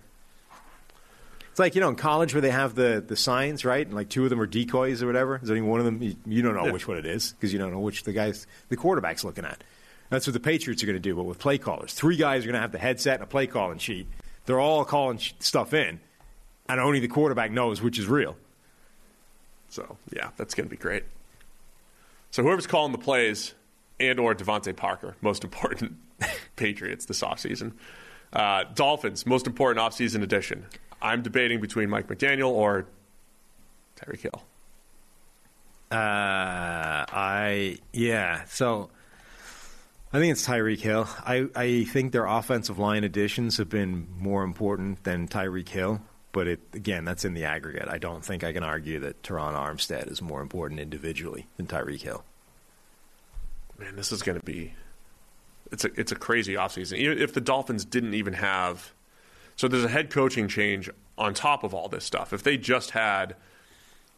It's like you know in college where they have the, the signs, right? And like two of them are decoys or whatever. Is there any one of them? You, you don't know Yeah. which one it is because you don't know which the guys the quarterback's looking at. That's what the Patriots are going to do, but with play callers, three guys are going to have the headset and a play calling sheet. They're all calling sh- stuff in, and only the quarterback knows which is real. So yeah, that's going to be great. So whoever's calling the plays and or DeVante Parker, most important Patriots this offseason. Uh, Dolphins, most important offseason addition. I'm debating between Mike McDaniel or Tyreek Hill. Uh, I yeah. So I think it's Tyreek Hill. I I think their offensive line additions have been more important than Tyreek Hill. But it again, that's in the aggregate. I don't think I can argue that Terron Armstead is more important individually than Tyreek Hill. Man, this is going to be it's a it's a crazy offseason. Even if the Dolphins didn't even have so there's a head coaching change on top of all this stuff. If they just had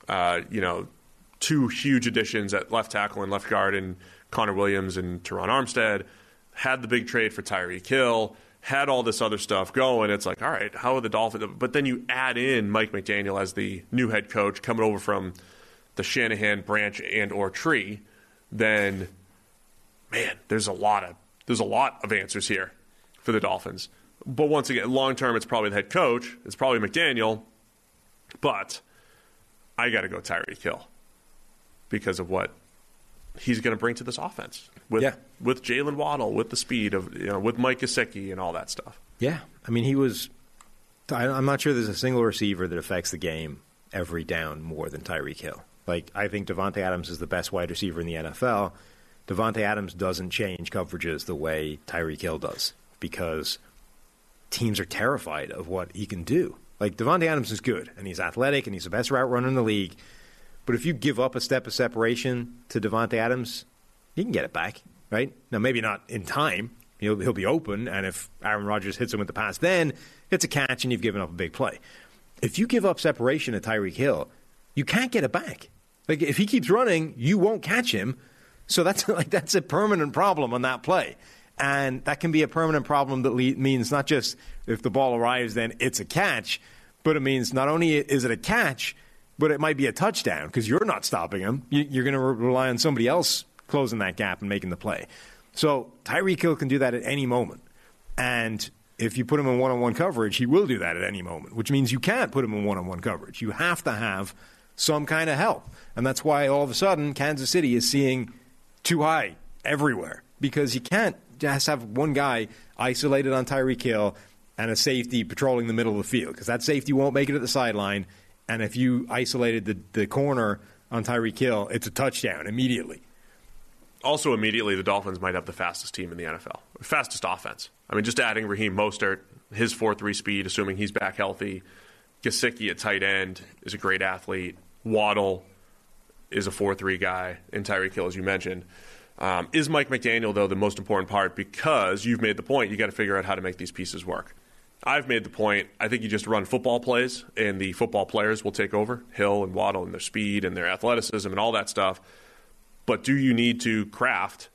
uh, you know, two huge additions at left tackle and left guard and Connor Williams and Terron Armstead, had the big trade for Tyreek Hill, had all this other stuff going. It's like, all right, how are the Dolphins? But then you add in Mike McDaniel as the new head coach coming over from the Shanahan branch and or tree, then man, there's a lot of there's a lot of answers here for the Dolphins. But once again, long term, it's probably the head coach. It's probably McDaniel, but I got to go Tyreek Hill because of what he's going to bring to this offense with Yeah. with Jaylen Waddle, with the speed of you know, with Mike Gesicki and all that stuff. Yeah, I mean he was. I, I'm not sure there's a single receiver that affects the game every down more than Tyreek Hill. Like I think Davante Adams is the best wide receiver in the NFL. Davante Adams doesn't change coverages the way Tyreek Hill does because teams are terrified of what he can do. Like Davante Adams is good and he's athletic and he's the best route runner in the league. But if you give up a step of separation to Davante Adams, you can get it back, right? Now maybe not in time. He'll he'll be open, and if Aaron Rodgers hits him with the pass, then it's a catch and you've given up a big play. If you give up separation to Tyreek Hill, you can't get it back. Like if he keeps running, you won't catch him. So that's like that's a permanent problem on that play. And that can be a permanent problem that le- means not just if the ball arrives, then it's a catch, but it means not only is it a catch, but it might be a touchdown because you're not stopping him. You, you're going to rely on somebody else closing that gap and making the play. So Tyreek Hill can do that at any moment. And if you put him in one on one coverage, he will do that at any moment, which means you can't put him in one on one coverage. You have to have some kind of help. And that's why all of a sudden Kansas City is seeing two high everywhere because you can't just have one guy isolated on Tyreek Hill and a safety patrolling the middle of the field because that safety won't make it at the sideline. And if you isolated the, the corner on Tyreek Hill, it's a touchdown immediately. Also, immediately, the Dolphins might have the fastest team in the NFL, fastest offense. I mean, just adding Raheem Mostert, his 4 3 speed, assuming he's back healthy. Gesicki at tight end is a great athlete. Waddle is a 4 3 guy, and Tyreek Hill, as you mentioned. Um, is Mike McDaniel, though, the most important part because you've made the point you got to figure out how to make these pieces work. I've made the point. I think you just run football plays, and the football players will take over Hill and Waddle and their speed and their athleticism and all that stuff. But do you need to craft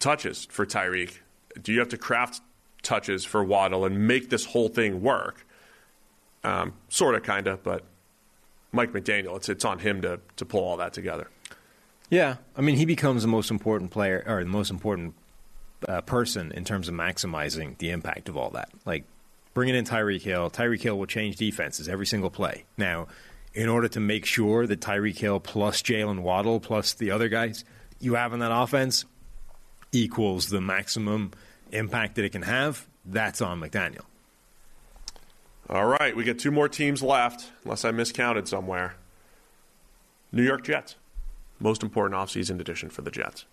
touches for Tyreek? Do you have to craft touches for Waddle and make this whole thing work? Um, sort of, kind of, but Mike McDaniel, it's it's on him to to pull all that together. Yeah, I mean, he becomes the most important player or the most important uh, person in terms of maximizing the impact of all that. Like bringing in Tyreek Hill, Tyreek Hill will change defenses every single play. Now, in order to make sure that Tyreek Hill plus Jaylen Waddle plus the other guys you have in that offense equals the maximum impact that it can have, that's on McDaniel. All right, we get two more teams left, unless I miscounted somewhere. New York Jets. Most important offseason addition for the Jets.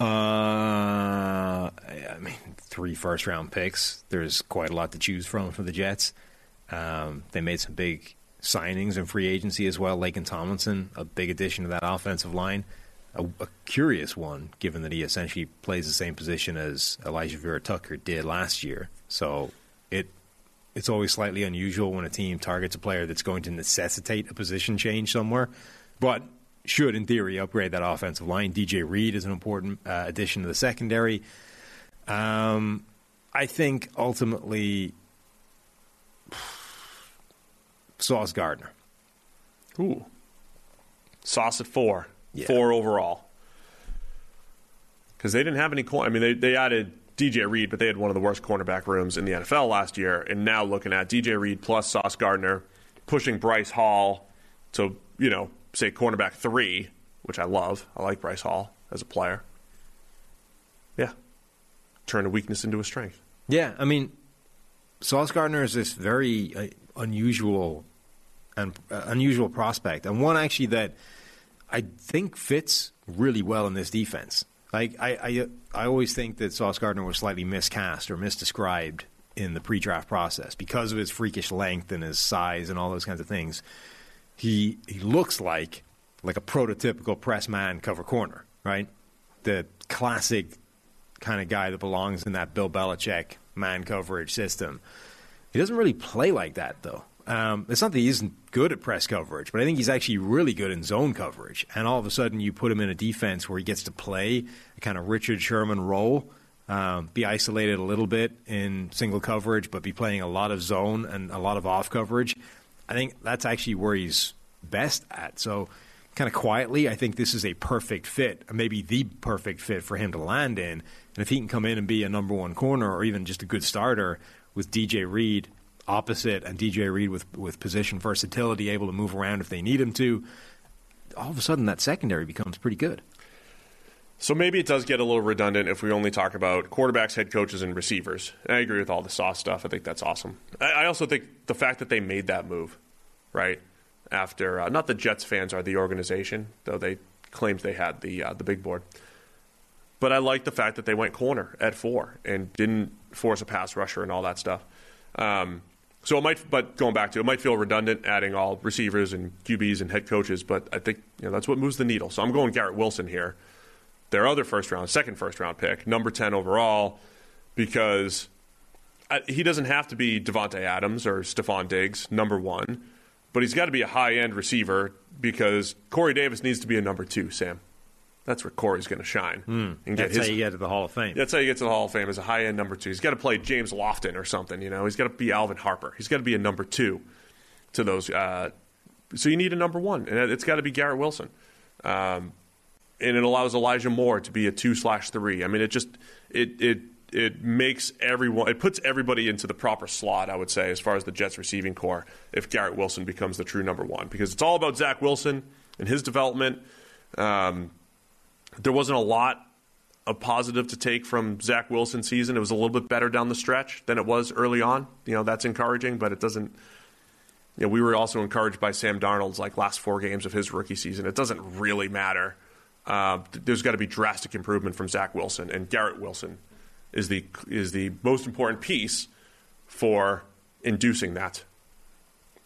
Uh, I mean, three first round picks. There's quite a lot to choose from for the Jets. Um, they made some big signings in free agency as well. Laken Tomlinson, a big addition to that offensive line. A, a, curious one, given that he essentially plays the same position as Alijah Vera Tucker did last year. So it it's always slightly unusual when a team targets a player that's going to necessitate a position change somewhere, but should, in theory, upgrade that offensive line. DJ Reed is an important uh, addition to the secondary. Um, I think ultimately Sauce Gardner. Ooh. Sauce at four. Yeah. Four overall. Because they didn't have any. Cor- I mean, they, they added DJ Reed, but they had one of the worst cornerback rooms in the NFL last year. And now looking at DJ Reed plus Sauce Gardner, pushing Bryce Hall to, you know, say cornerback three, which I love. I like Bryce Hall as a player. Yeah. Turn a weakness into a strength. Yeah, I mean, Sauce Gardner is this very uh, unusual and uh, unusual prospect, and one actually that I think fits really well in this defense. Like I, I, I always think that Sauce Gardner was slightly miscast or misdescribed in the pre-draft process because of his freakish length and his size and all those kinds of things. He he looks like like a prototypical press man cover corner, right? The classic kind of guy that belongs in that Bill Belichick man coverage system. He doesn't really play like that, though. Um, it's not that he isn't good at press coverage, but I think he's actually really good in zone coverage. And all of a sudden, you put him in a defense where he gets to play a kind of Richard Sherman role, um, be isolated a little bit in single coverage, but be playing a lot of zone and a lot of off coverage. I think that's actually where he's best at. So, kind of quietly, I think this is a perfect fit, maybe the perfect fit for him to land in. And if he can come in and be a number one corner or even just a good starter with DJ Reed opposite and DJ Reed with, with position versatility, able to move around if they need him to, all of a sudden that secondary becomes pretty good. So maybe it does get a little redundant if we only talk about quarterbacks, head coaches, and receivers. And I agree with all the sauce stuff. I think that's awesome. I also think the fact that they made that move, right? After uh, not the Jets fans are the organization, though they claimed they had the uh, the big board. But I like the fact that they went corner at four and didn't force a pass rusher and all that stuff. Um, so it might, but going back to it, might feel redundant adding all receivers and QBs and head coaches. But I think you know that's what moves the needle. So I'm going Garrett Wilson here, their other first round, second first round pick, number ten overall, because he doesn't have to be Davante Adams or Stefon Diggs, number one, but he's got to be a high end receiver because Corey Davis needs to be a number two. Sam, that's where Corey's going to shine. Mm, and that's his, how you get to the Hall of Fame. That's how you get to the Hall of Fame as a high end number two. He's got to play James Lofton or something. You know, he's got to be Alvin Harper. He's got to be a number two to those. Uh, so you need a number one, and it's got to be Garrett Wilson. Um, and it allows Elijah Moore to be a two slash three. I mean, it just it it it makes everyone it puts everybody into the proper slot. I would say as far as the Jets receiving corps, if Garrett Wilson becomes the true number one, because it's all about Zach Wilson and his development. Um, there wasn't a lot of positive to take from Zach Wilson's season. It was a little bit better down the stretch than it was early on. You know, that's encouraging, but it doesn't. You know, we were also encouraged by Sam Darnold's like last four games of his rookie season. It doesn't really matter. Uh, there's got to be drastic improvement from Zach Wilson, and Garrett Wilson is the is the most important piece for inducing that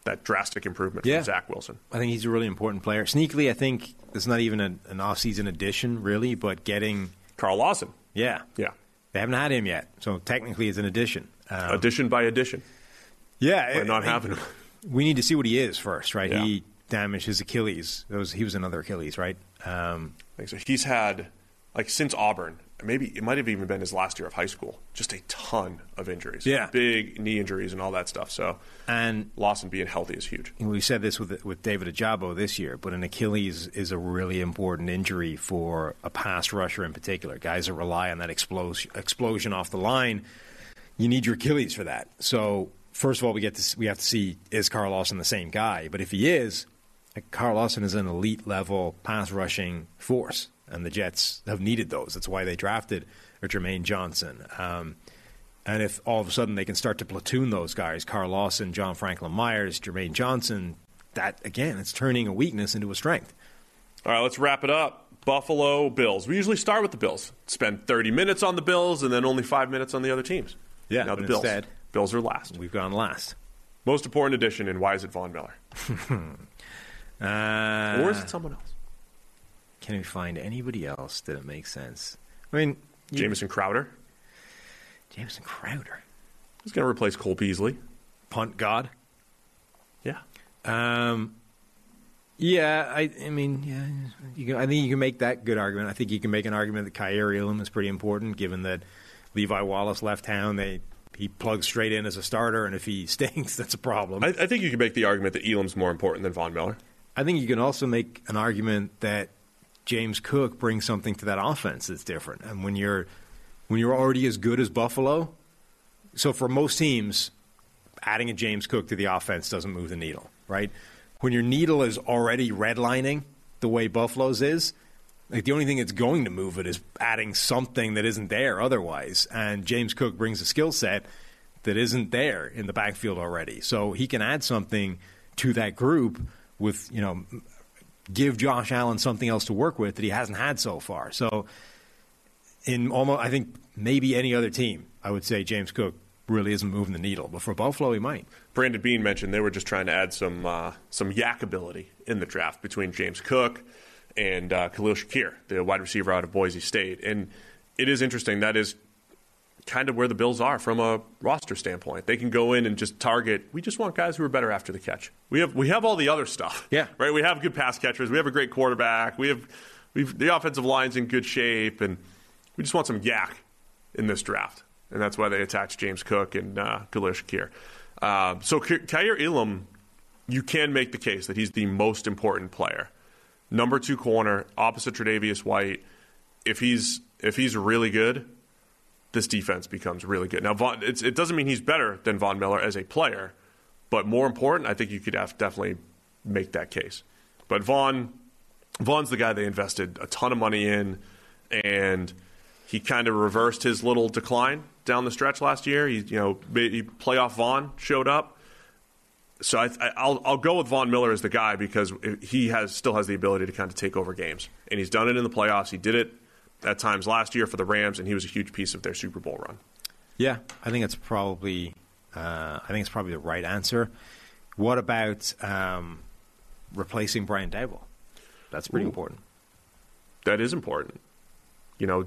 that drastic improvement yeah. from Zach Wilson. I think he's a really important player. Sneakily, I think it's not even a, an off-season addition, really, but getting Carl Lawson. Yeah, yeah. They haven't had him yet, so technically it's an addition. Um, addition by addition. Yeah, by not having him. We need to see what he is first, right? Yeah. He damaged his Achilles. Was, he was another Achilles, right? Um, So. He's had like since Auburn, maybe it might have even been his last year of high school. Just a ton of injuries. Yeah, big knee injuries and all that stuff. So and Lawson being healthy is huge. We said this with with David Ojabo this year, but an Achilles is a really important injury for a pass rusher in particular. Guys that rely on that explosion explosion off the line. You need your Achilles for that. So first of all, we get to we have to see is Carl Lawson the same guy? But if he is, Carl Lawson is an elite level pass rushing force, and the Jets have needed those. That's why they drafted Jermaine Johnson. Um, and if all of a sudden they can start to platoon those guys, Carl Lawson, John Franklin Myers, Jermaine Johnson, that again, it's turning a weakness into a strength. All right, let's wrap it up. Buffalo Bills. We usually start with the Bills. Spend 30 minutes on the Bills and then only five minutes on the other teams. Yeah, now the Bills. instead- Bills are last. We've gone last. Most important addition, and why is it Von Miller? Uh, or is it someone else? Can we find anybody else that it makes sense? I mean, you- Jamison Crowder. Jamison Crowder, He's going to replace Cole Beasley. punt god. Yeah. Um, yeah, I, I mean, yeah, you can, I think you can make that good argument. I think you can make an argument that Kaiir Elam is pretty important, given that Levi Wallace left town. They he plugs straight in as a starter, and if he stinks, that's a problem. I, I think you can make the argument that Elam's more important than Von Miller. I think you can also make an argument that James Cook brings something to that offense that's different. And when you're when you're already as good as Buffalo, so for most teams, adding a James Cook to the offense doesn't move the needle, right? When your needle is already redlining the way Buffalo's is, like the only thing that's going to move it is adding something that isn't there otherwise. And James Cook brings a skill set that isn't there in the backfield already. So he can add something to that group with, you know, give Josh Allen something else to work with that he hasn't had so far. So in almost I think maybe any other team, I would say James Cook really isn't moving the needle. But for Buffalo he might. Brandon Beane mentioned they were just trying to add some uh, some YAC ability in the draft between James Cook and uh, Khalil Shakir, the wide receiver out of Boise State. And it is interesting. That is kind of where the Bills are from a roster standpoint. They can go in and just target. We just want guys who are better after the catch. We have we have all the other stuff. Yeah. right. We have good pass catchers. We have a great quarterback. We have we've the offensive line's in good shape, and we just want some YAC in this draft. And that's why they attached James Cook and uh, Khalil Shakir. Uh, so K- Kaiir Elam, you can make the case that he's the most important player. Number two corner, opposite Tre'Davious White. If he's if he's really good, this defense becomes really good. Now, Von, it doesn't mean he's better than Von Miller as a player, but more important, I think you could definitely make that case. But Von, Von's the guy they invested a ton of money in, and he kind of reversed his little decline down the stretch last year. He, you know, he, playoff Von showed up. So I, will I'll go with Von Miller as the guy because he has still has the ability to kind of take over games, and he's done it in the playoffs. He did it at times last year for the Rams, and he was a huge piece of their Super Bowl run. Yeah, I think it's probably uh, I think it's probably the right answer. What about um, replacing Brian Daboll? That's pretty Ooh. important. That is important. You know,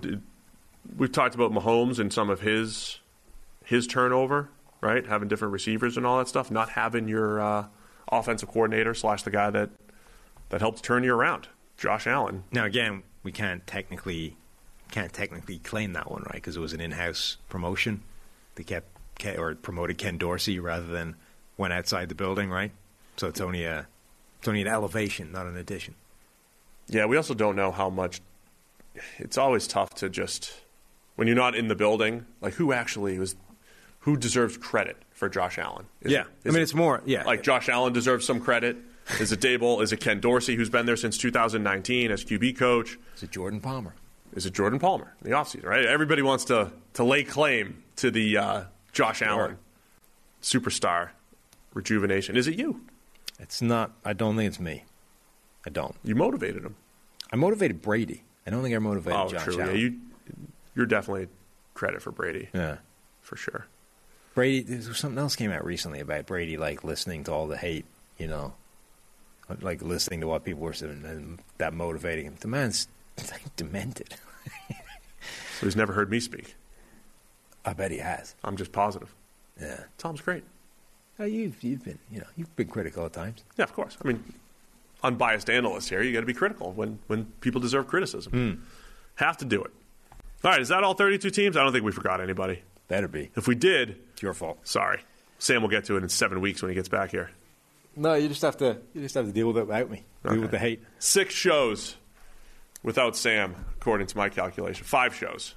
we've talked about Mahomes and some of his his turnover, right? Having different receivers and all that stuff. Not having your uh, offensive coordinator slash the guy that that helped turn you around, Josh Allen. Now again, we can't technically can't technically claim that one, right? Because it was an in-house promotion. They kept Ke- or promoted Ken Dorsey rather than went outside the building, right? So it's only a it's only an elevation, not an addition. Yeah, we also don't know how much. It's always tough to just when you're not in the building, like who actually was, who deserves credit for Josh Allen? Is yeah, it- I mean it- it's more. Yeah, like Josh Allen deserves some credit. Is it Daboll? Is it Ken Dorsey, who's been there since 2019 as QB coach? Is it Jordan Palmer? Is it Jordan Palmer in the offseason, right? Everybody wants to, to lay claim to the uh, Josh Allen superstar rejuvenation. Is it you? It's not. I don't think it's me. I don't. You motivated him. I motivated Brady. I don't think I motivated oh, Josh true. Allen. Yeah, you, you're definitely credit for Brady. Yeah. For sure. Brady, something else came out recently about Brady, like listening to all the hate, you know, like listening to what people were saying, and that motivating him. The man's like demented. So he's never heard me speak. I bet he has. I'm just positive. Yeah. Tom's great. You've you've been you know you've been critical at times. Yeah, of course. I mean, unbiased analyst here. You got to be critical when when people deserve criticism. Hmm. Have to do it. All right, is that all 32 teams? I don't think we forgot anybody. Better be. If we did, It's your fault. sorry. Sam will get to it in seven weeks when he gets back here. No, you just have to you just have to deal with it without me. Deal with the hate. Six shows without Sam, according to my calculation. Five shows.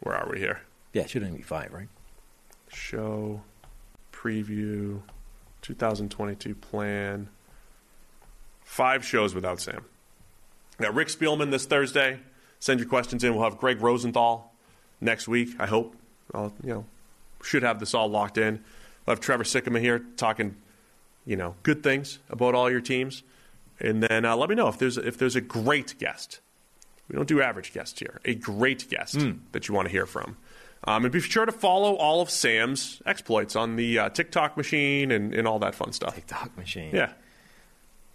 Where are we here? Yeah, it should only be five, right? Show preview 2022 plan. Five shows without Sam. Now, Rick Spielman this Thursday. Send your questions in. We'll have Gregg Rosenthal next week, I hope. I'll, you know, should have this all locked in. We'll have Trevor Sikkema here talking, you know, good things about all your teams. And then uh, let me know if there's if there's a great guest. We don't do average guests here. A great guest that you want to hear from. Um, and be sure to follow all of Sam's exploits on the uh, TikTok machine and, and all that fun stuff. TikTok machine. Yeah.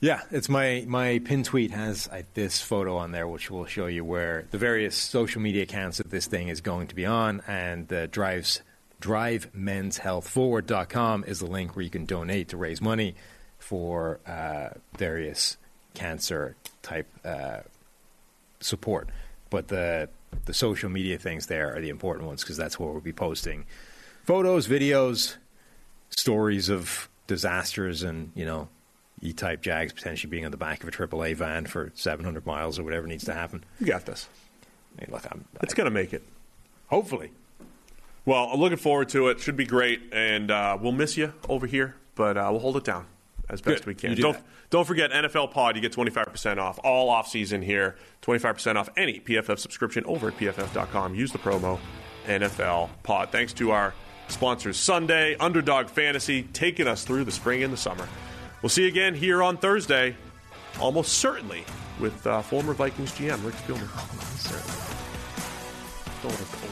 Yeah, it's my my pin tweet has uh, this photo on there, which will show you where the various social media accounts that this thing is going to be on, and the drives drivemenshealthforward.com is the link where you can donate to raise money for uh, various cancer type uh, support. But the the social media things there are the important ones because that's where we'll be posting photos, videos, stories of disasters, and you know E-type Jags potentially being on the back of a AAA van for 700 miles or whatever needs to happen. You got this. I mean, look, I'm, It's going to make it. hopefully. Well, I'm looking forward to it. Should be great, and uh, we'll miss you over here, but uh, we'll hold it down as best Good. we can. You do not don't forget NFL Pod. You get 25% off all off season here. 25% off any PFF subscription over at pff.com. Use the promo NFL Pod. Thanks to our sponsors, Sunday Underdog Fantasy, taking us through the spring and the summer. We'll see you again here on Thursday, almost certainly with uh, former Vikings GM Rick Spielman. Certainly. Don't worry.